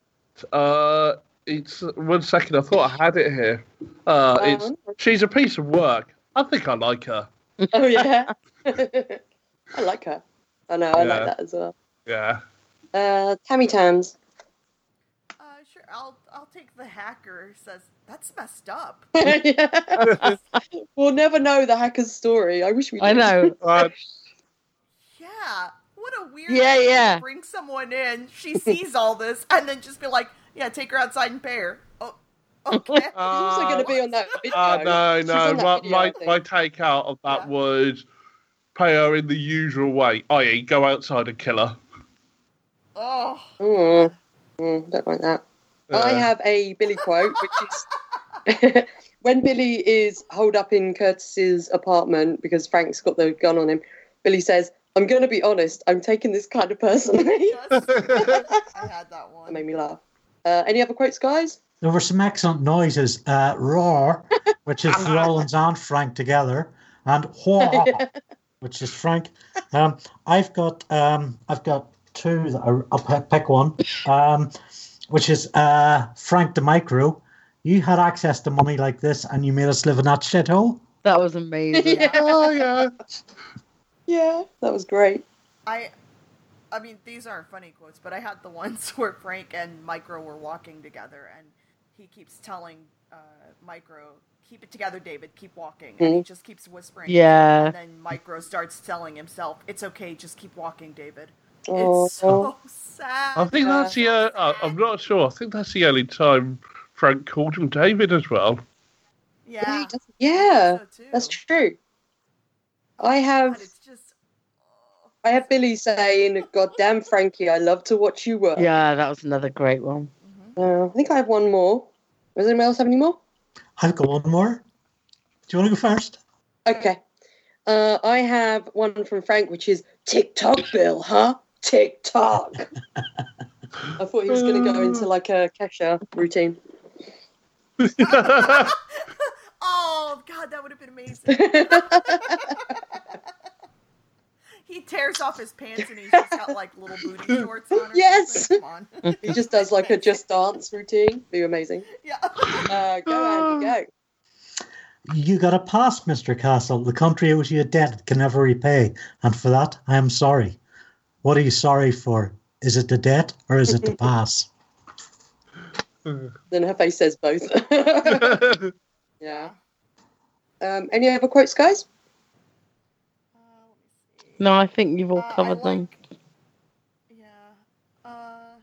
Uh, it's one second. I thought I had it here. Uh, it's Um, she's a piece of work. I think I like her. oh yeah. I like her. I know. I Yeah. like that as well. Yeah. Uh, Tammy Tams. Uh, sure, I'll I'll take the hacker says that's messed up. We'll never know the hacker's story. I wish we. I know. Uh, Yeah, what a weird. Yeah, way to yeah. Bring someone in, she sees all this, and then just be like, "Yeah, take her outside and pay her." Oh, okay. She's also going to be on that video. Uh, no, no. on My, video, my, my take out of that Yeah. was pay her in the usual way, i.e., go outside and kill her. oh, Mm, mm, don't like that. I Uh, have a Billy quote, which is when Billy is holed up in Curtis's apartment because Frank's got the gun on him. Billy says, "I'm going to be honest. I'm taking this kind of personally." yes. I had that one. that one. made me laugh. Uh, any other quotes, guys? There were some excellent noises. Uh, roar, which is Rawlins and Frank together, and wha, which is Frank. Um, I've got um, I've got two. That are, I'll pick, pick one, um, which is uh, Frank the Micro. You had access to money like this, and you made us live in that shithole. That was amazing. yeah. oh, yeah. yeah, that was great. I, I mean, these aren't funny quotes, but I had the ones where Frank and Micro were walking together, and he keeps telling uh, Micro, "Keep it together, David. Keep walking," and he Mhm. just keeps whispering. Yeah. And then Micro starts telling himself, "It's okay. Just keep walking, David." Oh, It's so sad. I think that's the. Uh, I'm not sure. I think that's the only time Frank called him David as well. Yeah. yeah, So that's true. I have just. oh. I have Billy saying, "God damn, Frankie, I love to watch you work." Yeah, that was another great one. Mhm. Uh, I think I have one more. Does anyone else have any more? I've got one more. Do you want to go first? Okay. Uh, I have one from Frank, which is TikTok Bill, huh? TikTok. I thought he was going to go into like a Kesha routine. oh God, that would have been amazing. he tears off his pants and he's just got like little booty shorts on. Yes. something. Come on. he just does like a just dance routine. Be amazing. yeah. Uh, go, Andy, go. You got a pass, Mr. Castle. The country owes you a debt it can never repay, and for that I am sorry. What are you sorry for? Is it the debt or is it the pass? Then her face says both. yeah. Um, any other quotes, guys? Uh, let me see. No, I think you've all Uh, I covered them. Yeah. Uh,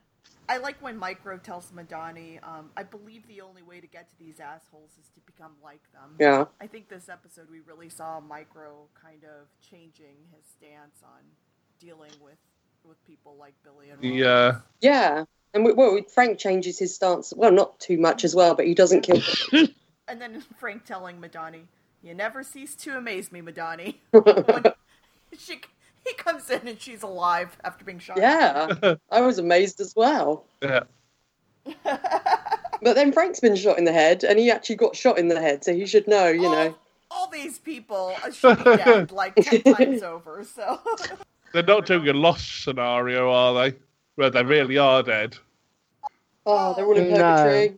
I like when Micro tells Madani, um, I believe the only way to get to these assholes is to become like them. Yeah. I think this episode we really saw Micro kind of changing his stance on dealing with with people like Billy and Rawlins. Yeah. Uh, yeah. And we, well, Frank changes his stance. Well, not too much as well, but he doesn't kill. And then Frank telling Madani, "You never cease to amaze me, Madani." She he comes in and she's alive after being shot. yeah. I was amazed as well. yeah. But then Frank's been shot in the head, and he actually got shot in the head, so he should know, you all, know. all these people should be dead like ten times over. So They're not doing a lost scenario, are they? Where they really are dead. Oh, they're all in purgatory.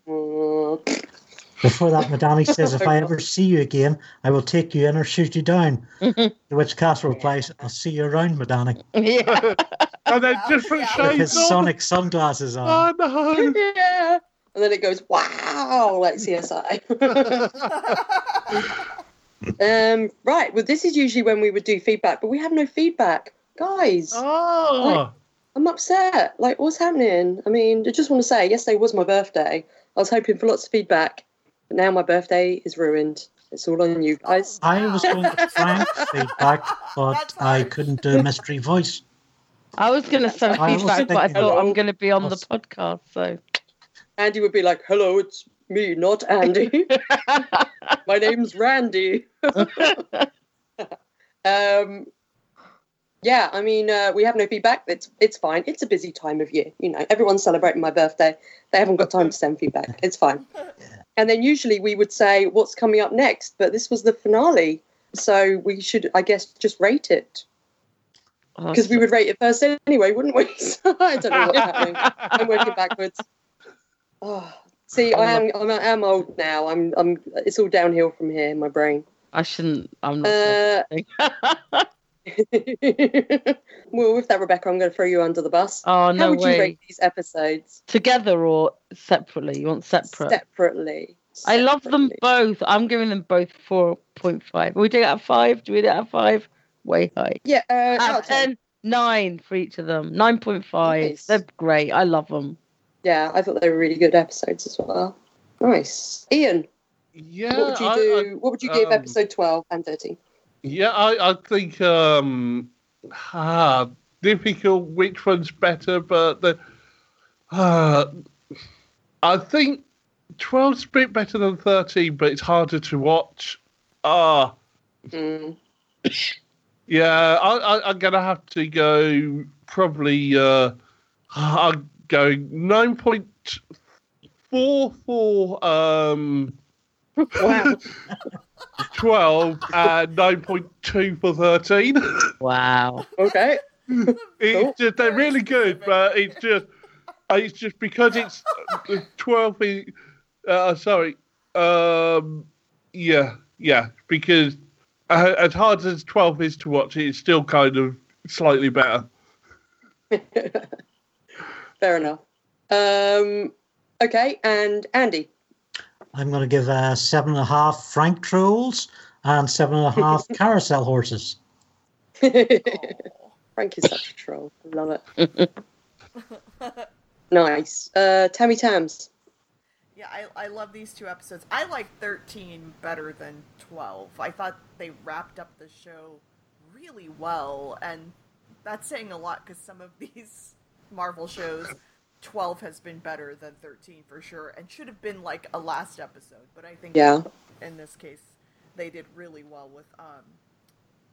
Before that, Madani says, "If I ever see you again, I will take you in or shoot you down." to which Castle replies, "I'll see you around, Madani." yeah. and then just put Yeah. With his on. Sonic sunglasses on. Oh no! yeah. And then it goes, wow, like CSI. um, right. Well, this is usually when we would do feedback, but we have no feedback. Guys, oh, I'm upset. Like, what's happening? I mean, I just want to say, yesterday was my birthday. I was hoping for lots of feedback, but now my birthday is ruined. It's all on you guys. I was going to Frank's feedback, but I couldn't do a mystery voice. I was going to send I feedback, but I thought I'm going to be on the podcast, so. Andy would be like, hello, it's me, not Andy. my name's Randy. um, yeah, I mean, uh, we have no feedback. It's it's fine. It's a busy time of year. You know, everyone's celebrating my birthday. They haven't got time to send feedback. It's fine. And then usually we would say what's coming up next, but this was the finale, so we should, I guess, just rate it because we would rate it first anyway, wouldn't we? So I don't know what's happening. I'm working backwards. Oh, see, I am I'm, I'm old now. I'm I'm. It's all downhill from here in my brain. I shouldn't. I'm not. Uh, saying well, with that, Rebecca, I'm going to throw you under the bus. oh, How no would way. you rate these episodes Together or separately? You want separate? separately? I love them both. I'm giving them both 4.5. We do it at 5? Do we do it at 5? Way high. Yeah, uh, out Out of of 10. 10, 9 for each of them. 9.5. Nice. They're great. I love them. Yeah, I thought they were really good episodes as well. Nice, Ian. yeah. what would you I- do? what would you give um, episode twelve and thirteen? Yeah, I, I think um ah, difficult which one's better, but the uh, I think 12's a bit better than 13, but it's harder to watch. Ah, Mm. yeah, I, I, I'm gonna have to go probably. Uh, I'm going 9.44 um Wow. 12 and 9.2 for 13. Wow. okay. Cool. It's just they're really good, but it's just uh, it's just because it's uh, twelve. i- Uh, sorry, um, yeah, yeah, because uh, as hard as twelve is to watch, it's still kind of slightly better. Fair enough. Um, okay, and Andy. I'm going to give uh, seven and a half Frank trolls and seven and a half carousel horses. Frank is such a troll. I love it. nice. Uh, Tammy Tams. Yeah, I, I love these two episodes. I like 13 better than 12. I thought they wrapped up the show really well, and that's saying a lot because some of these Marvel shows, 12 has been better than 13 for sure, and should have been like a last episode. But I think Yeah. in this case, they did really well with um,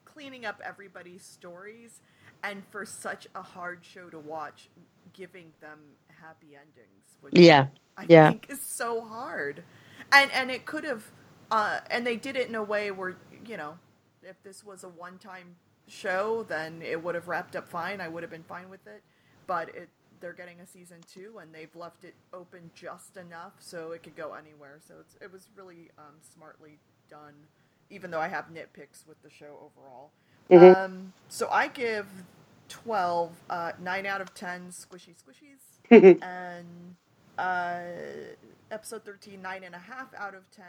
cleaning up everybody's stories, and for such a hard show to watch, giving them happy endings. Which Yeah. I Yeah. think is so hard. And and it could have uh and they did it in a way where, you know, if this was a one time show, then it would have wrapped up fine. I would have been fine with it. But it they're getting a season two and they've left it open just enough so it could go anywhere. So it's it was really um, smartly done, even though I have nitpicks with the show overall. Mhm. Um, so I give 12, uh, 9 out of 10 squishy squishies and uh, episode 13, nine and a half out of 10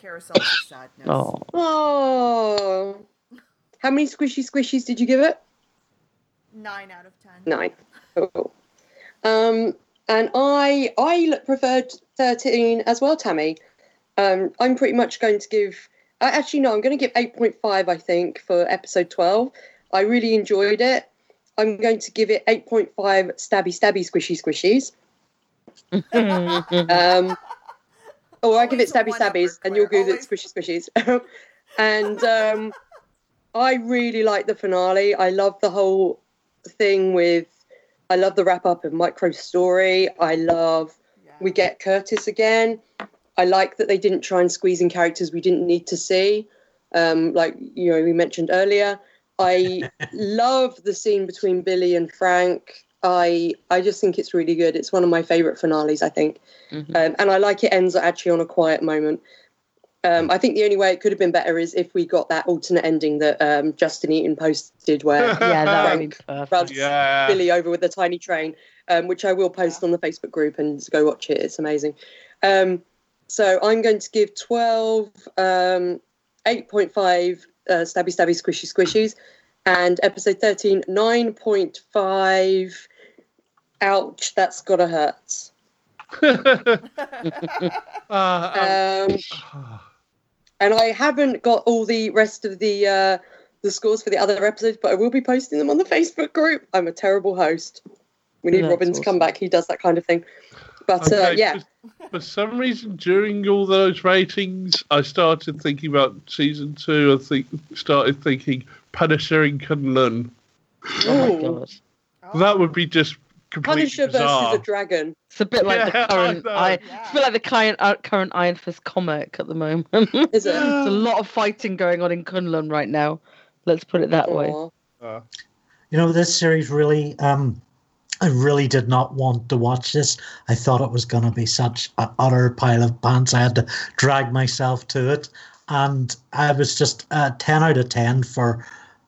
carousels of sadness. Oh. Oh. How many squishy squishies did you give it? Nine out of 10. Nine. Cool. Um, and I preferred thirteen as well, Tammy. Um, I'm pretty much going to give. Uh, actually, no, I'm going to give eight point five. I think for episode twelve. I really enjoyed it. I'm going to give it eight point five. Stabby, stabby, squishy, squishies. Um, or I give it Always stabby stabbies, and you'll Claire, give it squishy squishies. and um, I really like the finale. I love the whole thing with. I love the wrap up of Micro's story. I love Yeah. we get Curtis again. I like that they didn't try and squeeze in characters we didn't need to see. Um, like you know, we mentioned earlier. I love the scene between Billy and Frank. I I just think it's really good. It's one of my favorite finales, I think, Mhm. um, and I like it ends actually on a quiet moment. Um, I think the only way it could have been better is if we got that alternate ending that um, Justin Eaton posted, where Yeah, that would be Frank rubs Yeah. Billy over with the tiny train, um, which I will post on the Facebook group and go watch it. It's amazing. Um, so I'm going to give 12, um, 8.5 uh, stabby stabby squishy squishies, and episode 13, 9.5. Ouch, that's gotta hurt. Uh, Um, um, and I haven't got all the rest of the uh, the scores for the other episodes, but I will be posting them on the Facebook group. I'm a terrible host. We need That's Robin to come back. He does that kind of thing. But uh, yeah, for- For some reason, during all those ratings, I started thinking about season two. I think started thinking Punisher in Kunlun. Oh my Ooh. god. Oh. That would be just completely Punisher bizarre. versus a dragon. It's a bit like Yeah, the current know. I, Yeah. it's a bit like the current, uh, current Iron Fist comic at the moment. There's Is it? There's a lot of fighting going on in Kunlun right now. Let's put it that way. Uh, You know, this series really, um, I really did not want to watch this. I thought it was going to be such an utter pile of pants. I had to drag myself to it. And I was just uh, 10 out of 10 for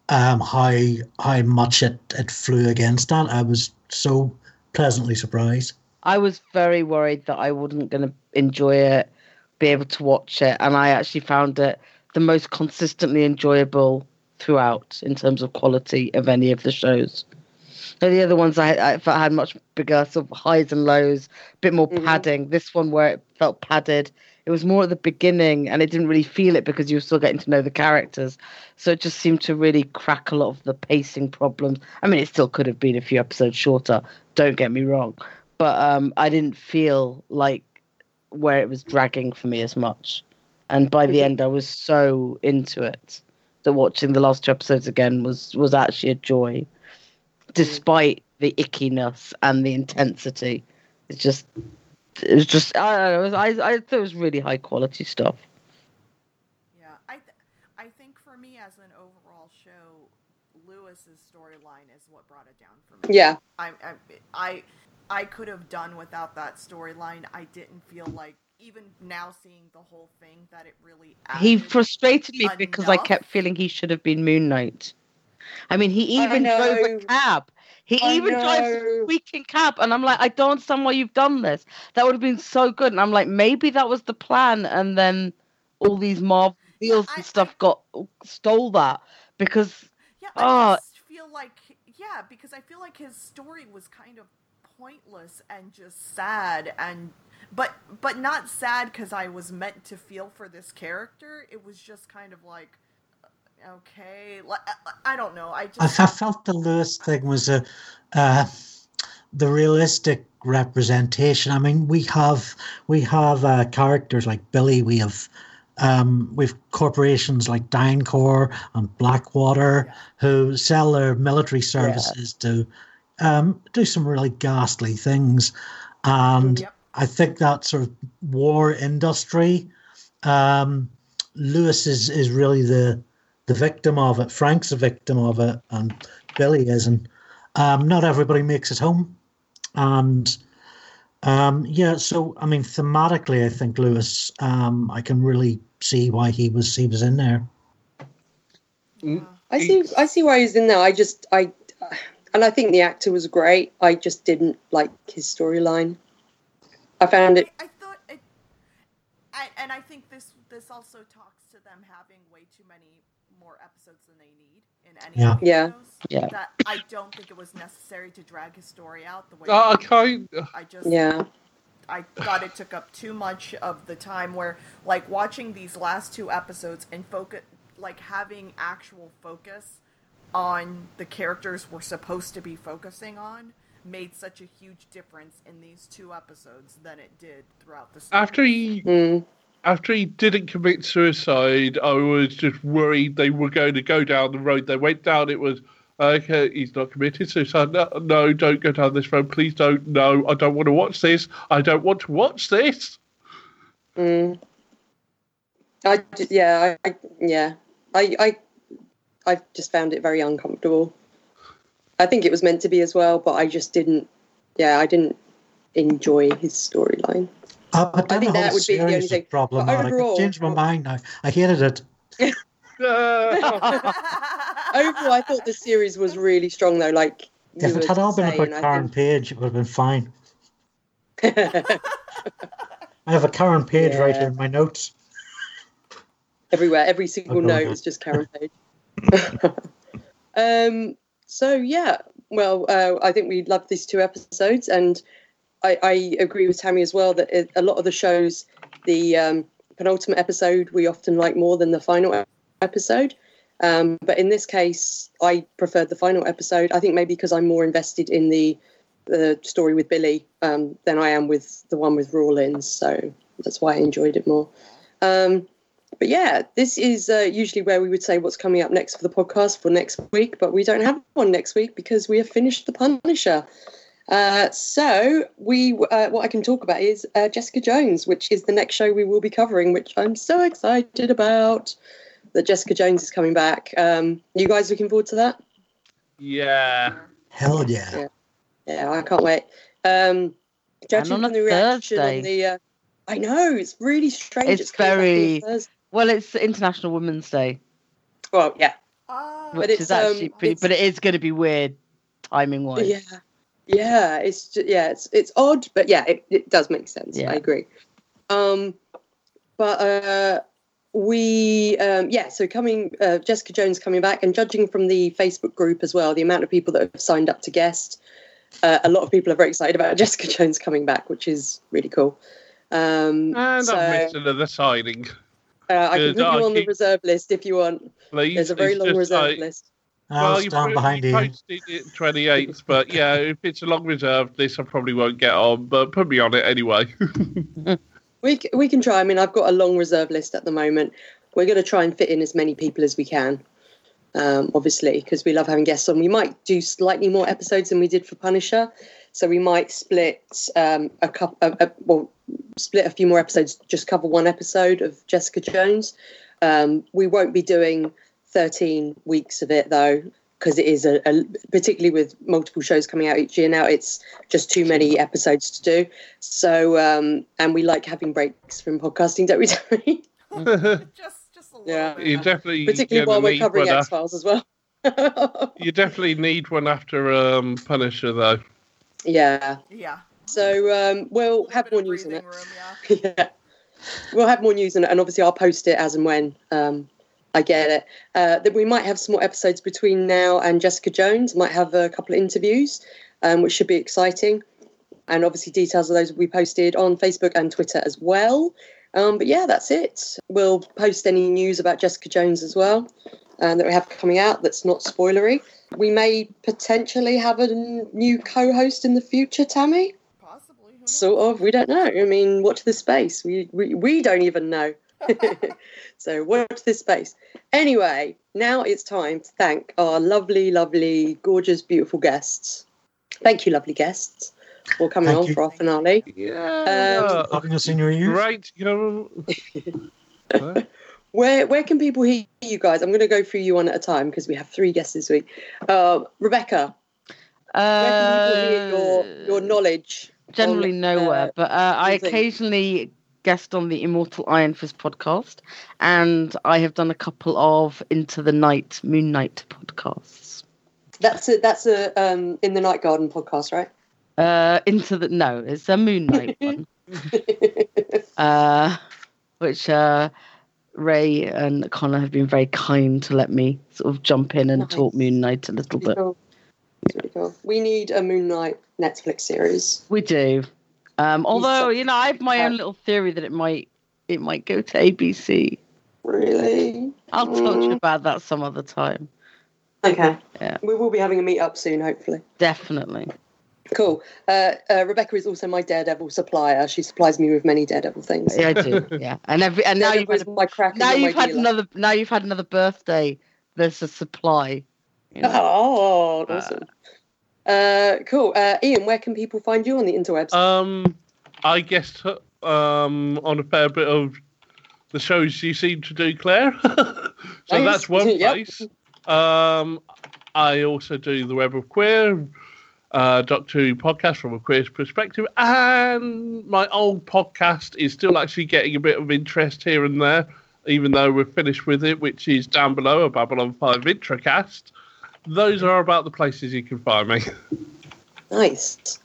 um, how how much it, it flew against that. I was so pleasantly surprised. I was very worried that I wasn't going to enjoy it, be able to watch it, and I actually found it the most consistently enjoyable throughout in terms of quality of any of the shows. Now, the other ones I, I felt had much bigger sort of highs and lows, a bit more Mhm. padding. This one where it felt padded, it was more at the beginning, and it didn't really feel it because you were still getting to know the characters. So it just seemed to really crack a lot of the pacing problems. I mean, it still could have been a few episodes shorter. Don't get me wrong, but um, I didn't feel like where it was dragging for me as much. And by the end, I was so into it that watching the last two episodes again was was actually a joy, despite the ickiness and the intensity. It's just, it was just I don't know. It was, I I thought it was really high quality stuff. Yeah, I th- I think for me as an overall show, Lewis's storyline is what brought it down for me. Yeah, I I I, I could have done without that storyline. I didn't feel like even now seeing the whole thing that it really He frustrated me because I kept feeling he should have been Moon Knight. I mean, he even drove a cab. He I even drives a know. squeaking cab, and I'm like, I don't understand why you've done this. That would have been so good. And I'm like, maybe that was the plan, and then all these Marvel deals I- and stuff got stole that because Yeah, Ah. I just feel like yeah, because I feel like his story was kind of pointless and just sad and but but not sad because I was meant to feel for this character. It was just kind of like okay, I, I don't know. I just I felt the Lewis thing was a uh, the realistic representation. I mean, we have we have uh, characters like Billy. We have um, we've corporations like DynCorp and Blackwater who sell their military services to um, do some really ghastly things, and Yep. I think that sort of war industry. Um, Lewis is, is really the the victim of it. Frank's a victim of it, and Billy isn't. Um, not everybody makes it home, and um, yeah. So I mean, thematically, I think Lewis. Um, I can really see why he was he was in there. I see. I see why he's in there. I just, I, and I think the actor was great. I just didn't like his storyline. I found it. I, I thought it, I, and I think this this also talks to them having way too many more episodes than they need in any Yeah. of these Yeah. shows. Yeah. That I don't think it was necessary to drag his story out the way. I it did. kind. I just Yeah, I thought it took up too much of the time where like watching these last two episodes and focus like having actual focus on the characters we're supposed to be focusing on made such a huge difference in these two episodes than it did throughout the story. After he mm. After he didn't commit suicide, I was just worried they were going to go down the road they went down. It was okay. He's not committed suicide. No, no, don't go down this road. Please don't. No, I don't want to watch this. I don't want to watch this. Mm. I yeah, I, yeah, I I I just found it very uncomfortable. I think it was meant to be as well, but I just didn't. Yeah, I didn't enjoy his storyline. Uh, but I then think the that would be the only thing. But problematic. overall- I changed my mind now. I hated it. Overall, I thought the series was really strong, though. Like If it had all been about I Karen think- Page, it would have been fine. I have a Karen Page right here in my notes. everywhere. Every single note okay. is just Karen Page. um. So yeah. Well, uh, I think we loved these two episodes, and I, I agree with Tammy as well that it, a lot of the shows, the um, penultimate episode, we often like more than the final episode. Um, but in this case, I preferred the final episode. I think maybe because I'm more invested in the the story with Billy um, than I am with the one with Rawlins, so that's why I enjoyed it more. Um, but yeah, this is uh, usually where we would say what's coming up next for the podcast for next week, but we don't have one next week because we have finished The Punisher. Uh, so we, uh, what I can talk about is uh, Jessica Jones, which is the next show we will be covering, which I'm so excited about. That Jessica Jones is coming back. Um, you guys looking forward to that? yeah. Hell yeah. Yeah. Yeah, I can't wait. Um, judging on from a the reaction Thursday. on the, uh, I know it's really strange. It's coming back on a very- Well, it's International Women's Day, well, yeah, Ah, But it's, is actually um, pretty. it's- But it is going to be weird, timing wise. Yeah, yeah. It's ju- yeah, it's it's odd, but yeah, it, it does make sense. Yeah. I agree. Um, but uh, we um, yeah. So coming, uh, Jessica Jones coming back, and judging from the Facebook group as well, the amount of people that have signed up to guest, uh, a lot of people are very excited about Jessica Jones coming back, which is really cool. Um, And so, I've written the signing. uh, I can put you on the reserve list if you want. Please. There's a very It's long reserve like- list. I'll well, you stand behind you posted it 28th, but yeah, if it's a long reserve list, I probably won't get on, but put me on it anyway. We, we can try. I mean, I've got a long reserve list at the moment. We're going to try and fit in as many people as we can, um, obviously, because we love having guests on. We might do slightly more episodes than we did for Punisher. So we might split um, a couple, a, a, well, split a few more episodes, just cover one episode of Jessica Jones. Um, we won't be doing 13 weeks of it, though, because it is a, a, particularly with multiple shows coming out each year now, it's just too many episodes to do. So, um, and we like having breaks from podcasting, don't we, Terry? just just a little Yeah. you definitely Particularly while we're covering X Files as well. You definitely need one after um, Punisher, though. yeah. Yeah. So um, we'll have more news on it. room, yeah. yeah. We'll have more news on it, and obviously I'll post it as and when um, I get it. Uh, that we might have some more episodes between now and Jessica Jones. Might have a couple of interviews, um, which should be exciting. And obviously details of those will be posted on Facebook and Twitter as well. Um, but yeah, that's it. We'll post any news about Jessica Jones as well um, that we have coming out. That's not spoilery. We may potentially have a new co-host in the future, Tammy Possibly. sort of we don't know i mean watch this space we we, we don't even know so watch this space anyway now it's time to thank our lovely lovely gorgeous beautiful guests thank you lovely guests for coming Thank on you. for our finale Yeah. Having us in your ears. Great. You know, where where can people hear you guys i'm going to go through you one at a time because we have three guests this week uh, rebecca where can people hear your your knowledge Generally on, nowhere, uh, but uh, I occasionally guest on the Immortal Iron Fist podcast, and I have done a couple of Into the Night Moon Knight podcasts. that's a that's a um in the night garden podcast right Uh, into the no, it's a Moon Knight one. uh, which uh, Ray and Connor have been very kind to let me sort of jump in and Nice. talk Moon Knight a little Really bit. cool. Really cool. We need a Moon Knight Netflix series. We do. Um, although you know, I have my own little theory that it might it might go to ABC. Really? I'll talk to you Mm. about that some other time. Okay. Yeah. We will be having a meet up soon, hopefully. Definitely. Cool. Uh, uh, Rebecca is also my Daredevil supplier. She supplies me with many Daredevil things. Yeah, I do. Yeah, and every and now you've had is my crack. now you've my had dealer. another now you've had another birthday. There's a supply. You know? Oh, awesome. Uh, cool. Uh, Ian, where can people find you on the interwebs? Um, I guess um on a fair bit of the shows you seem to do, Claire. so Nice. that's one Yep. place. Um, I also do the Web of Queer, uh, Doctor Who podcast from a queer perspective, and my old podcast is still actually getting a bit of interest here and there, even though we're finished with it, which is down below a Babylon 5 Intracast. Those are about the places you can find me. Nice.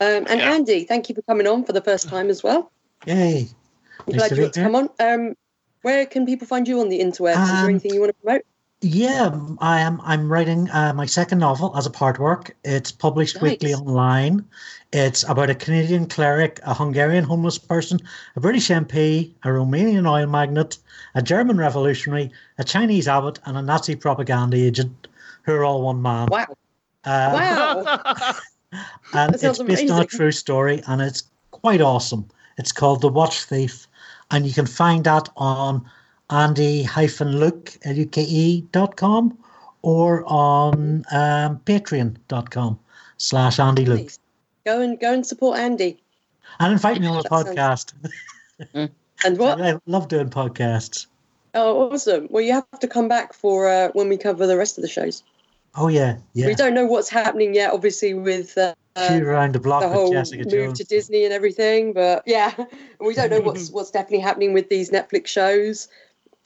Um, and Yeah. Andy, thank you for coming on for the first time as well. Yay. I'm Nice glad to you got to come on. Um, where can people find you on the interwebs? Is there Um, anything you want to promote? Yeah, I am. I'm writing uh, my second novel as a part work. It's published weekly online. It's about a Canadian cleric, a Hungarian homeless person, a British MP, a Romanian oil magnate, a German revolutionary, a Chinese abbot, and a Nazi propaganda agent, who are all one man. Wow. Uh, Wow. and That it's based on a true story, and it's quite awesome. It's called The Watch Thief, and you can find that on andy-luke, L-U-K-E.com, or on um, patreon.com slash Andy Luke. Nice. Go and go and support Andy. And invite me on the That sounds- podcast. And what? I love doing podcasts. Oh, awesome. Well, you have to come back for uh, when we cover the rest of the shows. Oh, yeah, yeah. We don't know what's happening yet, obviously, with uh, Shoot around the block the with whole Jessica move Jones. to Disney and everything. But yeah, we don't know what's what's definitely happening with these Netflix shows.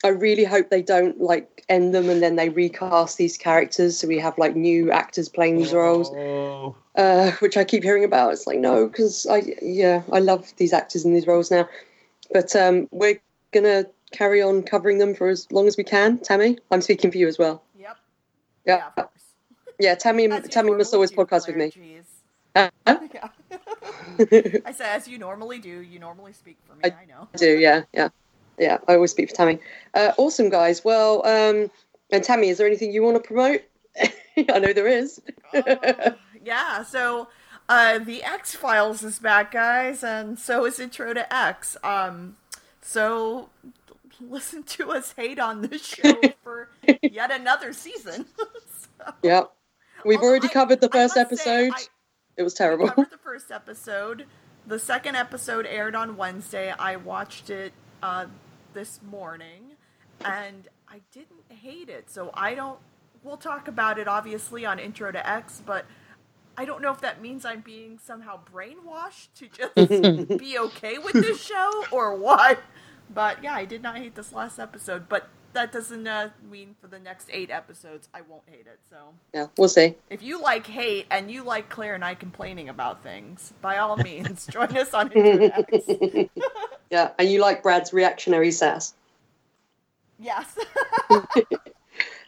I really hope they don't like end them and then they recast these characters so we have like new actors playing these roles. Oh. uh, which I keep hearing about. It's like no, because I yeah I love these actors in these roles now, but um, we're gonna carry on covering them for as long as we can. Tammy, I'm speaking for you as well. Yep. Yeah, Yeah, of course. Yeah. Tammy, As Tammy must always podcast with me. Uh, I Yeah. I said, as you normally do, you normally speak for me. I, know. I do, yeah, yeah, yeah. I always speak for Tammy. Uh, awesome, guys. Well, um, and Tammy, is there anything you want to promote? I know there is. Uh, yeah, so uh, the X Files is back, guys, and so is Intro to X. Um, so listen to us hate on this show for yet another season. So- yeah, we've already I- covered the first must say, episode. I- it was terrible. covered the first episode. The second episode aired on Wednesday. I watched it uh, this morning, and I didn't hate it. So I don't. We'll talk about it obviously on Intro to X, but I don't know if that means I'm being somehow brainwashed to just be okay with this show or what. But yeah, I did not hate this last episode, but that doesn't uh, mean for the next eight episodes I won't hate it. So yeah, we'll see. if you like hate and you like Claire and I complaining about things, by all means, join us on Internet. Yeah, and you like Brad's reactionary sass. yes.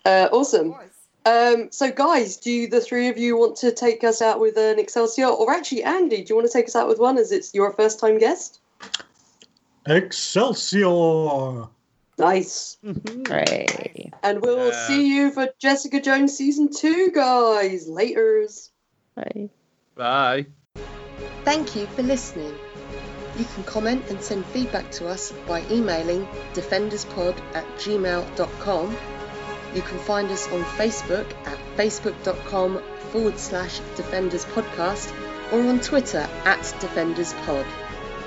Uh, awesome. course. Um, so, guys, do the three of you want to take us out with an Excelsior? Or actually, Andy, do you want to take us out with one as it's your first time guest? Excelsior! Nice. Mm-hmm. Hooray. And we'll Yeah. see you for Jessica Jones season two, guys. Laters. Bye. Bye. Thank you for listening. You can comment and send feedback to us by emailing defenderspod at gmail.com. You can find us on Facebook at facebook.com forward slash defenders podcast or on Twitter at defenders pod.